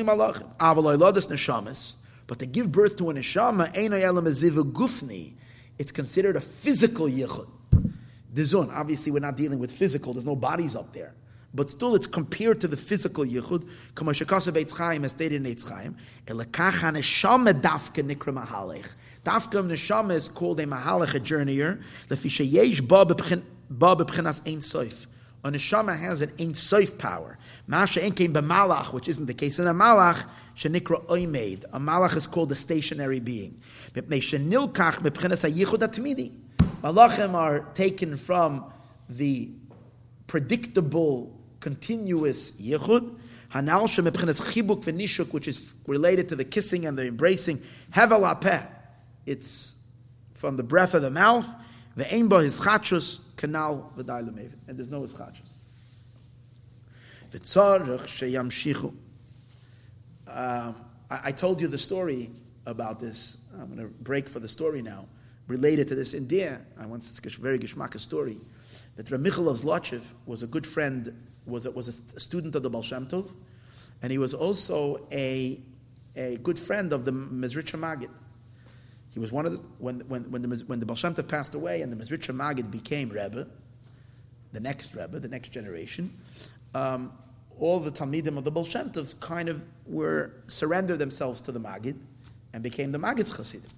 malachim. Avaloiladas neshamas. But to give birth to a neshama, gufni, it's considered a physical yichud. Dizun, obviously we're not dealing with physical, there's no bodies up there. But still, it's compared to the physical yichud. Kama shekasa Eitz Chaim, as stated in Eitz Chaim, elakach neshama dafka nikra mahalech. Neshama is called a mahalech, a journeyer. Lefi sheyesh ba bebchinas ein soif. Neshama has an ein soif power. Masha enkein b'malach, which isn't the case in a malach, shenikra oimed. A malach is called a stationary being. Malachim are taken from the predictable, continuous yichud. Hanal chibuk v'nishuk, which is related to the kissing and the embracing. Hevel It's from the breath of the mouth. The aimba is chachus kanal v'dai and there's no ischachus. Sheyamshichu. Um, I told you the story about this. I'm going to break for the story now. Related to this in I want to a very geschmack story. That Ramichal of Zlochev was a good friend, was a, was a student of the Baal Shem Tov, and he was also a, a good friend of the Mezritcha Magid. He was one of the, when, when, when the, when the Baal Shem Tov passed away and the Mezritcha Magid became Rebbe, the next Rebbe, the next generation, um, all the Talmidim of the Baal kind of were surrendered themselves to the Magid and became the Magid's Chassidim.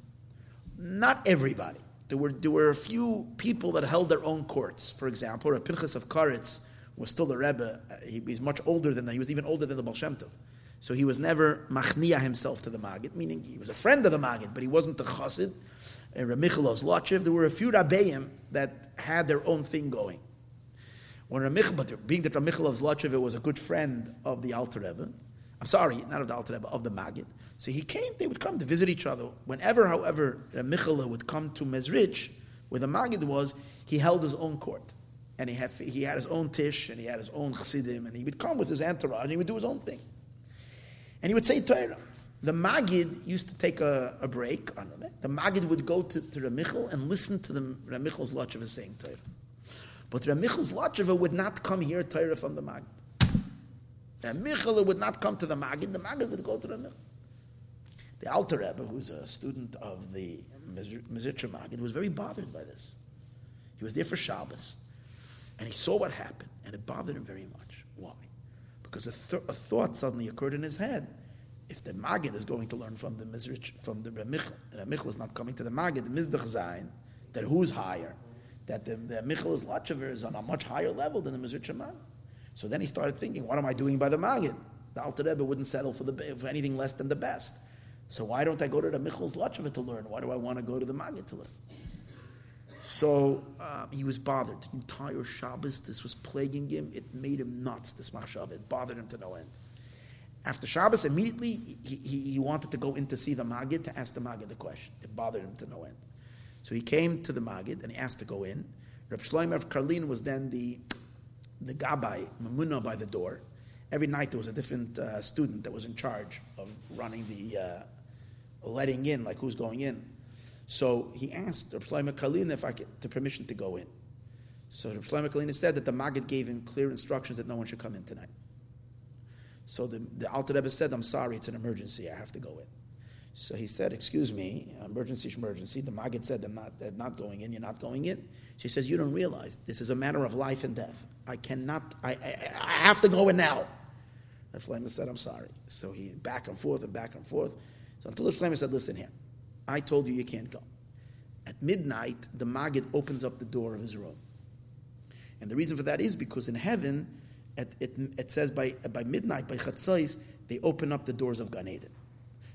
Not everybody. There were, there were a few people that held their own courts. For example, a Pinchas of Karetz was still a Rebbe. Uh, he, he's much older than that. He was even older than the Baal Shem Tov. So he was never machnia himself to the Magid, meaning he was a friend of the Magid, but he wasn't the Chassid. And Ramichel of Zlotchev, there were a few Rabbeim that had their own thing going. When Ramich, but being that Ramichel of Zlotchev was a good friend of the Alter Rebbe, I'm sorry, not of the Alter Rebbe, of the Maggid. So he came, they would come to visit each other. Whenever, however, Ramichel would come to Mezrich, where the Maggid was, he held his own court. And he had, he had his own tish, and he had his own chassidim, and he would come with his entourage, and he would do his own thing. And he would say Torah. The Maggid used to take a, a break. The Maggid would go to, to Ramichel and listen to the Ramichel's Lachava saying Torah. But Ramichel's Lachava would not come here Torah from the Magid. Ramichel would not come to the Magid, the Magid would go to Ramichel. The Alter Rebbe, who's a student of the Mezritcher Magid, was very bothered by this. He was there for Shabbos, and he saw what happened, and it bothered him very much. Why? Because a, th- a thought suddenly occurred in his head. If the Magid is going to learn from the Mizrich, from the Ramichel, and Ramichel is not coming to the Magid, the Mizdach Zayin, that who's higher? That the, the Lachaver is on a much higher level than the Mizrich Magid. So then he started thinking, what am I doing by the Magid? The Alter Rebbe wouldn't settle for, the, for anything less than the best. So why don't I go to the Michel's Lachaver to learn? Why do I want to go to the Magid to learn? So um, he was bothered. The entire Shabbos, this was plaguing him. It made him nuts, this machshav. It bothered him to no end. After Shabbos, immediately he, he, he, wanted to go in to see the Magid to ask the Magid the question. It bothered him to no end. So he came to the Magid and he asked to go in. Reb Shlomo of Karlin was then the, the Gabbai, Mamuna by the door. Every night there was a different uh, student that was in charge of running the uh, letting in, like who's going in. So he asked Rav Shlomo Karlin if I get the permission to go in. So Rav Shlomo Karlin said that the Maggid gave him clear instructions that no one should come in tonight. So the, the Alter Rebbe said, I'm sorry, it's an emergency, I have to go in. So he said, excuse me, emergency, emergency. The Maggid said, I'm not, they're not going in, you're not going in. She says, you don't realize this is a matter of life and death. I cannot, I, I, I have to go in now. Rav Shlomo said, I'm sorry. So he back and forth and back and forth. So until Rav Shlomo said, listen here. I told you you can't go. At midnight, the Maggid opens up the door of his room. And the reason for that is because in heaven, at, it, it says by, by midnight, by Chatzais, they open up the doors of Gan Eden.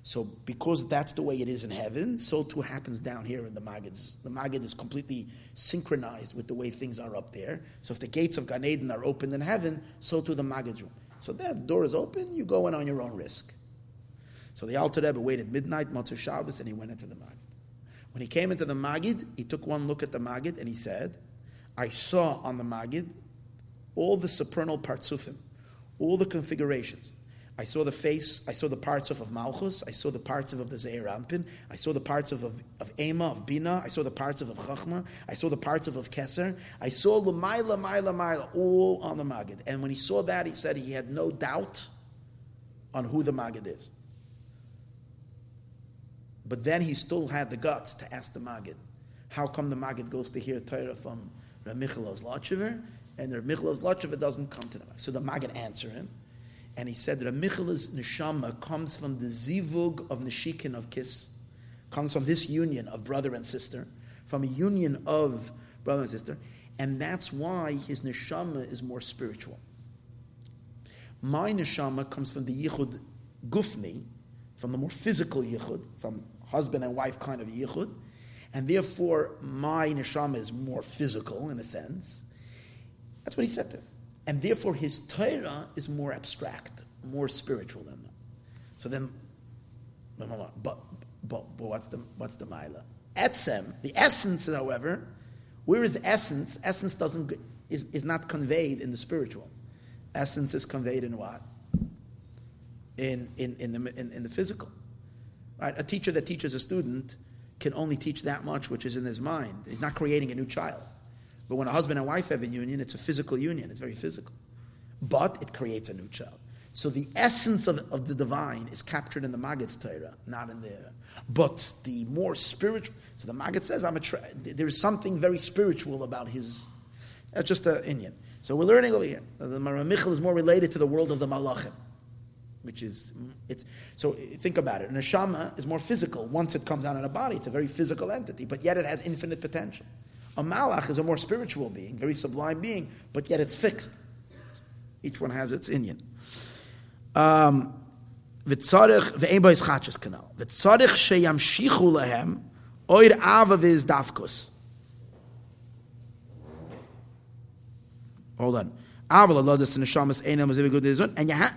So because that's the way it is in heaven, so too happens down here in the Maggid's. The Maggid is completely synchronized with the way things are up there. So if the gates of Gan Eden are opened in heaven, so too the Maggid's room. So there, the door is open, you go in on your own risk. So the Alter Rebbe waited midnight, Motzei Shabbos, and he went into the Magid. When he came into the Magid, he took one look at the Magid and he said, I saw on the Magid all the supernal partsufim, all the configurations. I saw the face, I saw the parts of, of Malchus, I saw the parts of, of the Zeir Anpin, I saw the parts of, of, of Ema, of Bina, I saw the parts of, of Chachma, I saw the parts of, of Keser, I saw Lamaila, Maila, Maila, all on the Magid. And when he saw that, he said he had no doubt on who the Magid is. But then he still had the guts to ask the Magid, how come the Magid goes to hear Torah from Ramichelos Lachiver, and Ramichelos Lachiver doesn't come to the Magid? So the Magid answered him, and he said that Ramichelos Neshama comes from the Zivug of Neshikin of Kiss, comes from this union of brother and sister, from a union of brother and sister, and that's why his Neshama is more spiritual. My Neshama comes from the Yichud Gufni, from the more physical yichud, from husband and wife kind of yichud, and therefore my neshama is more physical in a sense. That's what he said there. And therefore his Torah is more abstract, more spiritual than that. So then, but, but, but what's the, what's the Maila? Etzem, the essence, however, where is the essence? Essence doesn't, is, is not conveyed in the spiritual. Essence is conveyed in what? in, in, in, the, in, in the physical. Right? A teacher that teaches a student can only teach that much which is in his mind. He's not creating a new child. But when a husband and wife have a union, it's a physical union, it's very physical. But it creates a new child. So the essence of, of the divine is captured in the Maggid's Torah, not in there. But the more spiritual, so the Maggid says, I'm a tra- there is something very spiritual about his, that's just an inyan. So we're learning over here. The Maramichal is more related to the world of the Malachim, which is it's. So think about it. Neshama is more physical. Once it comes out in a body, it's a very physical entity, but yet it has infinite potential. A malach is a more spiritual being, very sublime being, but yet it's fixed. Each one has its inyan. Um, v'tzarich ve'en ba'is chachas kanal. V'tzarich sheyamshichu lehem oir ava v'is dafkus. Hold on. And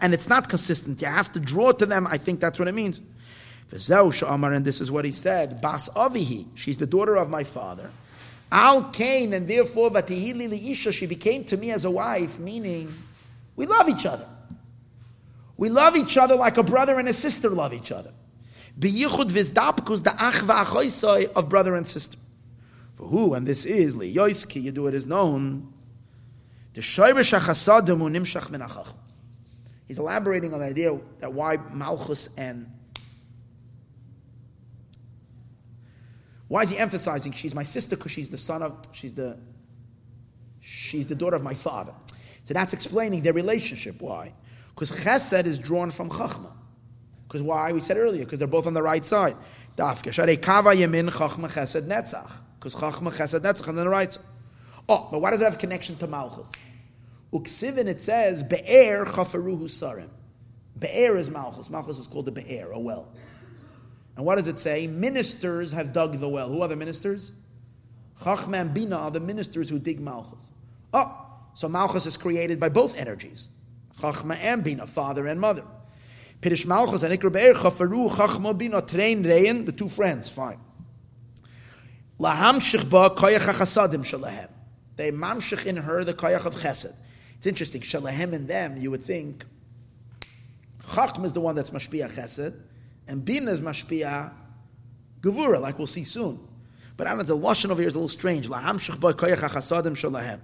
and it's not consistent. You have to draw to them. I think that's what it means. And this is what he said. Bas avihi. She's the daughter of my father. Al Cain, and therefore vatihili isha. She became to me as a wife, meaning we love each other. We love each other like a brother and a sister love each other. Biyichud vizdapkus the ach v'achoisoi of brother and sister. For who, and this is li yoiski, you do it is known. The shoyrish achasadim nimshach min He's elaborating on the idea that why Malchus and why is he emphasizing she's my sister because she's the son of she's the she's the daughter of my father. So that's explaining their relationship. Why? Because chesed is drawn from chachma. Because why? We said earlier, because they're both on the right side. Dafke. Sharei kava yamin chachma chesed netzach. Because chachma chesed netzach on the right. Oh, but why does it have connection to malchus? Uksivin it says, be'er chafaruhu sarim. Be'er is malchus. Malchus is called the be'er, a well. And what does it say? Ministers have dug the well. Who are the ministers? Chachma and Bina are the ministers who dig malchus. Oh, so Malchus is created by both energies, Chachma and Bina, father and mother. Pirish Malchus and Ikra Chafaru, Chachma, Bina, Train, Rein, the two friends, fine. Laham Shechba, Koyach HaChasadim Shalahem. They mamshich in her the Koyach of Chesed. It's interesting, Shalahem and them, you would think, Chachma is the one that's Mashpia Chesed, and Bina is Mashpia Gevura, like we'll see soon. But I don't know, the Lashon over here is a little strange. Laham Shechba, Koyach HaChasadim.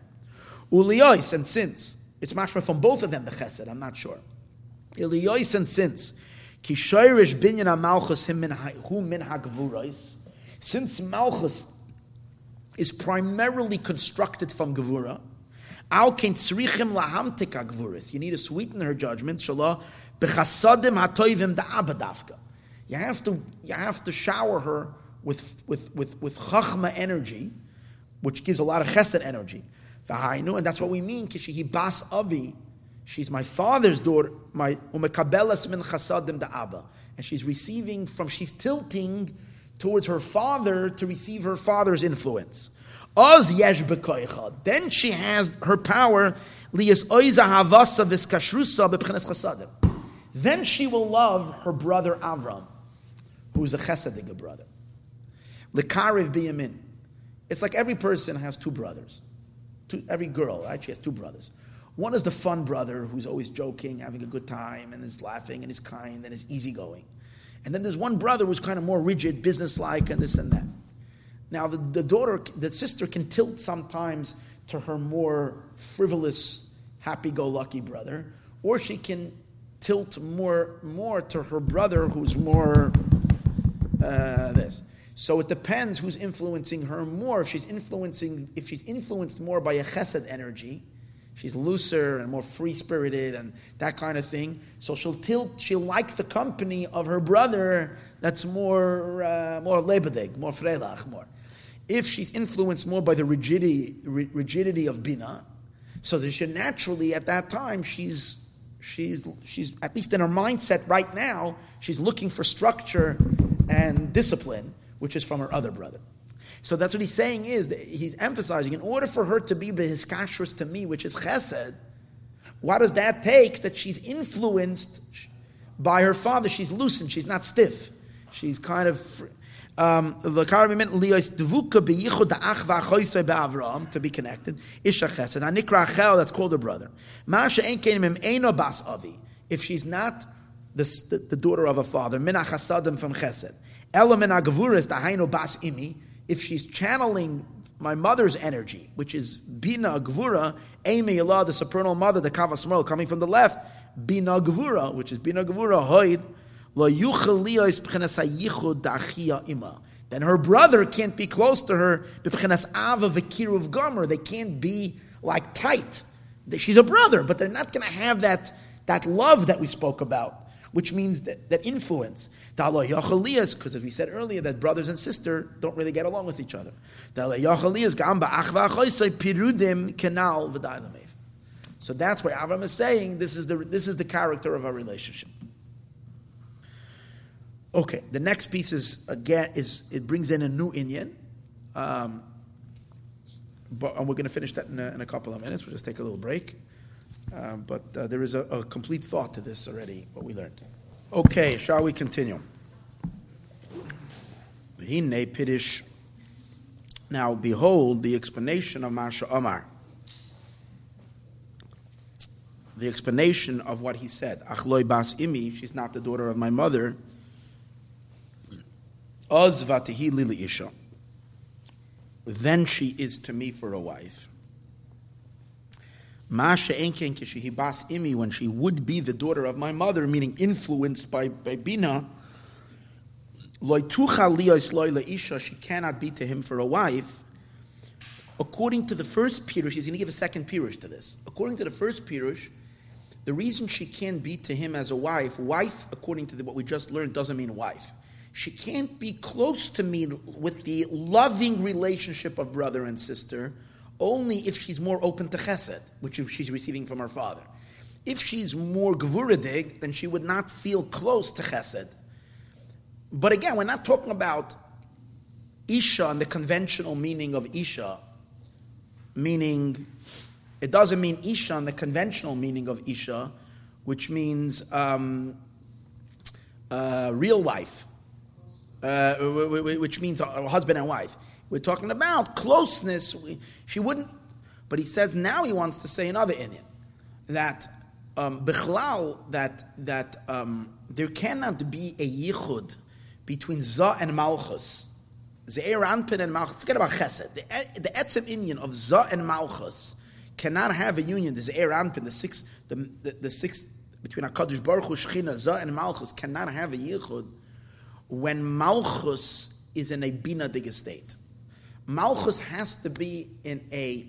Uliyois and sins. It's mashma from both of them, the chesed, I'm not sure. Uliyois and sins. Kishoirish binyan malchus him min min hagvurais. Since malchus is primarily constructed from gevura, al ken tzrichim lahamtik agvuris. You need to sweeten her judgment. Shalah bechasadim hatoivim da'abadavka. You have to you have to shower her with with with with chachma energy, which gives a lot of chesed energy. And that's what we mean. Kishihi bas avi. She's my father's daughter. My umekabelas min chasadim da abba. And she's receiving from, she's tilting towards her father to receive her father's influence. Yesh Then she has her power. Liyas oiza havasa viskashrusa b'pchenes chasadim. Then she will love her brother Avram, who is a chesediga brother. Lekariv biyamin. It's like every person has two brothers two, every girl, right? She has two brothers. One is the fun brother who's always joking, having a good time, and is laughing, and is kind, and is easygoing. And then there's one brother who's kind of more rigid, businesslike, and this and that. Now, the, the daughter, the sister can tilt sometimes to her more frivolous, happy-go-lucky brother, or she can tilt more, more to her brother who's more uh, this. So it depends who's influencing her more. If she's influencing, if she's influenced more by a chesed energy, she's looser and more free spirited and that kind of thing. So she'll tilt. She'll like the company of her brother. That's more uh, more lebedig, more freilach, more. If she's influenced more by the rigidity rigidity of bina, so that she naturally at that time she's she's she's at least in her mindset right now she's looking for structure and discipline which is from her other brother. So that's what he's saying is that he's emphasizing in order for her to be his kashrus to me, which is chesed, what does that take? That she's influenced by her father. She's loosened. She's not stiff. She's kind of um, to be connected. Isha chesed. Anikra that's called her brother. Masha ein kenim bas avi. If she's not the, the, the daughter of a father, min from chesed. Element agavuris dahainu bas imi. If she's channeling my mother's energy, which is bina gvura, emi Allah, the supernal mother, the kavas coming from the left, bina gvura, which is bina gvura hoid lo ima. Then her brother can't be close to her. They can't be like tight she's a brother, but they're not going to have that, that love that we spoke about, which means that, that influence. Because as we said earlier, that brothers and sister don't really get along with each other. So that's why Avram is saying this is the, this is the character of our relationship. Okay, the next piece is again is it brings in a new inyan, um, but and we're going to finish that in a, in a, couple of minutes. We'll just take a little break, uh, but uh, there is a, a, complete thought to this already. What we learned. Okay, shall we continue? Now, behold the explanation of Masha Omar. The explanation of what he said. Achloi bas imi, she's not the daughter of my mother. Ozvatihi lili isha. Then she is to me for a wife. Masha enken kishihi bas imi, when she would be the daughter of my mother, meaning influenced by, by Bina, she cannot be to him for a wife. According to the first Pirush, he's going to give a second Pirush to this. According to the first Pirush, the reason she can't be to him as a wife, wife, according to the, what we just learned, doesn't mean wife. She can't be close to me with the loving relationship of brother and sister only if she's more open to chesed, which she's receiving from her father. If she's more gvuradig, then she would not feel close to chesed. But again, we're not talking about Isha and the conventional meaning of Isha, meaning it doesn't mean Isha and the conventional meaning of Isha, which means um, uh, real wife uh, which means husband and wife. We're talking about closeness. She wouldn't, but he says now he wants to say another inyan that um, that that um, there cannot be a yichud between za and malchus. Ze'er anpin and malchus. Forget about chesed. The, the etzem inyan of za and malchus cannot have a union. The ze'er anpin, the six, the, the, the six between Hakadosh Baruch Hu, Shechina, za and malchus cannot have a yichud when Malchus is in a binadig state. Malchus has to be in a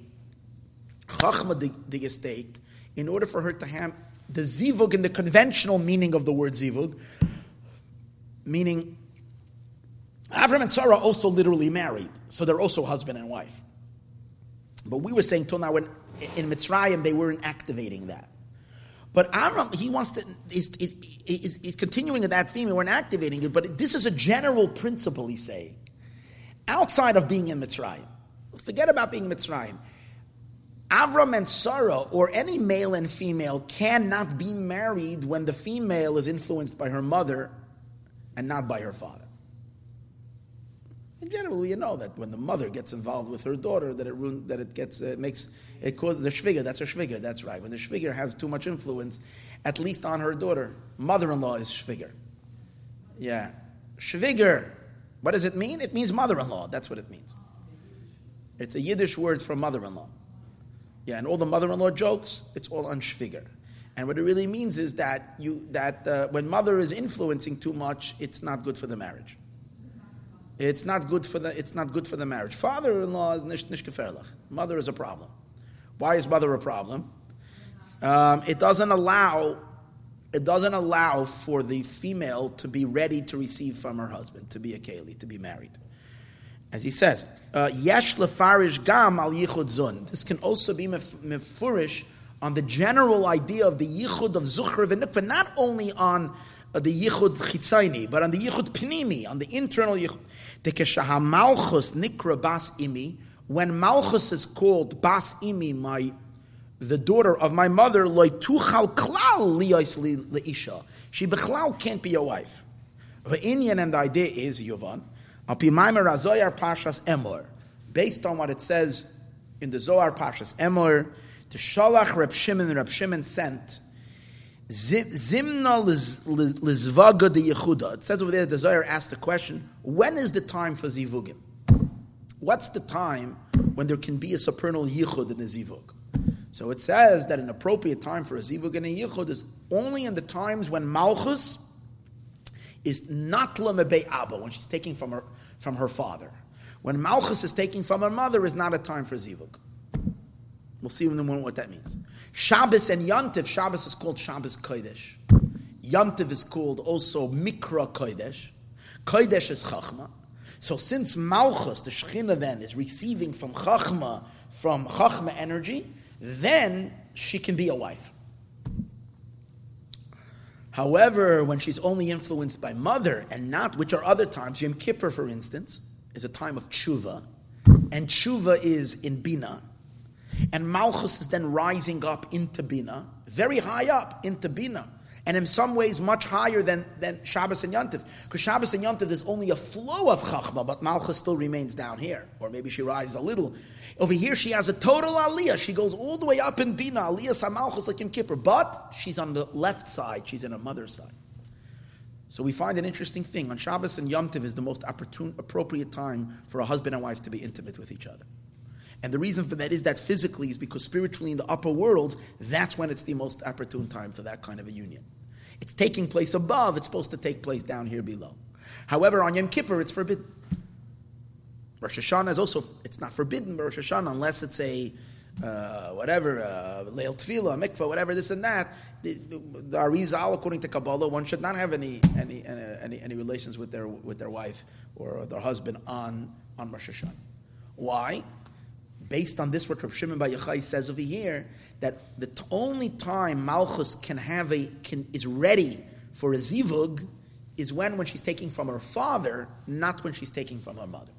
chachma state in order for her to have the zivug in the conventional meaning of the word zivug, meaning Avram and Sarah also literally married, so they're also husband and wife. But we were saying till now when in Mitzrayim they weren't activating that. But Avram, he wants to, is, is, is, continuing in that theme and we're not activating it, but this is a general principle, he's saying. Outside of being in Mitzrayim, forget about being in Mitzrayim. Avram and Sarah, or any male and female, cannot be married when the female is influenced by her mother and not by her father. In general, you know that when the mother gets involved with her daughter, that it that it gets it makes it causes the shviger. That's a shviger. That's right. When the shviger has too much influence, at least on her daughter, mother-in-law is shviger. Yeah, shviger. What does it mean? It means mother-in-law. That's what it means. It's a Yiddish word for mother-in-law. Yeah, and all the mother-in-law jokes, it's all on shviger. And what it really means is that you that uh, when mother is influencing too much, it's not good for the marriage. It's not good for the, it's not good for the marriage. Father-in-law is nish, nish Mother is a problem. Why is mother a problem? Um, it doesn't allow it doesn't allow for the female to be ready to receive from her husband, to be a keli, to be married. As he says, uh, yesh lefarish gam al yichud zun. This can also be mefurish on the general idea of the yichud of zuchra v'nikva, not only on uh, the yichud chitzayni, but on the yichud pnimi, on the internal yichud. The keshaha malchus nikra bas imi, when malchus is called bas imi, my the daughter of my mother, loy tuchal klal liyos leisha. She bechlal can't be your wife. The inyan and the idea is Yovan. Pashas Emor, based on what it says in the Zohar Pashas Emor, to Shalach Reb Shimon, Reb Shimon sent Zimna lizvaga de Yehuda. It says over there, the Zohar asked the question, when is the time for zivugim? What's the time when there can be a supernal yichud in a zivug? So it says that an appropriate time for a zivug and a yichud is only in the times when malchus is not lemebe abba, when she's taking from her, from her father. When malchus is taking from her mother is not a time for zivug. We'll see in a moment what that means. Shabbos and Yantiv, Shabbos is called Shabbos Kodesh. Yantiv is called also Mikra Kodesh. Kodesh is Chachma. So since Malchus, the Shekhinah then, is receiving from Chachma, from Chachma energy, then she can be a wife. However, when she's only influenced by mother and not, which are other times, Yom Kippur, for instance, is a time of tshuva, and tshuva is in Bina, and Malchus is then rising up into Bina, very high up into Bina, and in some ways much higher than, than Shabbos and Yantiv. Because Shabbos and Yantiv is only a flow of Chachma, but Malchus still remains down here, or maybe she rises a little. Over here, she has a total aliyah. She goes all the way up in Bina, aliyah Samalchus like in Kippur, but she's on the left side, she's in her mother's side. So we find an interesting thing. On Shabbos and Yom Tiv is the most opportune, appropriate time for a husband and wife to be intimate with each other. And the reason for that is that physically is because spiritually in the upper world, that's when it's the most opportune time for that kind of a union. It's taking place above, it's supposed to take place down here below. However, on Yom Kippur, it's forbidden. Rosh Hashanah is also, it's not forbidden, but Rosh Hashanah, unless it's a, uh, whatever, uh, Leil Tefillah, Mikvah, whatever, this and that, the, the, Arizal, according to Kabbalah, one should not have any, any, any, any relations with their, with their wife or their husband on, on Rosh Hashanah. Why? based on this, what Rav Shimon Bar Yochai says over here, that the only time Malchus can have a can, is ready for a zivug is when when she's taking from her father, not when she's taking from her mother.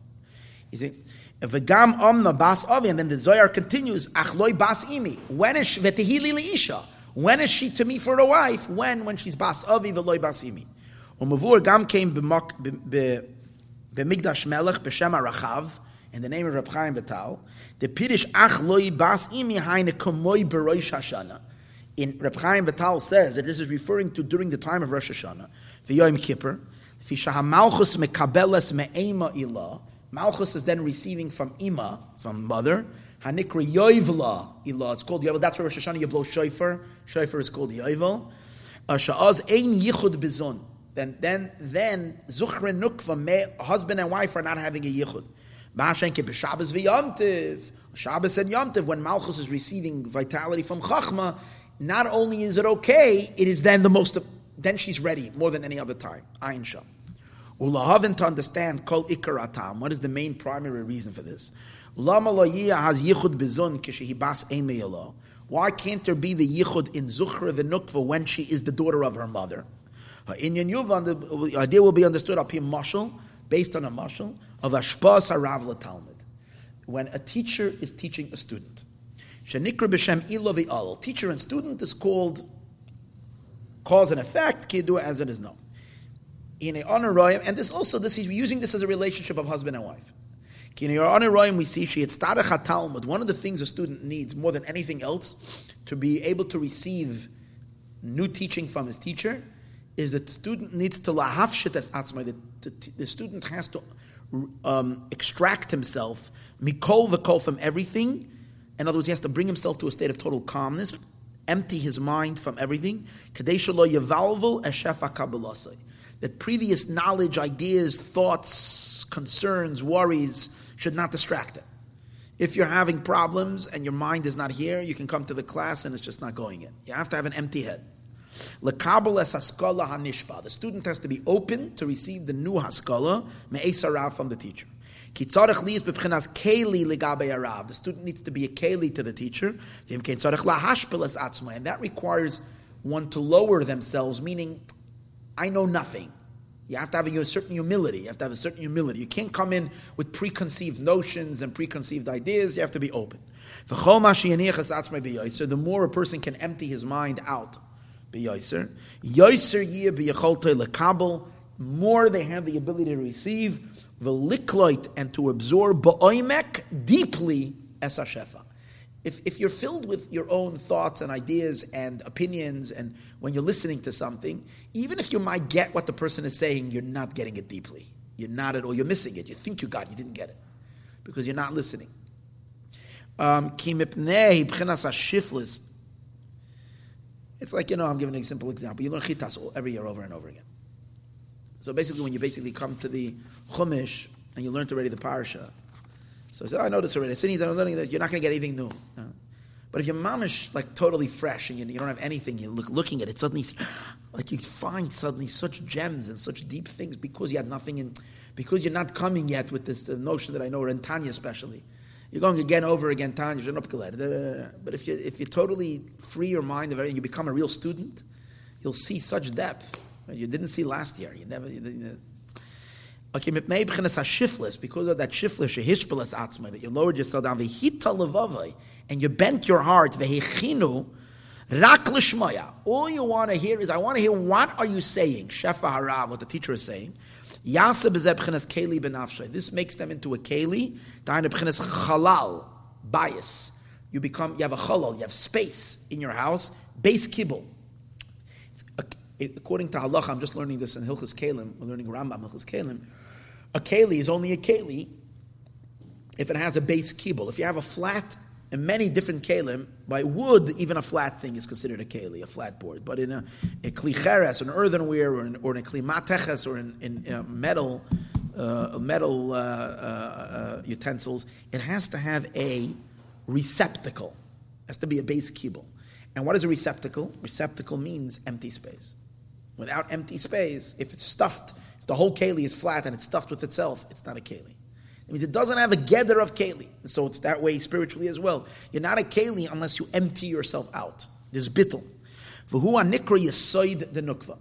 You see, v'gam omna bas avi, and then the Zohar continues, achloi bas imi. When is v'tehili leisha? When is she to me for a wife? When when she's bas avi v'loi bas imi. Umavur gam came b'migdash melech b'shem arachav in the name of Reb Chaim Vital, the Pirish Ach Loi Bas Imi Haine Komoy Berosh Hashana. In Reb Chaim Vital says that this is referring to during the time of Rosh Hashanah, the Yom Kippur. Malchus mekabeles me'ema ilah. Malchus is then receiving from ima, from mother. Hanikra yoivla. It's called yovel. That's where Rosh Hashanah you blow shofar. Shofar is called yovel. Uh, Sha'az ein yichud bizon. Then, then, then, zuchre nukva, husband and wife are not having a yichud. Ma'ashenke b'Shabbos v'Yomtiv. Shabbos and Yomtiv, when Malchus is receiving vitality from Chachma, not only is it okay, it is then the most, then she's ready more than any other time. Ayin Sham. Ulahavin to understand kol ikaratam. What is the main primary reason for this? Why can't there be the yichud in zuchra v'nukva when she is the daughter of her mother? In Yuvan, the idea will be understood up here, mashal, based on a mashal of Ashpas Harav Talmud. When a teacher is teaching a student. Shenikra b'shem ilovi al. Teacher and student is called cause and effect, kidu as it is known. In a honoraim, and this also, this he's using this as a relationship of husband and wife. In your honoraim, we see she Talmud. One of the things a student needs more than anything else to be able to receive new teaching from his teacher is that student needs to lahafshit as atzmai. The, student has to um, extract himself mikol v'kol from everything. In other words, he has to bring himself to a state of total calmness, empty his mind from everything. That previous knowledge, ideas, thoughts, concerns, worries should not distract him. If you're having problems and your mind is not here, you can come to the class and it's just not going in. You have to have an empty head. The student has to be open to receive the new haskala me'esarav from the teacher. The student needs to be a keli to the teacher, and that requires one to lower themselves, meaning, I know nothing. You have to have a certain humility. You have to have a certain humility. You can't come in with preconceived notions and preconceived ideas. You have to be open. So The more a person can empty his mind out. More they have the ability to receive the likloit and to absorb ba'oimek deeply as a shefa. If, if you're filled with your own thoughts and ideas and opinions, and when you're listening to something, even if you might get what the person is saying, you're not getting it deeply. You're not at all, you're missing it. You think you got it, you didn't get it. Because you're not listening. Um, it's like, you know, I'm giving a simple example. You learn chitas every year over and over again. So basically, when you basically come to the chumash and you learned already the parsha, so I said, oh, I know this already. Soon I'm learning this, you're not going to get anything new. No. But if you're mamish like totally fresh and you, you don't have anything, you look looking at it suddenly, like you find suddenly such gems and such deep things because you had nothing in, because you're not coming yet with this uh, notion that I know, in Tanya especially. You're going again over again Tanya, but if you if you totally free your mind of and you become a real student, you'll see such depth you didn't see last year. You never. You, Okay, because of that shiflis, shehishpelas atzmai, that you lowered yourself down, v'hita levavai, and you bent your heart, v'hechinu, rak l'shmaya. All you want to hear is, I want to hear, what are you saying? Shefa harav, what the teacher is saying. Yasa b'zeh b'chinas keli b'nafshay. This makes them into a keli, chalal, bias. You become, you have a chalal, you have space in your house, base kibble. According to halacha, I'm just learning this in Hilchas Kalim, we're learning Rambam Hilchas Kalim, a keli is only a keli if it has a base kibble. If you have a flat and many different kelim, by wood, even a flat thing is considered a keli, a flat board. But in a, a klicheres, an earthenware, or in, or in a klimateches, or in, in uh, metal, uh, metal uh, uh, utensils, it has to have a receptacle. It has to be a base kibble. And what is a receptacle? Receptacle means empty space. Without empty space, if it's stuffed if the whole keli is flat and it's stuffed with itself, it's not a keli. It means it doesn't have a gather of keli. So it's that way spiritually as well. You're not a keli unless you empty yourself out. There's bittel. Yisoid.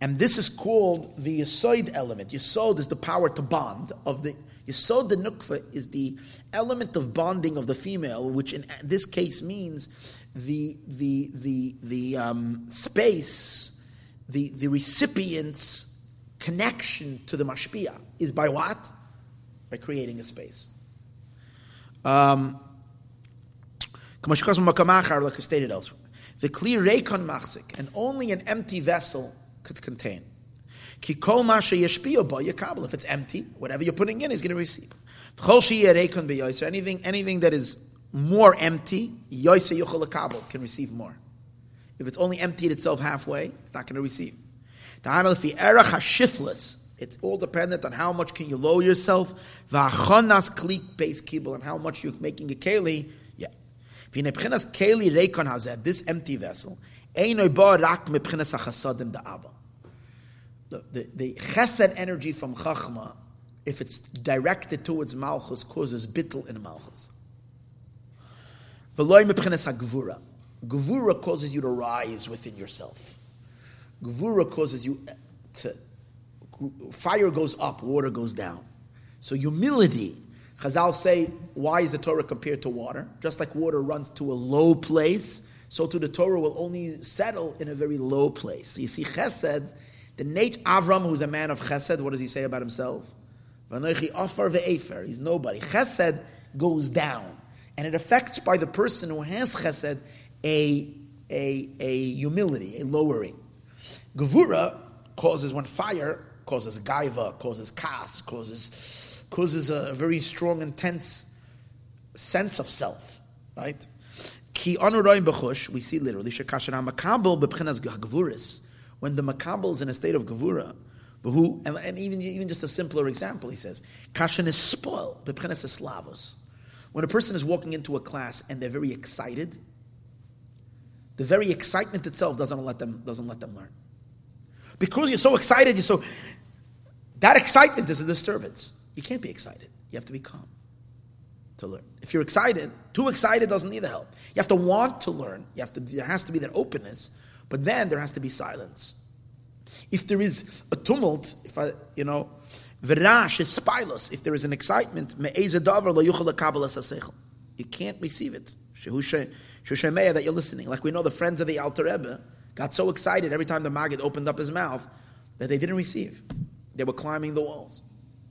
And this is called the yisoid element. Yisod is the power to bond of the Yisod the nukva is the element of bonding of the female, which in this case means the the the the um, space, the the recipient's connection to the mashpia is by what? By creating a space. Um, like I stated elsewhere. The clear reikon machzik, and only an empty vessel could contain. If it's empty, whatever you're putting in is going to receive. Anything, anything that is more empty, can receive more. If it's only emptied itself halfway, it's not going to receive. It's all dependent on how much can you lower yourself. V'achonas klik base kibble and how much you're making a keli. Yeah. Keli reikon this empty vessel, einoi ba rak da'aba. The, the, the chesed energy from chachma, if it's directed towards malchus, causes bittel in malchus. V'loi mebchinas ha'gvura. Gvura causes you to rise within yourself. Gvura causes you to, fire goes up, water goes down. So humility, Chazal say, why is the Torah compared to water? Just like water runs to a low place, so too the Torah will only settle in a very low place. You see Chesed, the Nate Avram, who's a man of Chesed, what does he say about himself? He's nobody. Chesed goes down. And it affects by the person who has Chesed a, a, a humility, a lowering. Gevura causes when fire causes gaiva, causes kas, causes causes a very strong, intense sense of self, right? Ki we see literally shekashan makabel b'pchinas gevuris. When the makabel is in a state of gevura, who and, and, even even just a simpler example, he says kashan is spoil b'pchinas eslavos. When a person is walking into a class and they're very excited, the very excitement itself doesn't let them doesn't let them learn. Because you're so excited, you're so. That excitement is a disturbance. You can't be excited. You have to be calm to learn. If you're excited, too excited doesn't need the help. You have to want to learn. You have to. There has to be that openness, but then there has to be silence. If there is a tumult, if I, you know, v'rash is spilos. If there is an excitement, you can't receive it. That you're listening. Like we know the friends of the Alter Rebbe got so excited every time the Maggid opened up his mouth that they didn't receive. They were climbing the walls.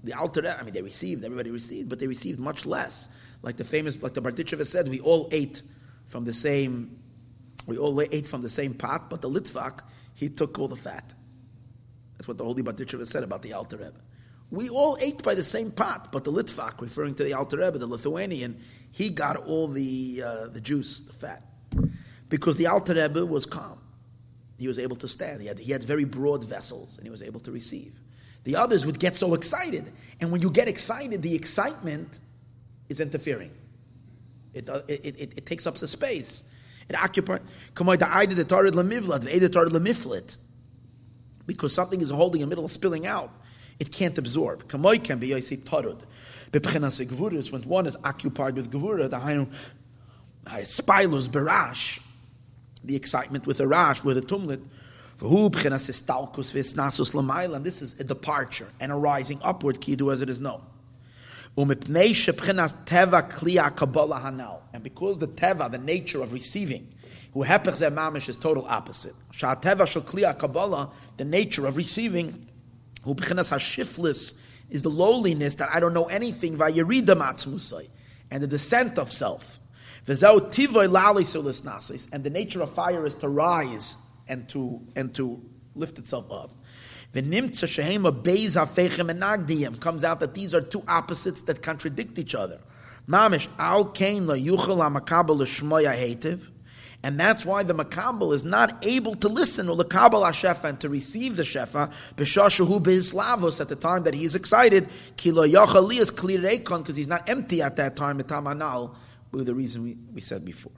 The Alter, I mean, they received, everybody received, but they received much less. Like the famous, like the Bardicheva said, we all ate from the same, we all ate from the same pot, but the Litvak, he took all the fat. That's what the Holy Bardicheva said about the Rebbe. We all ate by the same pot, but the Litvak, referring to the Rebbe, the Lithuanian, he got all the uh, the juice, the fat, because the Alter Rebbe was calm he was able to stand. He had, he had very broad vessels and he was able to receive. The others would get so excited. And when you get excited, the excitement is interfering. It, uh, it, it, it takes up the space. It occupies. Because something is holding in middle spilling out, it can't absorb. When one is occupied with gevura, the hainu spilus berash, the excitement with the rash, with the tumlet. And this is a departure and a rising upward, kidu as it is known. And because the teva, the nature of receiving, who at mamish is total opposite. the nature of receiving, who hashiflis is the lowliness that I don't know anything, vayirida matzmusai, and the descent of self. And the nature of fire is to rise and to and to lift itself up. Comes out that these are two opposites that contradict each other. Mamish al kain la yuchel hetiv. And that's why the makabel is not able to listen or the kabel shefa and to receive the shefa b'shashahu b'hislavos at the time that he is excited. Kilo yachali is because he's not empty at that time. Etamanal, the reason we, we said before.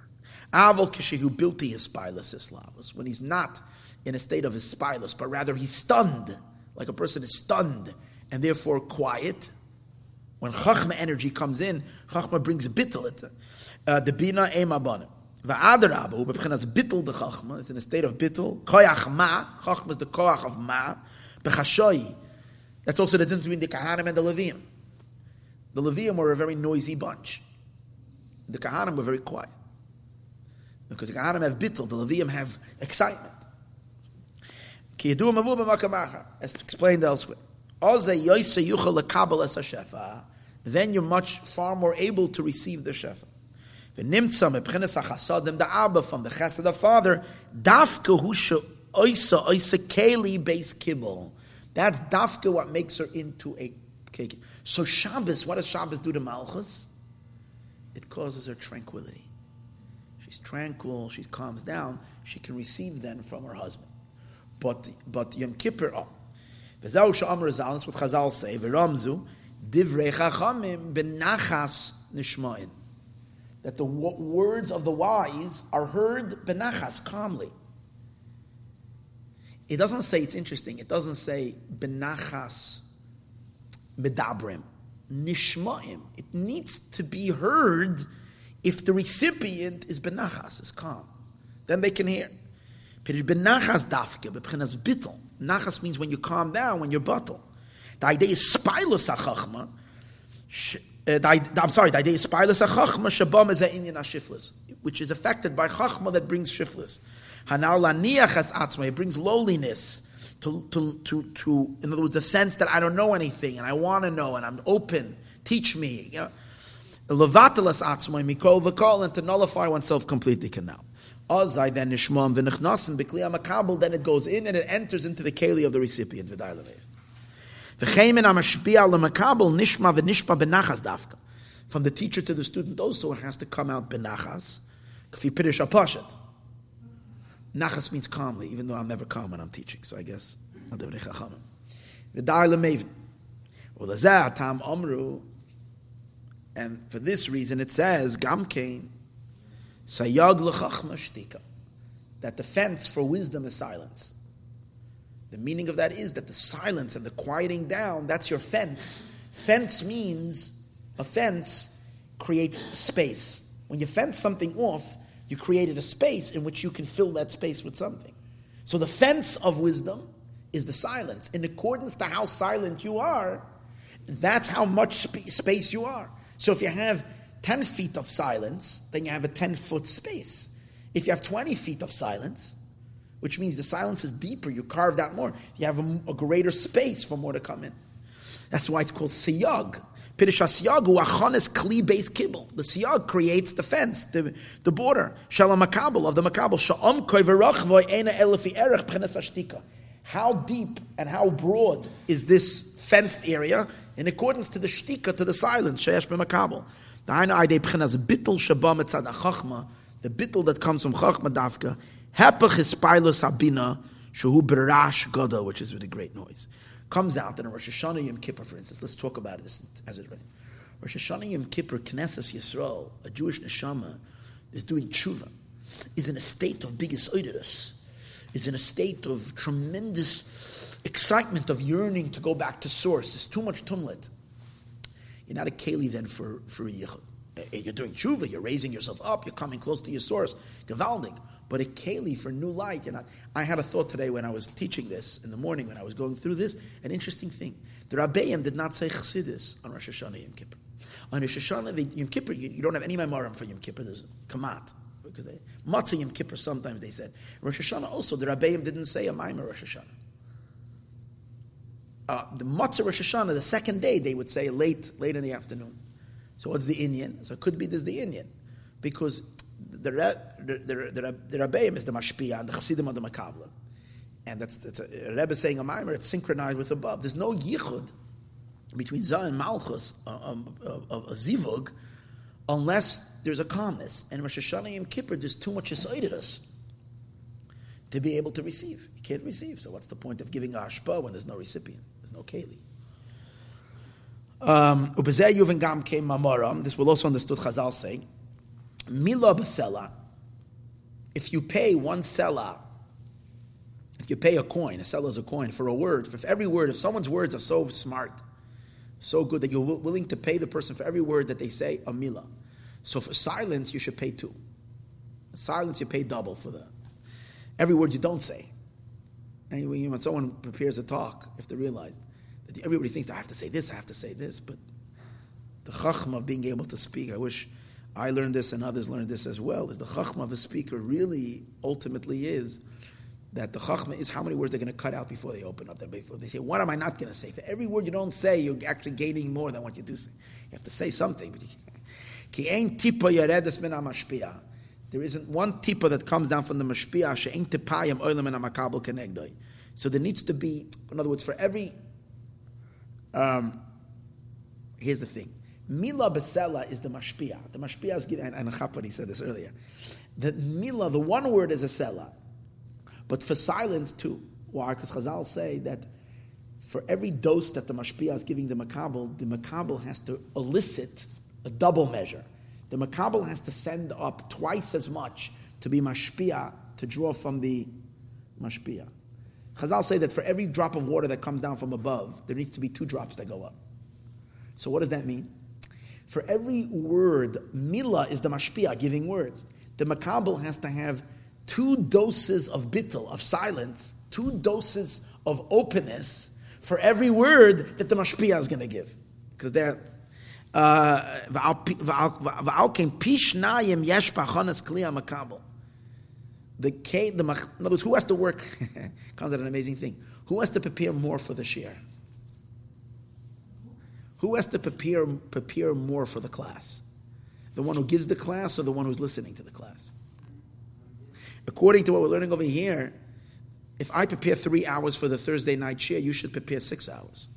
Avol kishehu bilti his spilus when he's not in a state of hispilus, but rather he's stunned, like a person is stunned and therefore quiet. When chachma energy comes in, chachma brings bittul. Uh, the bina ema banim. Va'adarabah, who b'chinas bittul the chachma, is in a state of bittul. Koyach ma, chachma is the koyach of ma. B'chashoy, that's also the difference between the kahanim and the leviim. The leviim were a very noisy bunch. The kahanim were very quiet. Because the kahanim have bittul, the leviim have excitement. As explained elsewhere. Then you're much far more able to receive the shefa. The nimtza mepchenes achasadim the abba from the chesed the father dafka husha oisa oisa keli base kibble. That's dafka what makes her into a cake. So Shabbos, what does Shabbos do to Malchus? It causes her tranquility. She's tranquil. She calms down. She can receive then from her husband. But but Yom Kippur, oh. V'zau sha'amr zalins, what Chazal say, v'ramzu, divrei chachamim benachas nishmain. That the words of the wise are heard benachas, calmly. It doesn't say, it's interesting, it doesn't say benachas medabrim, nishmaim. It needs to be heard if the recipient is benachas, is calm. Then they can hear. Pirish benachas dafke, bittel. Nachas means when you calm down, when you're bottle. The idea is spilus achachma. Uh, I'm sorry, the idea is spilus achachma shabam is a inyan ashiflis, which is affected by chachma that brings shiflis. Hanal laniach as atzma, it brings lowliness. To, to, to, to, in other words, the sense that I don't know anything and I want to know and I'm open. Teach me. You know? Levatelas atzma mikol v'kol and to nullify oneself completely can now. Azai then nishmam v'nechnasim b'kliya makabel, then it goes in and it enters into the keli of the recipient v'day levev. V'cheimen amashpia l'makabel nishma v'nishpa benachas dafka. From the teacher to the student also it has to come out benachas. Kfi pirish apashat. Nachas means calmly, even though I'm never calm when I'm teaching. So I guess I'll do chachamim. V'day lemev. Ulazah tam amru. And for this reason it says, Gamkein, Sayag l'chachma shtika. That the fence for wisdom is silence. The meaning of that is that the silence and the quieting down, that's your fence. Fence means, a fence creates space. When you fence something off, you created a space in which you can fill that space with something. So the fence of wisdom is the silence. In accordance to how silent you are, that's how much sp- space you are. So if you have 10 feet of silence, then you have a 10 foot space. If you have 20 feet of silence, which means the silence is deeper, you carved out more, you have a, a greater space for more to come in. That's why it's called siyag. Pirishasyagu achonis kli base kibble. The siyag creates the fence, the, the border. Shalom makabel of the makabel. Sha'om koiverachvoy ena elefi erech ashtika. How deep and how broad is this fenced area in accordance to the shtika, to the silence, sheyesh b'makabel. The bittul that comes from chachma dafka, hepach is pilus habina, shehu berash gada, which is with a great noise, comes out in a Rosh Hashanah Yom Kippur, for instance. Let's talk about this as it. Rosh Hashanah Yom Kippur, Knesset Yisrael, a Jewish neshama, is doing tshuva, is in a state of biggest oidus, is in a state of tremendous excitement of yearning to go back to source. There's too much tumlet. You're not a keli then for, for a yichud. Eh, you're doing tshuva, you're raising yourself up, you're coming close to your source, gewaldig. But a keli for new light, you're not. I had a thought today when I was teaching this in the morning when I was going through this. An interesting thing: the Rabbeim did not say chassidus on Rosh Hashanah Yom Kippur. On Rosh Hashanah, Yom Kippur, you, you don't have any memorim for Yom Kippur. There's kamat because they matzah Yom Kippur. Sometimes they said Rosh Hashanah. Also, the Rabbeim didn't say a maimer Rosh Hashanah. Uh, the matzah Rosh Hashanah, the second day, they would say late, late in the afternoon. So what's the inyan? So it could be this the inyan, because the the the, the, is the mashpia and the chassidim are the makabla, and that's, that's a, a Rebbe saying a mimer. It's synchronized with above. There's no yichud between Zah and Malchus uh, um, uh, of a zivug unless there's a calmness. And Rosh Hashanah Yom Kippur, there's too much us to be able to receive. You can't receive. So what's the point of giving a hashpa when there's no recipient? There's no keli. Um, this will also understood Chazal saying, Mila basela, if you pay one sela, if you pay a coin, a seller is a coin, for a word, for every word, if someone's words are so smart, so good that you're willing to pay the person for every word that they say, a mila. So for silence, you should pay two. Silence, you pay double for the every word you don't say. And when someone prepares a talk, have to realize that everybody thinks I have to say this, I have to say this, but the chachma of being able to speak, I wish I learned this and others learned this as well, is the chachma of a speaker really ultimately is that the chachma is how many words they're going to cut out before they open up. Before they say, what am I not going to say? For every word you don't say, you're actually gaining more than what you do say. You have to say something. But you can't. There isn't one tipa that comes down from the mashpia. So there needs to be, in other words, for every. Um, here's the thing. Mila besela is the mashpia. The mashpia is given, and Chapani said this earlier. The mila, the one word is a sela. But for silence too. Why? Because Chazal say that for every dose that the mashpia is giving the makabel, the makabel has to elicit a double measure. The makabel has to send up twice as much to be mashpia, to draw from the mashpia. Chazal say that for every drop of water that comes down from above, there needs to be two drops that go up. So what does that mean? For every word, mila is the mashpia, giving words. The makabel has to have two doses of bittel, of silence, two doses of openness for every word that the mashpia is going to give. Because they're. Uh, in The, the, in other words, who has to work? [laughs] comes out an amazing thing. Who has to prepare more for the share? Who has to prepare, prepare more for the class? The one who gives the class or the one who's listening to the class? According to what we're learning over here, if I prepare three hours for the Thursday night share, you should prepare six hours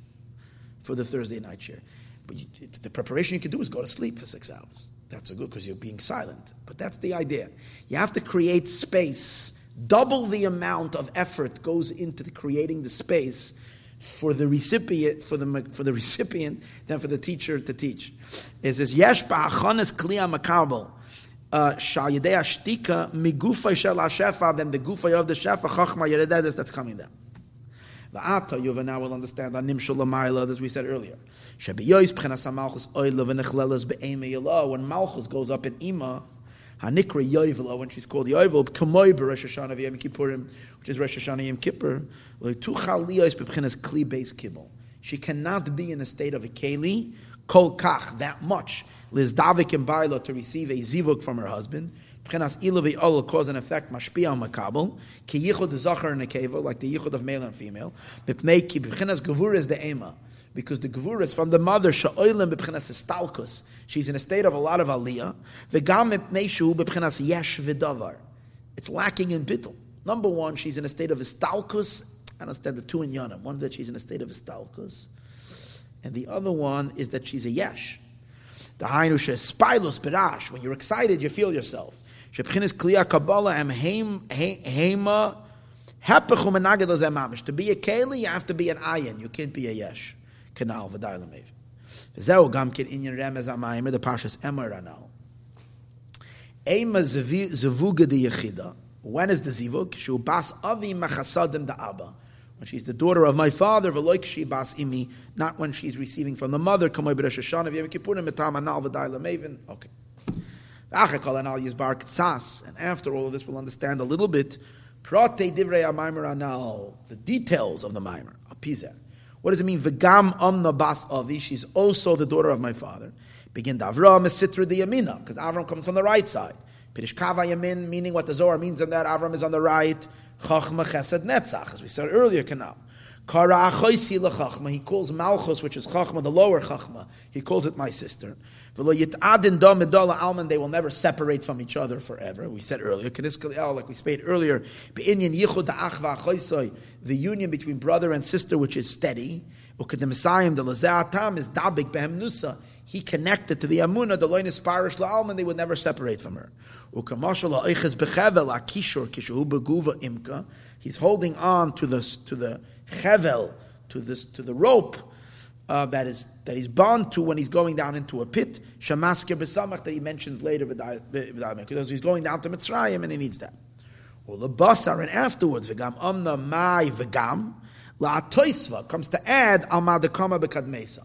for the Thursday night share. But you, the preparation you can do is go to sleep for six hours. That's a good because you're being silent. But that's the idea. You have to create space. Double the amount of effort goes into the creating the space for the recipient for the for the recipient than for the teacher to teach. It says yesh ba'achonis kliya makabel uh, shal yedei ashtika migufay shel hashefa, then the gufay of the shefa chachma yerededes that's coming down. The ata now will understand on nimshul lamayla as we said earlier. Shebiyois pchenas malchus oila v'nechlelas be'eme yela when malchus goes up in ima. Hanikra Yoivela, when she's called Yovel, Kamoy Rosh Hashanah Yom Kippurim, which is Rosh Hashanah Yom Kippur, Tuchal Liyos Bebchinas Kli Beis Kibbel. She cannot be in a state of a keli, kol kach, that much, Liz Davik and Baila to receive a zivuk from her husband. Pchenas ilavi ol cause and effect mashpia makabel. Ki yichud zachar and keva, like the yichud of male and female. Bipnei ki pchenas gevur is the ema. Because the gevur is from the mother, sha'oilim b'pchenas estalkus. She's in a state of a lot of aliyah. V'gam mipnei shu b'pchenas yesh v'davar. It's lacking in bittul. Number one, she's in a state of estalkus. I understand the two in Yana. One that she's in a state of estalkus. And the other one is that she's a yesh. The hainu spilus birash. When you're excited, you feel yourself. Shebchinis kliya kabbalah am hema hepechum mamish. To be a keli, you have to be an ayin. You can't be a yesh. Kanal v'dailamev. Kin inyan remez amayim, the Pashas Emor Ranal. Ema zevuga de yechida. When is the zivug? Shu bas avi machasadim da abba. When she's the daughter of my father, v'loik she bas imi, not when she's receiving from the mother. Kamoy b'Rosh Hashanah v'yem kippurim etam anal v'day lemevin. Okay. And after all of this, we'll understand a little bit Prate divrei amaimer anal, the details of the maimer, apizeh. What does it mean? V'gam amna bas avi, she's also the daughter of my father. Begin Avram is sitra the yamina, because Avram comes on the right side. Pirish kava yamin, meaning what the Zohar means in that Avram is on the right. Chachma chesed netzach, as we said earlier, canal. He calls Malchus, which is chachma, the lower chachma, he calls it my sister. They will never separate from each other forever. We said earlier, like we spoke earlier, the union between brother and sister, which is steady. is He connected to the Amuna, the loinus parish la'alman, they would never separate from her. He's holding on to the to the chevel, to this to the rope uh, that is that he's bound to when he's going down into a pit. Shamasker b'samach that he mentions later because he's going down to Mitzrayim and he needs that. Or the basar and afterwards v'gam amna mai v'gam la'atoisva comes to add al madakama b'kadmesa.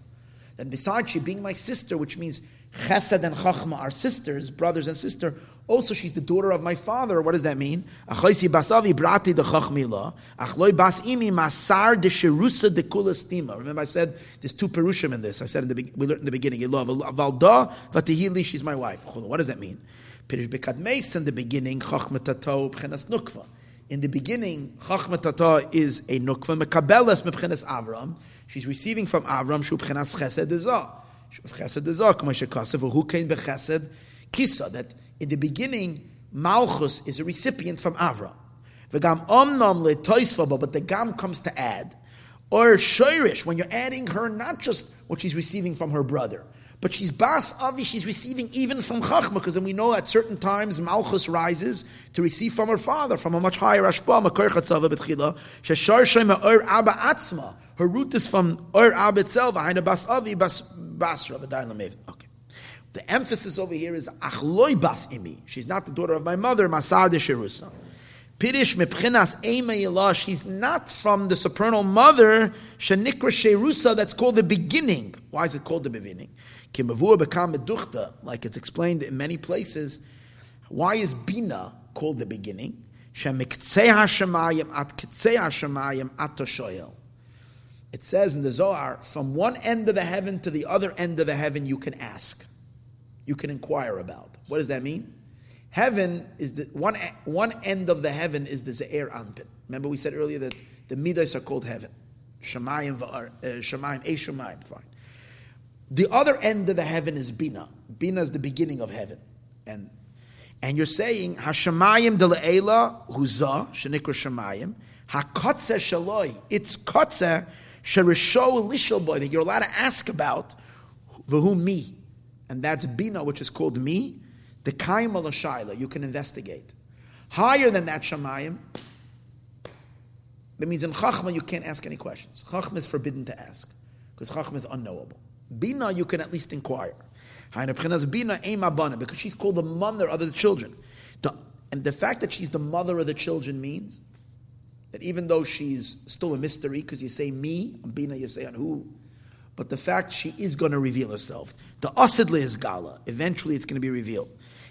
Then besides she being my sister, which means chesed and chachma are sisters, brothers and sister, also, she's the daughter of my father. What does that mean? Achoisi basavi brati de chachmila. Achloi bas imi masar de sherusa de kulastima. Remember, I said there's two perushim in this. I said in the we learned in the beginning. Valda vatihili. She's my wife. What does that mean? Pirish bekadmeis in the beginning chachmatato b'chenas nukva. In the beginning, chachmatata is a nukva mekabelas mebchenas Avram. She's receiving from Avram shu b'chenas chesed dezah. Chesed dezah, k'ma shekasev, who came b'chesed kisa, that in the beginning, Malchus is a recipient from Avram. V'gam omnam le but the gam comes to add. Or shirish, when you're adding her, not just what she's receiving from her brother, but she's bas avi, she's receiving even from chachma, because then we know at certain times Malchus rises to receive from her father, from a much higher ashpa, makar chatzava betchila, sheshar shem ur abba atzma. Her root is from ur abba itself, ahaina bas avi, bas basra, Okay. The emphasis over here is achloi bas imi. She's not the daughter of my mother, Masar de Sherusa. Pirish mepchinas ema She's not from the supernal mother, shenikra Sherusa, that's called the beginning. Why is it called the beginning? Kimavur bekam meduchta, like it's explained in many places. Why is Bina called the beginning? Shemiktei hashemayim at kitzei hashemayim at toshoyel. It says in the Zohar, from one end of the heaven to the other end of the heaven, you can ask you can inquire about. What does that mean? Heaven is the one one end of the heaven is the Ze'er Anpin. Remember we said earlier that the Midas are called heaven. Shemayim uh, Shemayim, a Shemayim, fine. The other end of the heaven is Bina. Bina is the beginning of heaven. And and you're saying Hashemayim de le'ela huza shenikra Shemayim hakotze shaloi. It's kotze that you're allowed to ask about the who me and that's Bina, which is called me, the Kaim al you can investigate. Higher than that Shamayim, that means in Chachma you can't ask any questions. Chachma is forbidden to ask, because Chachma is unknowable. Bina, you can at least inquire. Bina because she's called the mother of the children. The, and the fact that she's the mother of the children means that even though she's still a mystery, because you say me, Bina you say on who, but the fact she is going to reveal herself. The asidle is gala. Eventually, it's going to be revealed.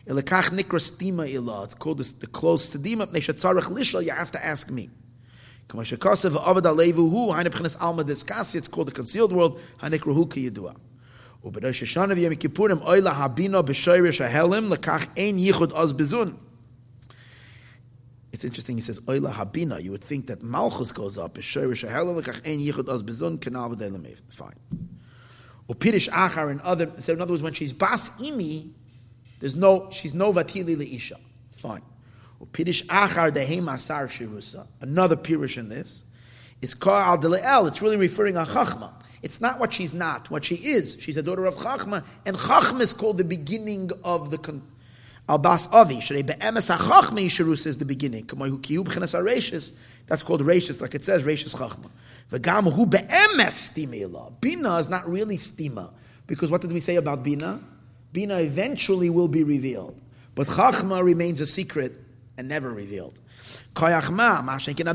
It's called the, the close stedima. Neshatzarech lishal. You have to ask me. It's called the concealed world. Hanikra hu ki yidua. Ubedosh Hashanah v'yem kippurim oila habina b'shoyrish hahelim lekach ein yichud oz bezun. It's interesting. He says Oila Habina. You would think that Malchus goes up. Fine. Upirish Achar and other. So in other words, when she's Bas Imi, there's no. She's no Vatili Leisha. Fine. Upirish Achar Dehem Asar Shirusa. Another pirish in this is Kar Al Deleel. It's really referring to Chachma. It's not what she's not. What she is. She's a daughter of Chachma, and Chachma is called the beginning of the. Con- Al bas avi shrei be'emes hachachma yisharu is the beginning. Kamoy kiyu b'chenas areishis. That's called reishis, like it says reishis chachma. V'gam hu be'emes stima Bina is not really stima. Because what did we say about Bina? Bina eventually will be revealed. But Chachma remains a secret and never revealed. It's going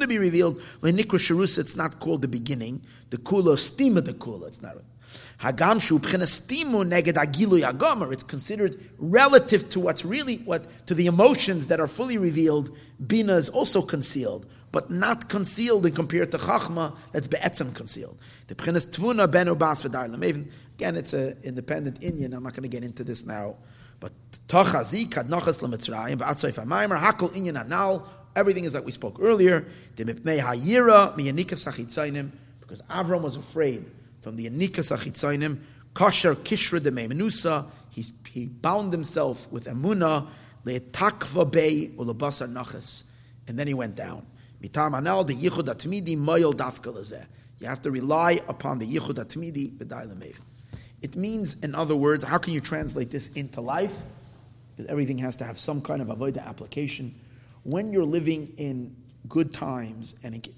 to be revealed when Nikra Sharusa, it's not called the beginning. The Kula, stima the Kula, it's not. Hagam shu neged yagomer. It's considered relative to what's really what to the emotions that are fully revealed. Bina is also concealed, but not concealed in compared to chachma that's be'etzem concealed. The pchenes tvuna benu bas v'daylam. Again, it's an independent inyan. I'm not going to get into this now. But tochazi kadnochas lemitzrayim v'atzoyf ha'maimer hakol inyan anal. Everything is like we spoke earlier. Because Avram was afraid from the Yanika Sachitzainim, Kosher Kishra de Meimenusa, he, he bound himself with Emuna, Le'etakva Bey Ulabasar Nachas, and then he went down. Mitam Anal, the Yichud Atmidi, Moyel Dafka You have to rely upon the Yichud Atmidi, B'dai Lemev. It means, in other words, how can you translate this into life? Because everything has to have some kind of avoida application. When you're living in good times, and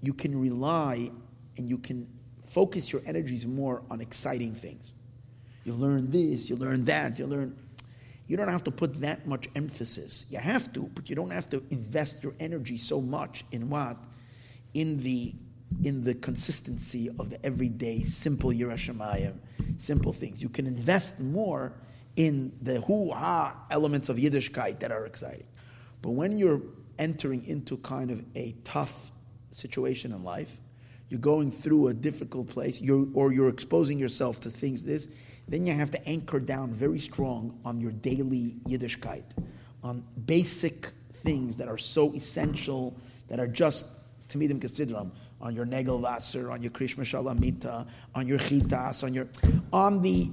you can rely and you can focus your energies more on exciting things. You learn this, you learn that, you learn. You don't have to put that much emphasis. You have to, but you don't have to invest your energy so much in what? In the in the consistency of the everyday simple Yerushalayim, simple things. You can invest more in the hoo-ha elements of Yiddishkeit that are exciting. But when you're entering into kind of a tough situation in life, you're going through a difficult place, you're, or you're exposing yourself to things this, then you have to anchor down very strong on your daily Yiddishkeit, on basic things that are so essential, that are just, them consider on your Negel Vaser, on your Krishma Shalamita, on your Chitas, on your, on the,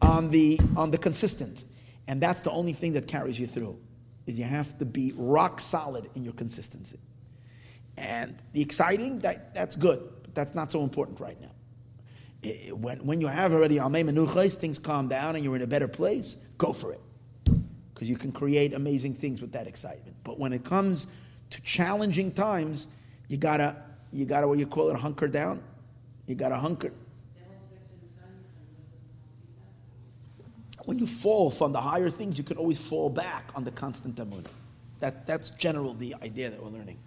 on the, on the consistent. And that's the only thing that carries you through, is you have to be rock solid in your consistency. And the exciting, that, that's good, but that's not so important right now. when, when you have already Almei Menuchais, things calm down and you're in a better place, go for it. Because you can create amazing things with that excitement. But when it comes to challenging times, you gotta, you gotta, what you call it, hunker down. You gotta hunker. When you fall from the higher things, you can always fall back on the constant emunah. That, that's general the idea that we're learning.